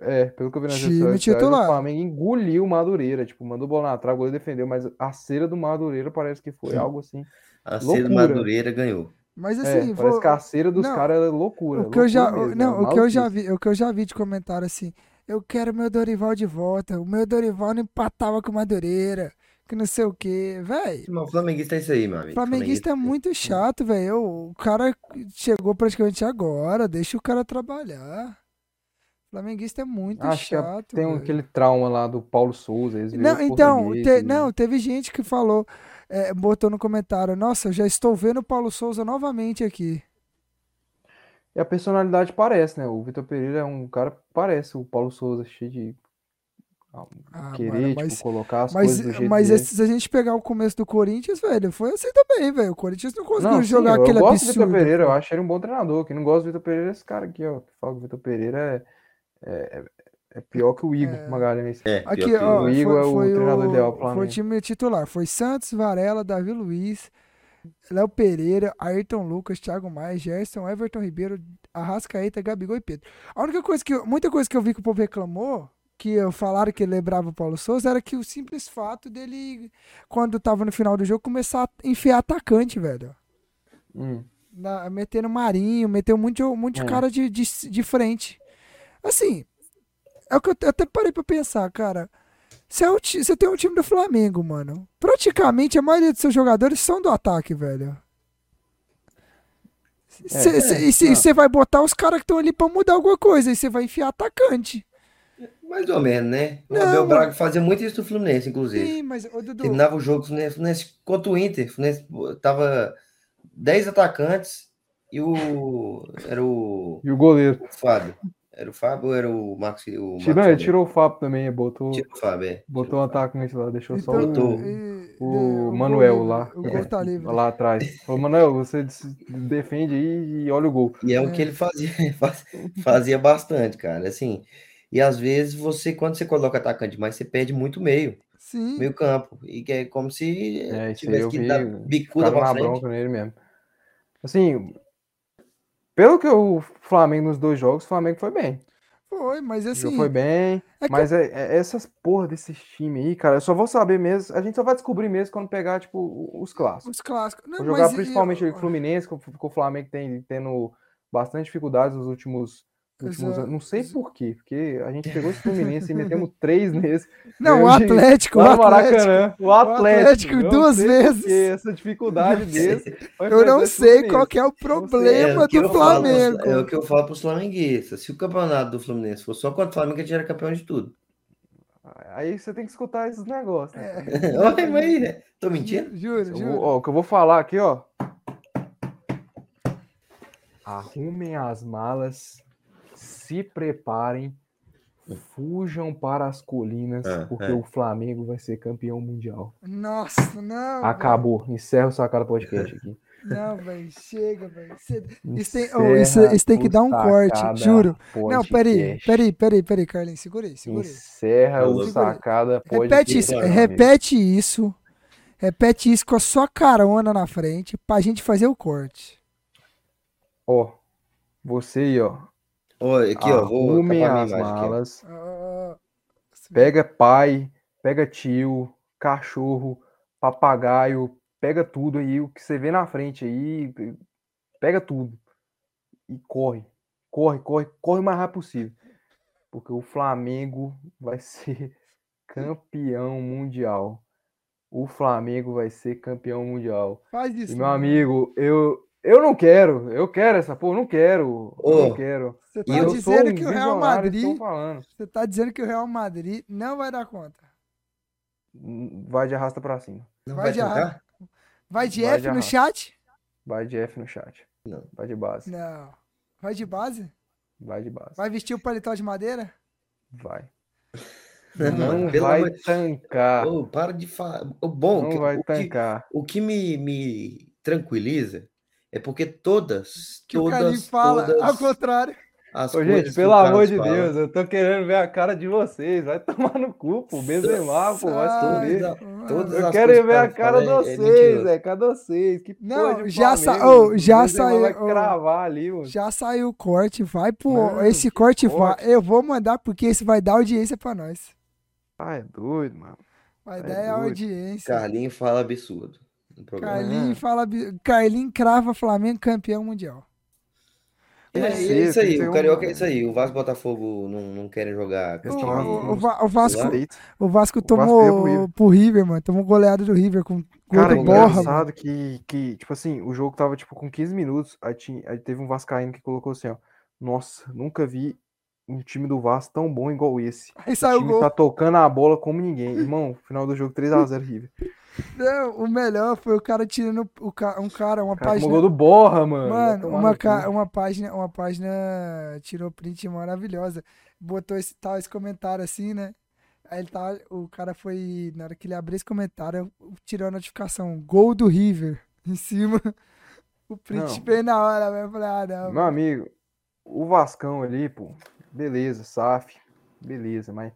é, pelo que eu vi nas Time redes sociais, titular. o Flamengo engoliu o Madureira, tipo, mandou bola na trave, o goleiro defendeu, mas a cera do Madureira parece que foi algo assim. A cedo Loucura. Madureira ganhou. Mas É, assim, parece vou- que a cera dos caras é loucura. o que eu já, mesmo, não, é o que eu já vi, o que eu já vi de comentário assim, eu quero meu Dorival de volta. O meu Dorival não empatava com o Madureira, que não sei o quê, velho. Mas o flamenguista é isso aí, meu amigo. Flamenguista é muito chato, velho. O cara chegou praticamente agora, deixa o cara trabalhar. Flamenguista é muito Acho que é- chato. tem velho. aquele trauma lá do Paulo Souza. Eles Não, então, te- e- não, teve gente que falou, é, botou no comentário, nossa, eu já estou vendo o Paulo Souza novamente aqui. E a personalidade parece, né? O Vitor Pereira é um cara que parece o Paulo Souza, cheio de ah, Ah, querer, mano, tipo, mas, colocar as mas, coisas do jeito mas dele. se a gente pegar o começo do Corinthians, velho, foi assim também, velho. O Corinthians não conseguiu Não, sim, jogar eu aquele gosto do Vitor. Pereira, eu acho ele um bom treinador. Quem não gosta do Vitor Pereira é esse cara aqui, ó. Que fala que o Vitor Pereira é, é, é pior que o Igor É. Magalhães. É, Aqui, ó, o Igor é o foi, foi treinador o, ideal foi o time titular. Foi Santos, Varela, Davi Luiz, Léo Pereira, Ayrton Lucas, Thiago Maia, Gerson, Everton Ribeiro, Arrascaeta, Gabigol e Pedro. A única coisa que, eu- muita coisa que eu vi que o povo reclamou, que eu falaram que ele lembrava o Paulo Souza, era que o simples fato dele, quando tava no final do jogo, começar a enfiar atacante, velho. Hum. Na, metendo Marinho, meteu muito, muito É. cara de, de, de frente. Assim, é o que eu até parei pra pensar, cara. Você, é o ti- você tem um time do Flamengo, mano. Praticamente a maioria dos seus jogadores são do ataque, velho. É, E não. você vai botar os caras que estão ali pra mudar alguma coisa. E você vai enfiar atacante. Mais ou menos, né? O Não, Abel. Braga fazia muito isso do Fluminense, inclusive. Sim, mas, ô Dudu. Terminava o jogo, o Fluminense, Fluminense contra o Inter. O Fluminense tava 10 atacantes e o. Era o E o goleiro. Fábio. Era o Fábio ou era o Marcos? O Marcos Tirou, ele tirou o Fábio também, botou, Tirou o Fábio, é. botou um atacante lá, deixou só Então, o, Botou. e- o e- Manuel gol lá, O gol tá livre. lá atrás. Falou, Manuel, você defende aí e olha o gol. E é o que ele fazia, faz- fazia bastante, cara. Assim, e às vezes você, quando você coloca atacante demais, você perde muito meio, Sim. meio campo. E que é como se É, tivesse que vi, dar bicuda ficaram pra na frente. bronca nele mesmo. Assim, pelo que o Flamengo nos dois jogos, o Flamengo foi bem. Foi, mas O assim. foi bem, é que- mas é, é- essas porra desses times aí, cara, eu só vou saber mesmo, a gente só vai descobrir mesmo quando pegar, tipo, os clássicos. Os clássicos. Não, Vou jogar e- principalmente o Fluminense, com com o Flamengo tem, tendo bastante dificuldades nos últimos, últimos anos. Não sei por quê, porque a gente pegou esse Fluminense e metemos três nesse. Não, o Ganhou de- Atlético, o Lá no Atlético. Maracanã, o Atlético, Atlético eu não duas vezes. essa dificuldade desse. vai Eu não sei qual que é o sei, problema É o do eu falo Flamengo. é o que eu falo para os flamenguistas. Se o campeonato do Fluminense fosse só contra o Flamengo, a gente era campeão de tudo. Aí você tem que escutar esses negócios. Né? Olha, mas tô mentindo? Juro, vou- juro. ó, o que eu vou falar aqui, ó. Arrumem as malas, se preparem, fujam para as colinas, Ah, porque é. o Flamengo vai ser campeão mundial. Nossa, não. Acabou. Encerra o Sacada Podcast aqui. Não, velho. Chega, velho. Isso tem, oh, isso, isso tem que o dar um corte, juro. Não, peraí, Podcast. peraí, peraí, peraí, Carlinhos. Segura aí, segura aí. Encerra o Segura. Sacada Podcast. Repete isso, repete isso. Repete isso com a sua carona na frente pra gente fazer o corte. Ó, você aí, ó. Olha, aqui, ó, vou as imagem aqui, malas. Ah, Pega pai, pega tio, cachorro, papagaio, pega tudo aí, o que você vê na frente aí, pega tudo. E corre. Corre, corre, corre o mais rápido possível. Porque o Flamengo vai ser campeão mundial. O Flamengo vai ser campeão mundial. faz isso. E meu mano. amigo, eu eu não quero, eu quero essa porra, não quero, eu Ô, não quero. Você tá eu dizendo um que o Real Madrid. Você tá dizendo que o Real Madrid não vai dar conta. Vai de arrasta pra cima. Não Vai vai de trocar? Vai de Vai F de no chat? Vai de F no chat. Não. Vai de base. Não. Vai de base? Vai de base. Vai vestir o paletó de madeira? Vai. Não, Não vai amor tancar. Ô, para de falar. O bom, Não que- vai o que, tancar. o que me, me tranquiliza é porque todas, Que o todas, Carlinhos fala todas ao contrário. as Ô, gente, pelo o amor de fala, Deus, eu tô querendo ver a cara de vocês. Vai tomar no cu, pô. Benzema, pô. Vai fuder. todas, Eu as quero ver o a cara de fala é- é vocês, mentiroso. Zé. Cadê vocês? Que Não, porra de já sa- mano. já O saiu, vai ô. cravar ali, mano. Já saiu o corte, vai pro. Mano, esse corte vai. corte. Eu vou mandar porque esse vai dar audiência pra nós. Ah, é doido, mano. Vai É dar doido. audiência. Carlinhos fala absurdo. Carlinhos fala. Carlinhos crava Flamengo campeão mundial. É, é ser, isso aí, o um- Carioca é isso aí. O Vasco e o Botafogo não, não querem jogar. O, o- o o Vasco, o Vasco O Vasco tomou perdeu pro River. pro River, mano. Tomou goleada do River com gol Cara, do Borra, mano. engraçado que, que, tipo assim, o jogo tava, tipo, com 15 minutos, aí, tinha, aí teve um vascaíno que colocou assim, ó, nossa, nunca vi um time do Vasco tão bom igual esse. Aí O saiu o time gol. tá tocando a bola como ninguém. Irmão, final do jogo 3x0 River. Não, o melhor foi o cara tirando o ca- um cara, uma cara página. do Borra, mano. Mano, uma, ca- uma página, uma página tirou print maravilhosa. Botou esse tal esse comentário assim, né? Aí ele tava, o cara foi, na hora que ele abriu esse comentário, tirou a notificação, gol do River em cima. O print Não. bem na hora, velho. Falei, ah, não. Meu amigo, o Vascão ali, pô, beleza, SAF, beleza, mas.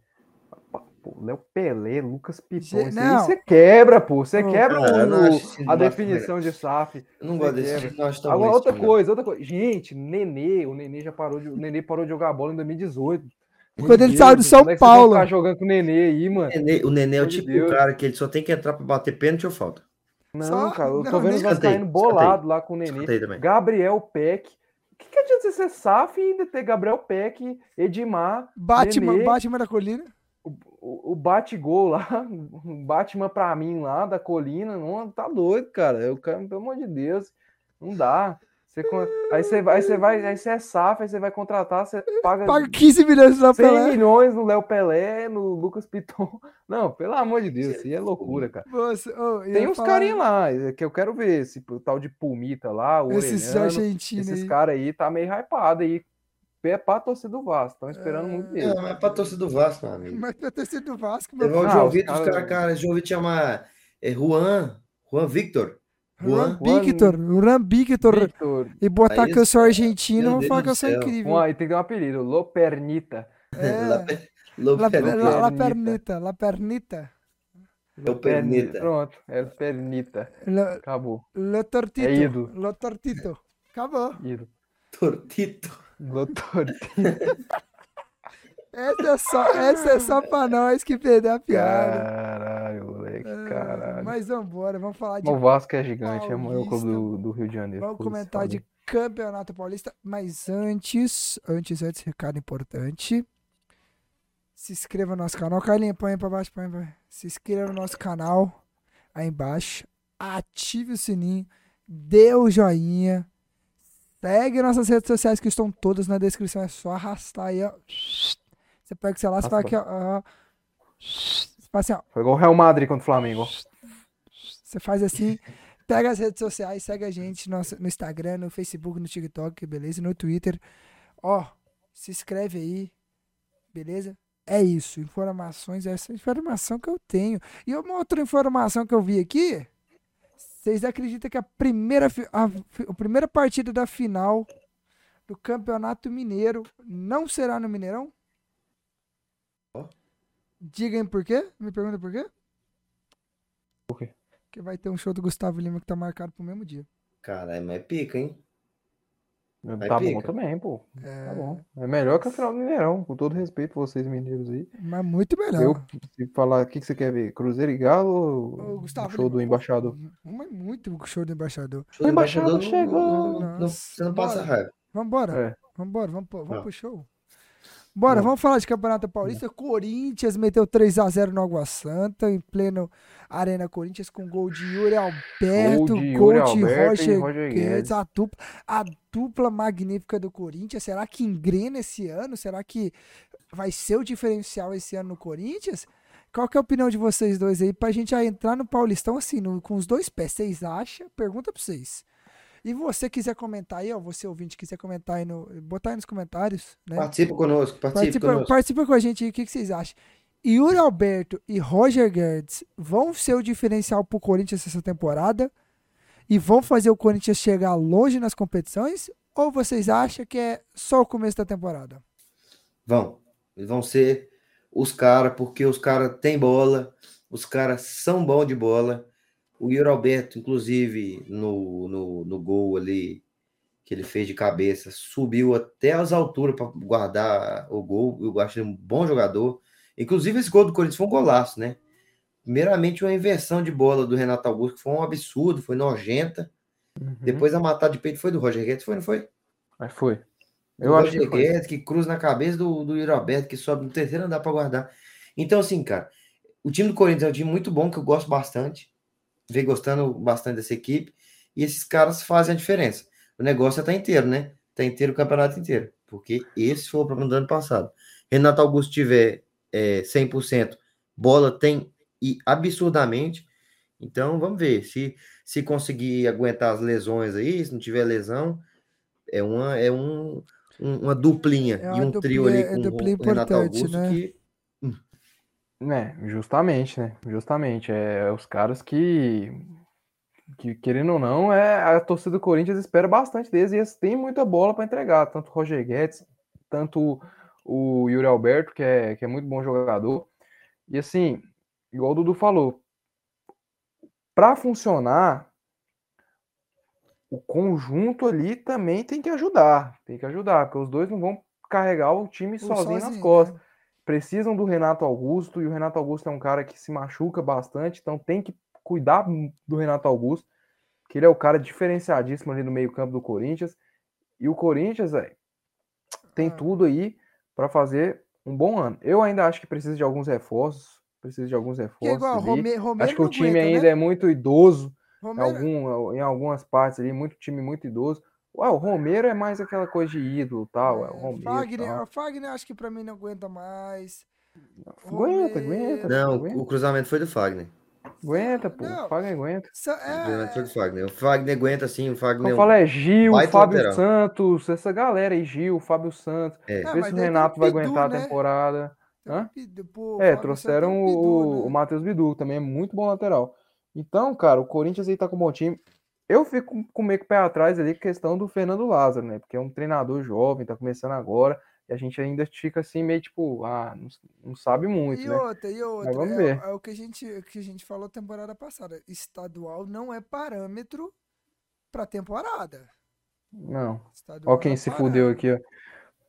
Pô, Léo Pelé, Lucas Piton, não. você quebra, pô. Você quebra cara, não o- acho a definição de SAF. Eu não gosto desse nós estamos Agora, outra não. coisa, outra coisa. Gente, Nenê, o Nenê já parou de, o Nenê parou de jogar bola em 2018. Meu Quando ele Deus, saiu do São é Paulo. ficar jogando com o Nenê aí, mano. O Nenê, o Nenê é o tipo Deus. cara que ele só tem que entrar pra bater pênalti ou falta. Não, Só- cara, eu não, tô vendo vascaínos Escanteio, bolado lá com o Nenê. Gabriel Peck. O que, que adianta você ser SAF e ainda ter Gabriel Peck, Edmar, Batman, Nenê, Batman da colina. O, o, bate-gol lá, o Batman pra mim lá da colina, não, tá doido, cara. Eu, quero- pelo amor de Deus, não dá. Você, aí você vai, aí você vai, aí você é SAF, aí você vai contratar, você paga, Paga 15 milhões pra 100 Pelé. milhões no Léo Pelé, no Lucas Piton. Não, pelo amor de Deus, isso aí é loucura, cara. Você, eu Tem uns falar carinha lá, é que eu quero ver, esse o tal de Pulmita lá, o Esses argentinos esses aí. caras aí tá meio hypado aí. É pra torcida do Vasco, estão esperando É. muito dele. Não, mas é pra torcida do Vasco, meu amigo. Mas pra ter sido do Vasco, meu Levar o Ah, João os Vitor, os caras- cara, João Vitor chama é, Juan, Juan Victor. Juan Juan. Victor, Juan Victor. Victor, E botar Aí que eu sou argentino, Deus falar que eu sou incrível. um aí tem que ter um apelido, Lopernita. É. La, La, La, la, la Pernita. la pernita. Lopernita. Pronto, é Pernita. Acabou. lo tortito. É ido. Lo tortito. Acabou. Ido. Tortito. Lotortito. Essa é só, essa é só pra nós que perdeu a piada. Caralho, moleque, Ah, caralho. Mas vambora, vamos falar de. O Vasco é gigante, é o maior clube Paulista. do, do Rio de Janeiro. Vamos comentar de. Campeonato Paulista. Mas antes, antes, antes, recado importante. Se inscreva no nosso canal. Carlinha, põe aí pra baixo, põe aí pra baixo. Se inscreva no nosso canal aí embaixo. Ative o sininho. Dê o joinha. Segue nossas redes sociais que estão todas na descrição. É só arrastar aí, ó. Você pega o celular, você faz aqui, ó. ó. Você faz assim, ó. Foi igual o Real Madrid contra o Flamengo. Você faz assim, pega as redes sociais, segue a gente no, no Instagram, no Facebook, no TikTok, beleza? No Twitter. Ó, se inscreve aí, beleza? É isso, informações, essa informação que eu tenho. E uma outra informação que eu vi aqui, vocês acreditam que a primeira, a, a primeira partida da final do Campeonato Mineiro não será no Mineirão? Ó. Digam por quê? Me pergunta por quê? Por quê? Porque vai ter um show do Gustavo Lima que tá marcado pro mesmo dia. Caralho, mas é pica, hein? Aí Tá bom pica. também, pô. É, Tá bom. É melhor que a final do Mineirão, com todo respeito vocês mineiros aí. Mas muito melhor. Eu, se falar, o que, que você quer ver? Cruzeiro e Galo ou O Gustavo show do embaixador? Mas muito o show do embaixador. Show do embaixador não- chegou. não- não- Nossa, Você não passa raiva. Vambora, É. vambora, vamos, vamos Não. pro show. Bora, vamos falar de Campeonato Paulista. Corinthians meteu 3x0 no Água Santa, em pleno Arena Corinthians, com gol de Yuri Alberto, Gol de gol Yuri de Alberto Roger, Roger Guedes, Guedes. a dupla, a dupla magnífica do Corinthians. Será que engrena esse ano? Será que vai ser o diferencial esse ano no Corinthians? Qual que é a opinião de vocês dois aí pra gente já entrar no Paulistão assim, no- com os dois pés? Vocês acham? Pergunta pra vocês. E você quiser comentar aí, ó, você ouvinte quiser comentar aí no, botar aí nos comentários, né? Participa conosco, participa, Participa, conosco. participa com a gente aí, o que, que vocês acham? Yuri Alberto e Roger Guedes vão ser o diferencial pro Corinthians essa temporada? e vão fazer o Corinthians chegar longe nas competições? Ou vocês acham que é só o começo da temporada? Vão. Eles vão ser os caras, porque os caras têm bola, os caras são bons de bola. O Yuri Alberto, inclusive, no, no, no gol ali que ele fez de cabeça, subiu até as alturas para guardar o gol. Eu acho ele um bom jogador. Inclusive, esse gol do Corinthians foi um golaço, né? Primeiramente, uma inversão de bola do Renato Augusto, que foi um absurdo, foi nojenta. Uhum. Depois a matar de peito foi do Roger Guedes, foi, não foi? Mas foi. Eu do acho Roger que Guedes, que cruza na cabeça do, do Yuri Alberto, que sobe no terceiro andar para guardar. Então, assim, cara, o time do Corinthians é um time muito bom, que eu gosto bastante. Venho gostando bastante dessa equipe. E esses caras fazem a diferença. O negócio é tá inteiro, né? Tá inteiro o campeonato inteiro. Porque esse foi o problema do ano passado. Renato Augusto tiver é, 100%, bola tem e absurdamente. Então, vamos ver. Se, se conseguir aguentar as lesões aí, se não tiver lesão, é uma, é um, um uma duplinha é uma e um trio ali é com o Renato Augusto né? que. É, justamente, né? Justamente. É os caras que, que, querendo ou não, é a torcida do Corinthians espera bastante deles e eles têm muita bola para entregar. Tanto o Roger Guedes, tanto o Yuri Alberto, que é, que é muito bom jogador. E assim, igual o Dudu falou, para funcionar, o conjunto ali também tem que ajudar. Tem que ajudar, porque os dois não vão carregar o time sozinho, sozinho, nas costas. Né? Precisam do Renato Augusto, e o Renato Augusto é um cara que se machuca bastante, então tem que cuidar do Renato Augusto, que ele é o cara diferenciadíssimo ali no meio-campo do Corinthians. E o Corinthians, velho, tem ah. tudo aí para fazer um bom ano. Eu ainda acho que precisa de alguns reforços, precisa de alguns reforços. É igual, Rome, acho que o time aguenta, ainda né? é muito idoso em, algum, em algumas partes ali, muito time muito idoso. Ué, o Romero é mais aquela coisa de ídolo tal. É, o Romero, Fagner, tal. Fagner acho que para mim não aguenta mais. Aguenta, aguenta. Não, aguenta. o cruzamento foi do Fagner. Aguenta, pô. Não, o Fagner aguenta. É... O Fagner. O Fagner aguenta sim. O Fagner. Eu falo é Gil, Fábio lateral. Santos, essa galera aí, Gil, Fábio Santos. É. Vê se o Renato vai aguentar né? a temporada. Hã? Pô, é, trouxeram o, Bidu, né? o Matheus Bidu, também é muito bom lateral. Então, cara, o Corinthians aí tá com um bom time. Eu fico com meio que pé atrás ali, questão do Fernando Lázaro, né? Porque é um treinador jovem, tá começando agora. E a gente ainda fica assim, meio tipo, ah, não, não sabe muito, e né? Outra, e outra, Mas vamos ver. É, é, o que a, gente, que a gente falou temporada passada. Estadual não é parâmetro pra temporada. Não. Estadual ó quem é se parâmetro. fudeu aqui, ó.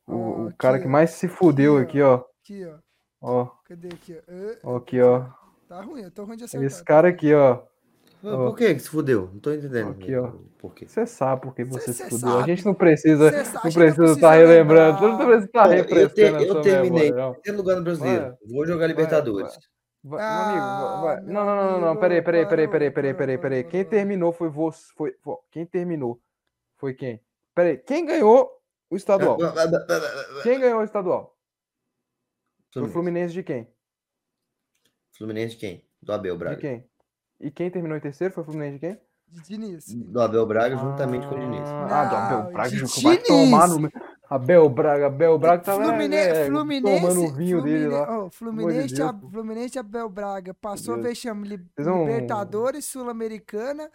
O, o cara que mais se fudeu aqui, ó. Aqui, ó. Ó. Cadê aqui, ó? Aqui, ó. Tá ruim, eu tô ruim de acertar. Esse cara aqui, ó. Por que que se fudeu? Não tô entendendo. Aqui, ó. Por quê? Você sabe por que você se fudeu. Sabe. A gente não precisa, não precisa estar tá relembrando. Não precisa estar tá refrescando. Eu, te, eu terminei em terceiro lugar no Brasileiro. Vai. Vou jogar Libertadores. Vai, vai. Vai, amigo, vai. Não, não, não, não, não. Peraí, peraí, peraí, peraí, peraí, peraí, peraí. Quem terminou foi você. Foi, foi, quem terminou foi quem? Peraí, quem ganhou o estadual? Quem ganhou o estadual? Foi o Fluminense de quem? Fluminense de quem? Do Abel Braga. De quem? E quem terminou em terceiro foi o Fluminense de quem? De Diniz. Do Abel Braga, juntamente ah, com o Diniz. Ah, do Abel Braga, de vai tomar no... Abel Braga, Abel Braga tá Fluminense, é, Fluminense, tomando o vinho Fluminense, dele lá. Oh, Fluminense, de a, Fluminense Abel Braga passou a vexame li, Libertadores, Sul-Americana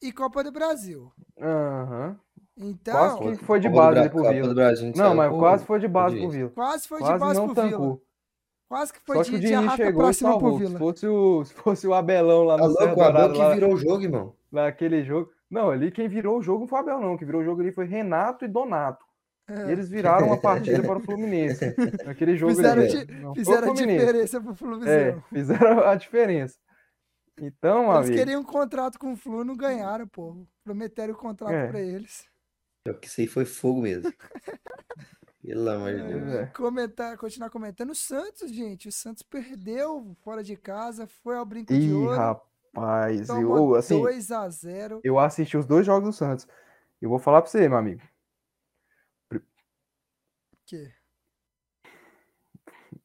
e Copa do Brasil. Aham. Uhum. Então, quase que foi de base pro Vila. Não, mas quase foi de base pro Vila. Quase foi de base pro Vila. Quase que foi Só de, que o Diniz chegou pra. Se fosse, o, se fosse o Abelão lá no Alô, o Abel que virou o jogo, irmão. Naquele jogo. Não, ali quem virou o jogo não foi o Abel, não. Quem virou o jogo ali foi Renato e Donato. É. E eles viraram a partida para o Fluminense. Naquele jogo fizeram ali. fizeram a diferença pro Fluminense. É, fizeram a diferença. Então, Eles amigo, queriam um contrato com o Flu, não ganharam, pô. Prometeram o contrato é. para eles. É que isso aí foi fogo mesmo. Pelo amor de é, Deus. É. Comentar, continuar comentando. O Santos, gente. O Santos perdeu fora de casa, foi ao brinco Ih, de ouro. rapaz. Eu, assim, 2 a 0 Eu assisti os dois jogos do Santos. Eu vou falar pra você, meu amigo. Que?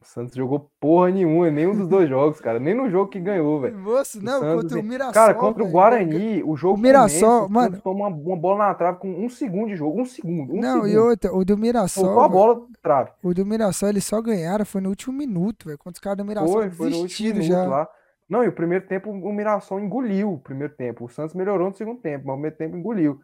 O Santos jogou porra nenhuma, nenhum dos dois jogos, cara. Nem no jogo que ganhou, velho. Moço, não, Santos, contra o Mirassol. Cara, contra o Guarani, o jogo. O Mirassol, começa, mano. Tomou uma, uma, bola na trave com um segundo de jogo. Um segundo. Um não, segundo. e outra, o do Mirassol. Soltou a bola trave. O do Mirassol, eles só ganharam, foi no último minuto, velho. Quando os caras do Mirassol foi, foi no último minuto já. lá. Não, e o primeiro tempo o Mirassol engoliu o primeiro tempo. O Santos melhorou no segundo tempo, mas o primeiro tempo engoliu.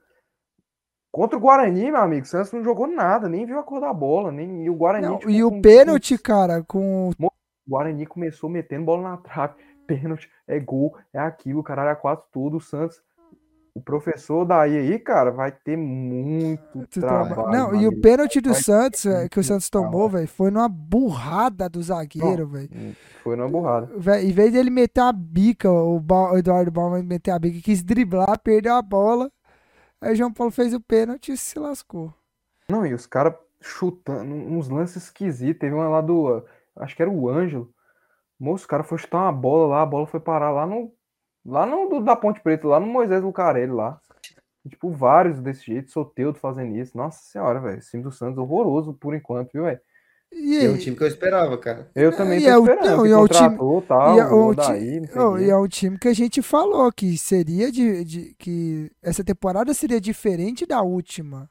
Contra o Guarani, meu amigo, o Santos não jogou nada, nem viu a cor da bola, nem e o Guarani. Não, tipo, e o com- pênalti, cara, com. O Guarani começou metendo bola na trave, pênalti, é gol, é aquilo, caralho, é quatro tudo. O Santos, o professor daí aí, cara, vai ter muito trabalho. traba- Não, e o pênalti do Vai Santos, muito que o Santos tomou, velho, foi numa burrada do zagueiro, velho. Foi numa burrada. Véi, Em vez dele meter a bica, o, Ba- o Eduardo Bauman meter a bica, quis driblar, perdeu a bola. Aí João Paulo fez o pênalti e se lascou. Não, e os caras chutando uns lances esquisitos. Teve uma lá do. Acho que era o Ângelo. Moço, o cara foi chutar uma bola lá, a bola foi parar lá no. Lá no da Ponte Preta, lá no Moisés Lucarelli lá. Tipo, vários desse jeito, Soteudo fazendo isso. Nossa senhora, velho. Time do Santos horroroso por enquanto, viu, velho? E É um time que eu esperava, cara. Eu também e tô é o- esperando. não, que e é o time- tal, e é o o Odaí, não o e é um time que a gente falou que seria de, de- que essa temporada seria diferente da última.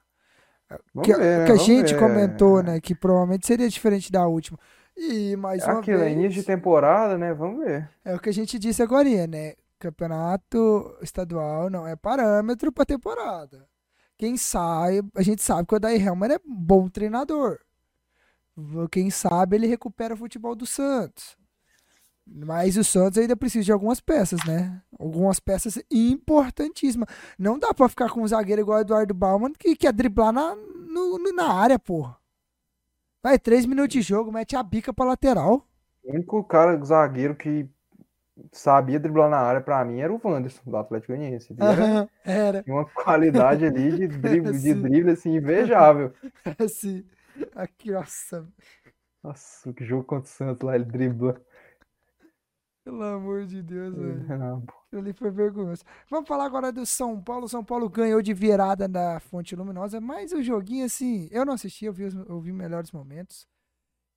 Vamos Que, ver, que a gente ver. comentou, né? Que provavelmente seria diferente da última. E mais É uma aquilo, é vez, início de temporada, né? Vamos ver. é o que a gente disse agora, né? Campeonato estadual não é parâmetro para temporada. Quem sabe, a gente sabe que o Odair Helmer é bom treinador. Quem sabe ele recupera o futebol do Santos. Mas o Santos ainda precisa de algumas peças, né? Algumas peças importantíssimas. Não dá pra ficar com um zagueiro igual o Eduardo Bauman que quer driblar na, no- na área, porra. Vai, três minutos de jogo, mete a bica pra lateral. O único cara zagueiro que sabia driblar na área pra mim era o Wanderson, do Atlético Goianiense. Era- Era, Tinha uma qualidade ali de drible, de Sim. drible assim, invejável. assim. Aqui, nossa. Nossa, que jogo contra o Santos lá, ele dribla. Pelo amor de Deus, velho. Ah, Aquilo ali foi vergonhoso. Vamos falar agora do São Paulo. O São Paulo ganhou de virada da Fonte Luminosa, mas o joguinho, assim, eu não assisti, eu vi, os- eu vi melhores momentos.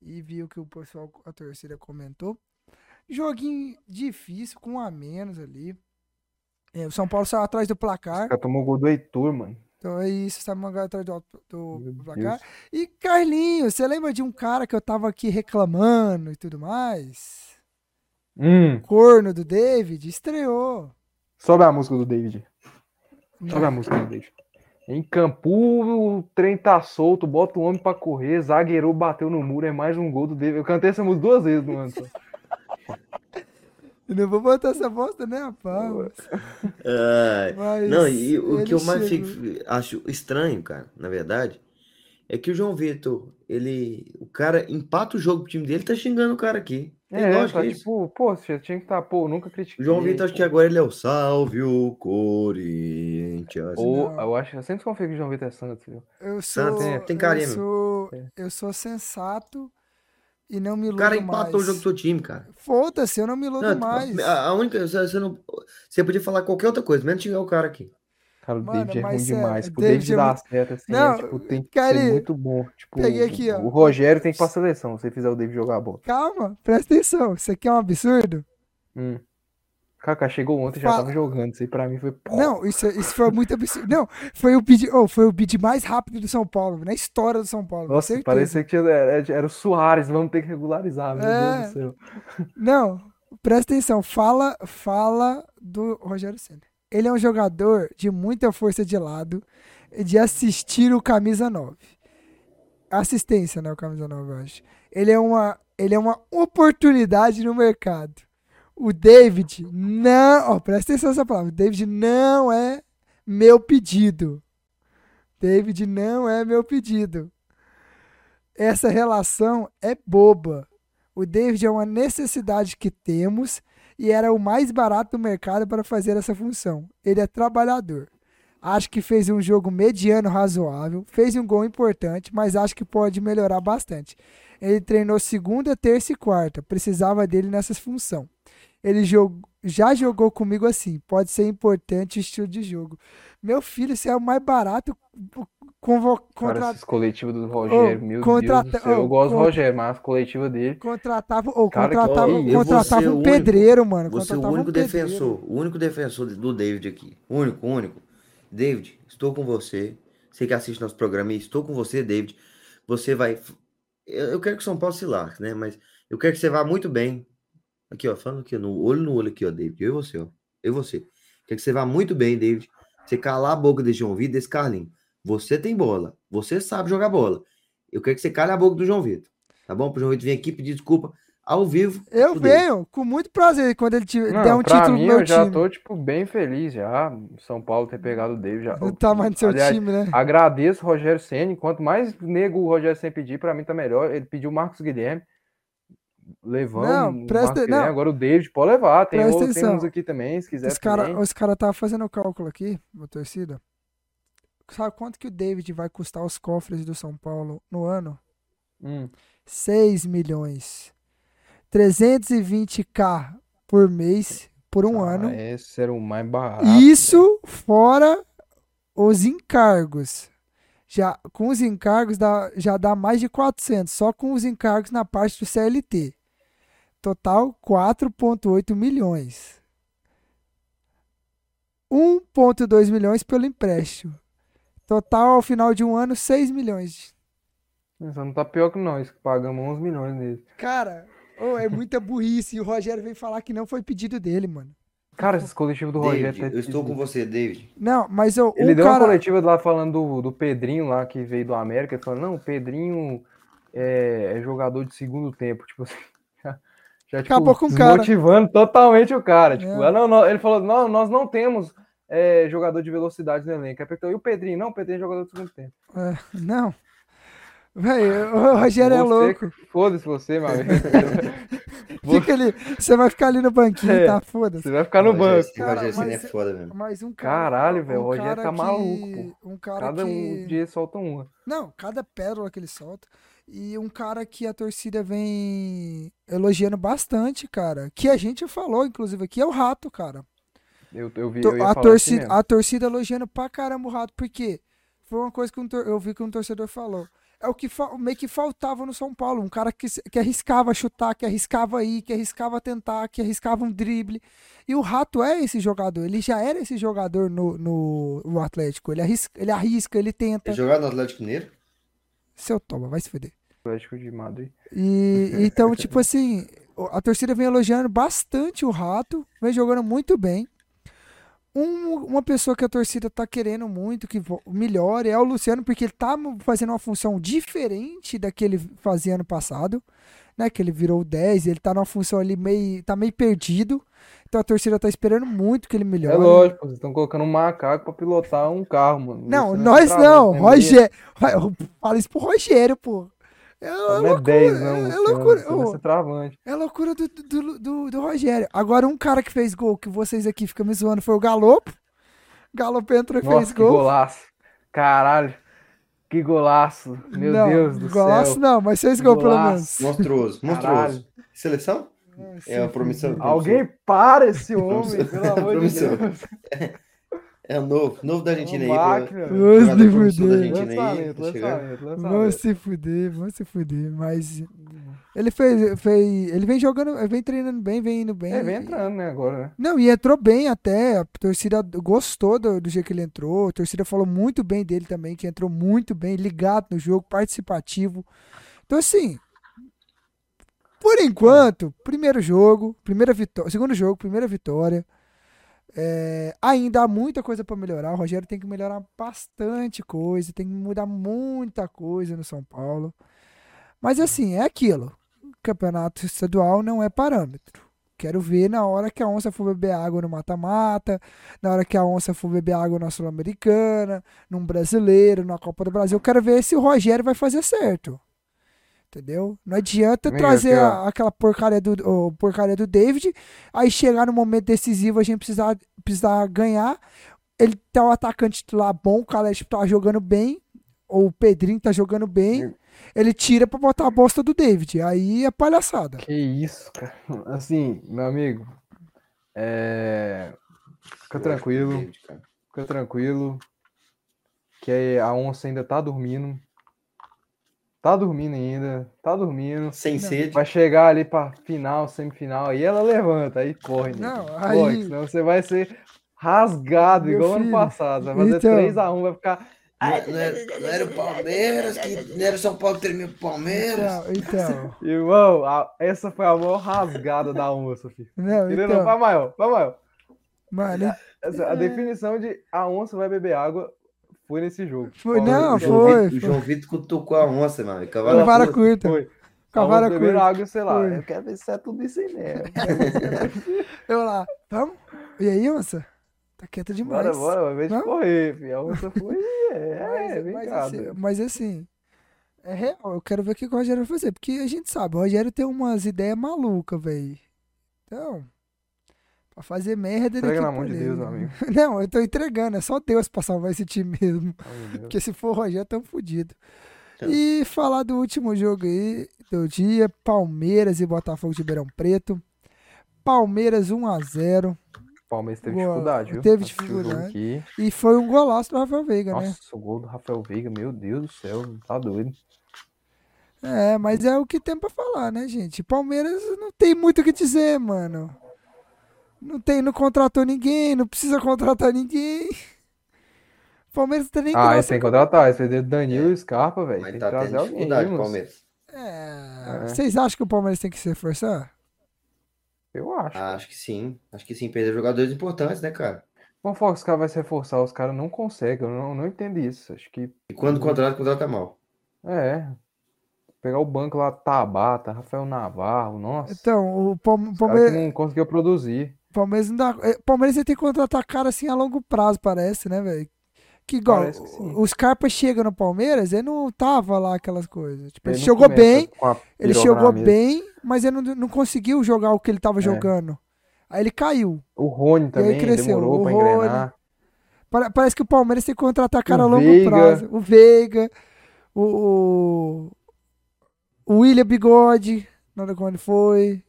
E vi o que o pessoal, a torcida comentou. Joguinho difícil, com um a menos ali. É, o São Paulo saiu atrás do O placar. cara tomou gol do Heitor, mano. Então é isso, está mangando atrás do, do placar. E Carlinhos, você lembra de um cara que eu tava aqui reclamando e tudo mais? Hum, Corno do David? Estreou. sobe a música do David. Sobe a música do David. Em Campu, o trem tá solto, bota o homem pra correr, zagueirou, bateu no muro, é mais um gol do David. Eu cantei essa música duas vezes no ano. Eu não vou botar essa bosta, né, rapaz? Ai, Mas não, e o que eu mais fico- acho estranho, cara, na verdade, é que o João Vitor, ele. O cara empata o jogo pro time dele, tá xingando o cara aqui. Tem É, lógica tá isso. tipo, pô, você tinha que estar, pô, nunca critiquei. O João Vitor, acho que agora ele é o salve o Corinthians. Ou, Não. eu acho, eu sempre confio que o João Vitor é Santos, viu? Eu sou, Santos, é, tem carinha eu sou, É. eu sou sensato e não me O iludo cara empatou o mais. jogo do seu time, cara. Foda-se, eu não me iludo Não, mais. a, a única. Você, você não, você podia falar qualquer outra coisa, menos xingar o cara aqui. Cara, o Mano, David é ruim sério, demais. Pro David David é certo, assim, Não, é, tipo, tem que cara, ser muito bom. Tipo, peguei aqui, ó. o Rogério tem que pra seleção se fizer o David jogar a bola. Calma, presta atenção. Isso aqui é um absurdo? Hum. Kaká chegou ontem e já tava jogando. Isso aí pra mim foi. Não, isso, isso foi muito absurdo. Não, foi o bid, oh, foi o bid mais rápido do São Paulo, na história do São Paulo. Nossa, parecia que tinha, era, era o Soares, vamos ter que regularizar, meu É. Deus do céu. Não, presta atenção. Fala, fala do Rogério Senna. Ele é um jogador de muita força de lado, de assistir o camisa 9. Assistência, né, o camisa 9, eu acho. Ele é uma, ele é uma oportunidade no mercado. O David não, ó, presta atenção nessa palavra. O David não é meu pedido. David não é meu pedido. Essa relação é boba. O David é uma necessidade que temos e era o mais barato do mercado para fazer essa função. Ele é trabalhador. Acho que fez um jogo mediano razoável, fez um gol importante, mas acho que pode melhorar bastante. Ele treinou segunda, terça e quarta, precisava dele nessa função. Ele jog... já jogou comigo assim, pode ser importante o estilo de jogo. Meu filho, você é o mais barato convo... Cara, contra... esses coletivos do Rogério, meu contrata- Deus do céu. ô, Eu gosto do Rogério, mas as coletivas dele. contratava ou Cara, que- contratava, contratava um único- pedreiro, mano. Você é o contratava um único pedreiro. defensor, o único defensor do David aqui. Único, único. David, estou com você. Você que assiste nosso programa estou com você, David. Você vai. Eu eu quero que o São Paulo se lasque, né? Mas eu quero que você vá muito bem. Aqui, ó, falando aqui, no olho no olho aqui, ó, David. Eu e você, ó. Eu e você. Quer que você vá muito bem, David. Você calar a boca desse João Vitor, desse Carlinho. Você tem bola. Você sabe jogar bola. Eu quero que você cale a boca do João Vitor. Tá bom? Pro João Vitor vir aqui pedir desculpa ao vivo. Eu venho com muito prazer quando ele te, Não, der um título mim, no meu eu já time. tô, tipo, bem feliz já. São Paulo ter pegado o David já. Do tamanho do seu Aliás, time, né? Agradeço o Rogério Senna. Quanto mais nego o Rogério Senna pedir, pra mim tá melhor. Ele pediu o Marcos Guilherme. Levamos Não, o presta-. Agora o David pode levar. Tem, Presta outro, tem uns aqui também, se quiser. Os caras os cara tá fazendo o cálculo aqui, a torcida. Sabe quanto que o David vai custar os cofres do São Paulo no ano? Hum. 6 milhões. 320k por mês por um Ah, ano. Esse era o mais barato. Isso fora os encargos. Já com os encargos dá, já dá mais de 400, só com os encargos na parte do CLT. Total 4.8 milhões. 1.2 milhões pelo empréstimo. Total ao final de um ano 6 milhões. Só não tá pior que nós, que pagamos 11 milhões nele. Cara, ô, é muita burrice e o Rogério veio falar que não foi pedido dele, mano. Cara, esses coletivos do David, Rogério. tá eu estou com você, David. Não, mas eu, Ele o deu uma cara coletiva lá falando do, do Pedrinho lá, que veio do América, ele falou, não, o Pedrinho é, é jogador de segundo tempo, tipo assim, já, tipo, Acabou com o cara. desmotivando totalmente o cara, tipo, É. ah, não, não, ele falou, não, nós não temos é, jogador de velocidade no elenco, aí perguntou, e o Pedrinho? Não, o Pedrinho é jogador de segundo tempo. É, não. Véi, o Rogério é Você- louco. Foda-se você, meu amigo. Fica ali, você vai ficar ali no banquinho, É. tá? Foda-se. Você vai ficar no Rogério- banco. Cara, Rogério Senna é mas- foda mesmo. Mas um cara. Caralho, velho, um o Rogério tá que- maluco, Um cara Cada que. um dia solta uma. Não, cada pérola que ele solta. E um cara que a torcida vem elogiando bastante, cara. Que a gente falou, inclusive, aqui, é o Rato, cara. Eu, eu vi, eu ia a, torcida, mesmo. a torcida elogiando pra caramba o Rato, porque foi uma coisa que um eu vi que um torcedor falou. É o que meio que faltava no São Paulo. Um cara que, que arriscava chutar, que arriscava ir, que arriscava tentar, que arriscava um drible. E o Rato é esse jogador. Ele já era esse jogador no, no, no Atlético. Ele arrisca, ele arrisca, ele tenta. Ele jogava no Atlético Mineiro? Seu toma, vai se fuder. Atlético de Madrid. E então, tipo assim, a torcida vem elogiando bastante o Rato, vem jogando muito bem. Um- uma pessoa que a torcida tá querendo muito que melhore é o Luciano, porque ele tá fazendo uma função diferente da que ele fazia ano passado, né? Que ele virou o 10, ele tá numa função ali meio. tá meio perdido. Então a torcida tá esperando muito que ele melhore. É lógico, vocês estão colocando um macaco pra pilotar um carro, mano. Não, Luciano nós não, né? Rogério. Fala isso pro Rogério, pô. É, é loucura, 10, não. é Luciano, loucura. Luciano Ô, é. É loucura do, do, do, do Rogério. Agora, um cara que fez gol, que vocês aqui ficam me zoando, foi o Galopo. Galopo entrou e Nossa, fez que gol. golaço. Caralho. Que golaço. Meu não, Deus do golaço céu. não, mas fez gol pelo Golaço. menos. Monstruoso, Caralho. monstruoso. Seleção? É a promissão. Alguém para esse homem, pelo amor de. Deus. É novo, novo da Argentina aí. Uma pô. máquina. Vamos Jogador se promissor da fuder. Argentina aí. Lançamento, tá lançamento, Vamos lançamento. se fuder, vamos se fuder. Mas ele fez, fez. Ele vem jogando, ele vem treinando bem, vem indo bem. É, vem entrando, né, agora, né? Não, e entrou bem até. A torcida gostou do, do jeito que ele entrou. A torcida falou muito bem dele também, que entrou muito bem, ligado no jogo, participativo. Então, assim. Por enquanto, primeiro jogo, primeira vitória. Segundo jogo, primeira vitória. É, ainda há muita coisa para melhorar. O Rogério tem que melhorar bastante coisa, tem que mudar muita coisa no São Paulo. Mas assim, é aquilo. Campeonato estadual não é parâmetro. Quero ver na hora que a onça for beber água no mata-mata, na hora que a onça for beber água na Sul-Americana, num brasileiro, na Copa do Brasil. Quero ver se o Rogério vai fazer certo. Entendeu? Não adianta Amigo, trazer aqui, ó. a- aquela porcaria do, o porcaria do David, aí chegar no momento decisivo a gente precisar, precisar ganhar. Ele tá o atacante titular bom, o Caleb tá jogando bem, ou o Pedrinho tá jogando bem. Ele tira pra botar a bosta do David. Aí é palhaçada. Que isso, cara. Assim, meu amigo. É... Fica tranquilo. David. Fica tranquilo. Que a onça ainda tá dormindo. Tá dormindo ainda. Tá dormindo. Sem sede. Vai chegar ali pra final, semifinal. Aí ela levanta, aí corre. né? Não, Corre, aí- senão você vai ser rasgado, Meu igual ano filho, passado. Vai fazer então- 3x1, vai ficar Não, não era, não era o Palmeiras, que não era o São Paulo que terminou o Palmeiras. Então, então. Irmão, a- essa foi a maior rasgada da onça, filho. Não, Entendeu? então. Vai, maior, vai, maior. Mano, Essa- a definição de a onça vai beber água foi nesse jogo. Foi, não, o foi, Vitor, o João Vitor cutucou a onça, mano. Cavalo vara curto. curta. Foi. Com a A vara onça bebendo curta. água, sei lá. Foi. Eu quero ver se é tudo isso aí mesmo. Eu lá, vamos? E aí, onça? Tá quieta demais. Bora, bora, vai ver de correr, filho. A onça foi. É, Mas, vem mas assim, mas assim, é real. Eu quero ver o que o Rogério vai fazer. Porque a gente sabe, o Rogério tem umas ideias malucas, velho. Então, pra fazer merda, ele Entrega na mão de. Deus, meu amigo. Não, eu tô entregando. É só Deus pra salvar esse time mesmo. Porque se for Rogério, tamo fudido. Então. E falar do último jogo aí do dia: Palmeiras e Botafogo de Ribeirão Preto. Palmeiras 1x0. O Palmeiras teve Boa, dificuldade, viu? teve dificuldade. E foi um golaço do Rafael Veiga, né? Nossa, o gol do Rafael Veiga, meu Deus do céu, tá doido. É, mas é o que tem pra falar, né, gente? Palmeiras não tem muito o que dizer, mano. Não tem, não contratou ninguém, não precisa contratar ninguém. Palmeiras não tem nem Ah, tem que contratar, esse é Danilo e Scarpa, velho. Mas Tem que tá trazer tendo alguém, dificuldade o? Palmeiras. É, É. Vocês acham que o Palmeiras tem que se reforçar? Eu acho. Ah, acho que sim. Acho que sim. Perdeu jogadores importantes, né, cara? Como for que os caras vão se reforçar, os caras não conseguem, eu não, não entendo isso. Acho que E quando contrata, contrata mal. é. Pegar o banco lá, Tabata, Rafael Navarro, nossa. Então, o Palmeiras, que não conseguiu produzir. Palmeiras dá. é, Palmeiras ele tem que contratar cara assim a longo prazo, parece, né, velho? Que igual, que o Scarpa chega no Palmeiras, ele não tava lá aquelas coisas. Tipo, ele jogou começa bem, a ele mesa. bem, mas ele não, não conseguiu jogar o que ele tava É. jogando. Aí ele caiu. O Rony também cresceu, demorou o pra Rony. engrenar. Pare- Parece que o Palmeiras tem que contratar cara a O longo Veiga. prazo. O Veiga, o, o, o William Bigode, nada como ele foi.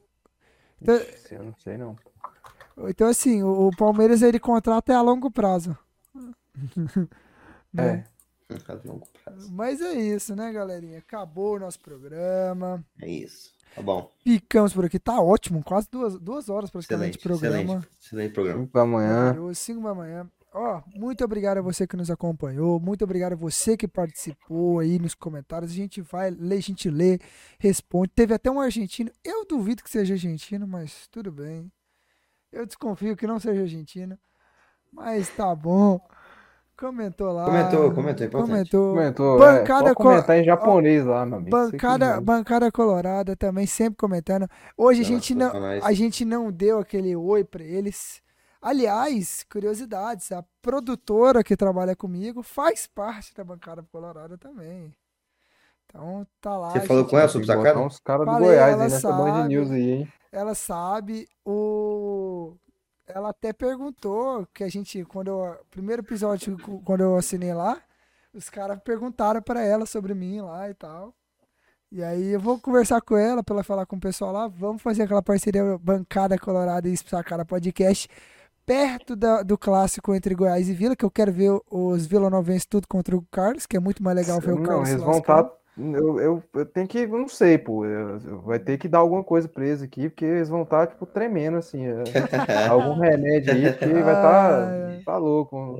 Então, Ixi, Eu não sei não. Então, assim, o, o Palmeiras ele contrata é a longo prazo. Né? É. A longo prazo. Mas é isso, né, galerinha? Acabou o nosso programa. É isso. Tá bom. Ficamos por aqui. Tá ótimo. Quase duas, duas horas praticamente Excelente. de programa. Excelente. Excelente programa. Cinco da manhã. 5 da manhã. Ó, muito obrigado a você que nos acompanhou. Muito obrigado a você que participou aí nos comentários. A gente vai ler, a gente lê, responde. Teve até um argentino. Eu duvido que seja argentino, mas tudo bem. Eu desconfio que não seja argentino. Mas tá bom. Comentou lá. Comentou, comentou, é importante. Comentou. Comentou. Bancada é, comentar em japonês lá, meu amigo. Bancada, bancada colorada também sempre comentando. Hoje a gente não, a gente não deu aquele oi pra eles. Aliás, curiosidades, a produtora que trabalha comigo faz parte da bancada colorada também. Então tá lá. Você falou gente- com ela sobre sacada? uns caras do Falei, Goiás ela aí nessa Band sabe. News aí, hein? ela sabe. O ela até perguntou que a gente quando eu, primeiro episódio quando eu assinei lá, os caras perguntaram pra ela sobre mim lá e tal. E aí eu vou conversar com ela pra ela falar com o pessoal lá, vamos fazer aquela parceria bancada colorada e Sacara podcast perto da- do clássico entre Goiás e Vila, que eu quero ver os vilanovenses tudo contra o Carlos, que é muito mais legal ver o Não, Carlos. eles se vão estar. Eu, eu, eu tenho que. Não sei, pô. eu- eu- vai ter que dar alguma coisa pra eles aqui, porque eles vão estar, tipo, tremendo, assim. é, algum remédio aí, porque vai estar. tá louco.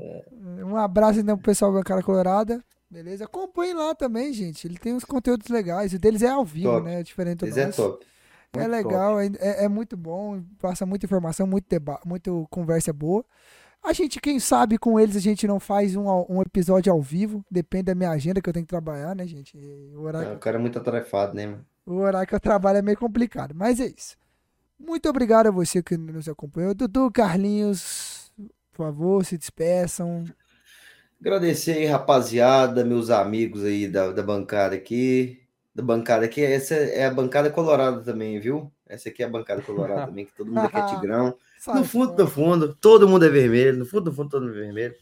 Um abraço então pro pessoal da Cara Colorada. Beleza? Acompanhe lá também, gente. Ele tem uns conteúdos legais. O deles é ao vivo, Top. né? Diferente do Eles é nosso. top. É legal, é, é- é muito bom, passa muita informação, muito debate, muito conversa boa. A gente, quem sabe, com eles a gente não faz um, um episódio ao vivo, depende da minha agenda que eu tenho que trabalhar, né, gente? O É, horário, O cara é muito atarefado, né, mano? o horário que eu trabalho é meio complicado, mas é isso. Muito obrigado a você que nos acompanhou. Dudu, Carlinhos, por favor, se despeçam. Agradecer aí, rapaziada, meus amigos aí da, da bancada aqui. Da bancada aqui. Essa é a bancada colorada também, viu? Essa aqui é a bancada colorada também, que todo mundo aqui é tigrão. Sai No fundo, fora. no fundo, todo mundo é vermelho. No fundo, no fundo, todo mundo é vermelho.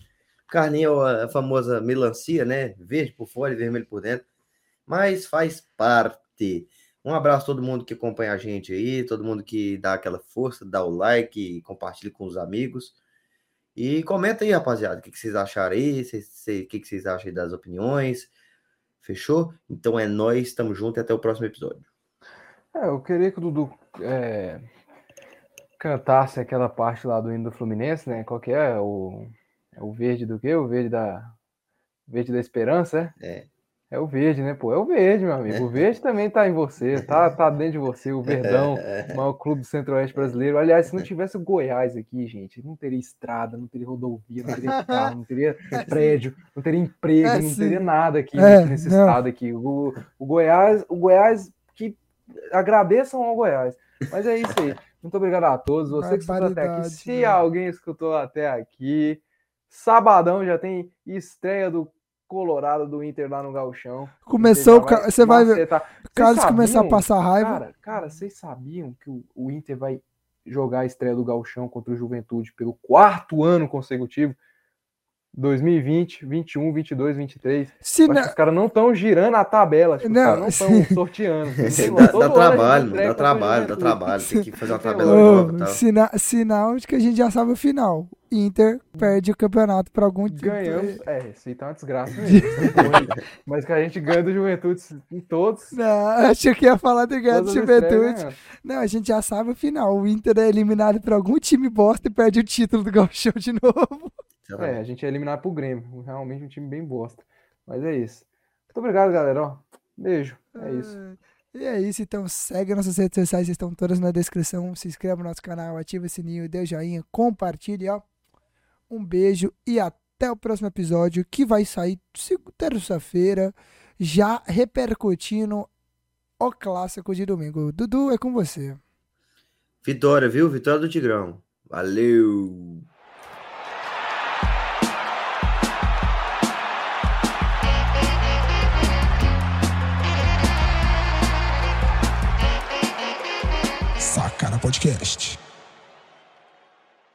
Carninho é a famosa melancia, né? Verde por fora e vermelho por dentro. Mas faz parte. Um abraço a todo mundo que acompanha a gente aí, todo mundo que dá aquela força, dá o like, compartilha com os amigos. E comenta aí, rapaziada, o que, que vocês acharam aí, o que, que vocês acham aí das opiniões. Fechou? Então é nóis, tamo junto e até o próximo episódio. É, eu queria que o Dudu é, cantasse aquela parte lá do hino do Fluminense, né? Qual que é? O, é o verde do quê? O verde da. Verde da esperança, é? É. É o verde, né, pô? É o verde, meu amigo. O verde também tá em você, tá, tá dentro de você. O Verdão, o maior clube do Centro-Oeste brasileiro. Aliás, se não tivesse o Goiás aqui, gente, não teria estrada, não teria rodovia, não teria carro, não teria prédio, não teria emprego, é, não teria nada aqui é, nesse não. estado aqui. O, o Goiás, o Goiás que agradeçam ao Goiás. Mas é isso aí. Muito obrigado a todos. Você que escutou até aqui. Se né? alguém escutou até aqui, sabadão já tem estreia do Colorado do Inter lá no Galchão. Começou, você vai ver. Carlos começar a passar raiva. Cara, cara, vocês sabiam que o, o Inter vai jogar a estreia do Galchão contra o Juventude pelo quarto ano consecutivo? 2020, 21, 22, 23. Se não... Os caras não estão girando a tabela, tipo, não, não estão se... sorteando. dá, dá trabalho, dá trabalho, dá trabalho. Tem que fazer uma tabela oh, nova. Sina, sinal de que a gente já sabe o final. Inter perde o campeonato para algum time. Ganhamos. É, isso aí tá uma desgraça mesmo. Mas que a gente ganha do Juventude em todos. Não, achei que ia falar de ganhar do Juventude. Não, a gente já sabe o final. O Inter é eliminado por algum time bosta e perde o título do Gauchão de novo. É, a gente é eliminado pro Grêmio. Realmente um time bem bosta. Mas é isso. Muito obrigado, galera. Ó, beijo. É isso. E é isso, então segue nossas redes sociais, estão todas na descrição. Se inscreva no nosso canal, ativa o sininho, dê o joinha, compartilhe, ó. Um beijo e até o próximo episódio que vai sair terça-feira, já repercutindo o clássico de domingo. Dudu, é com você. Vitória, viu? Vitória do Tigrão. Valeu! Podcast.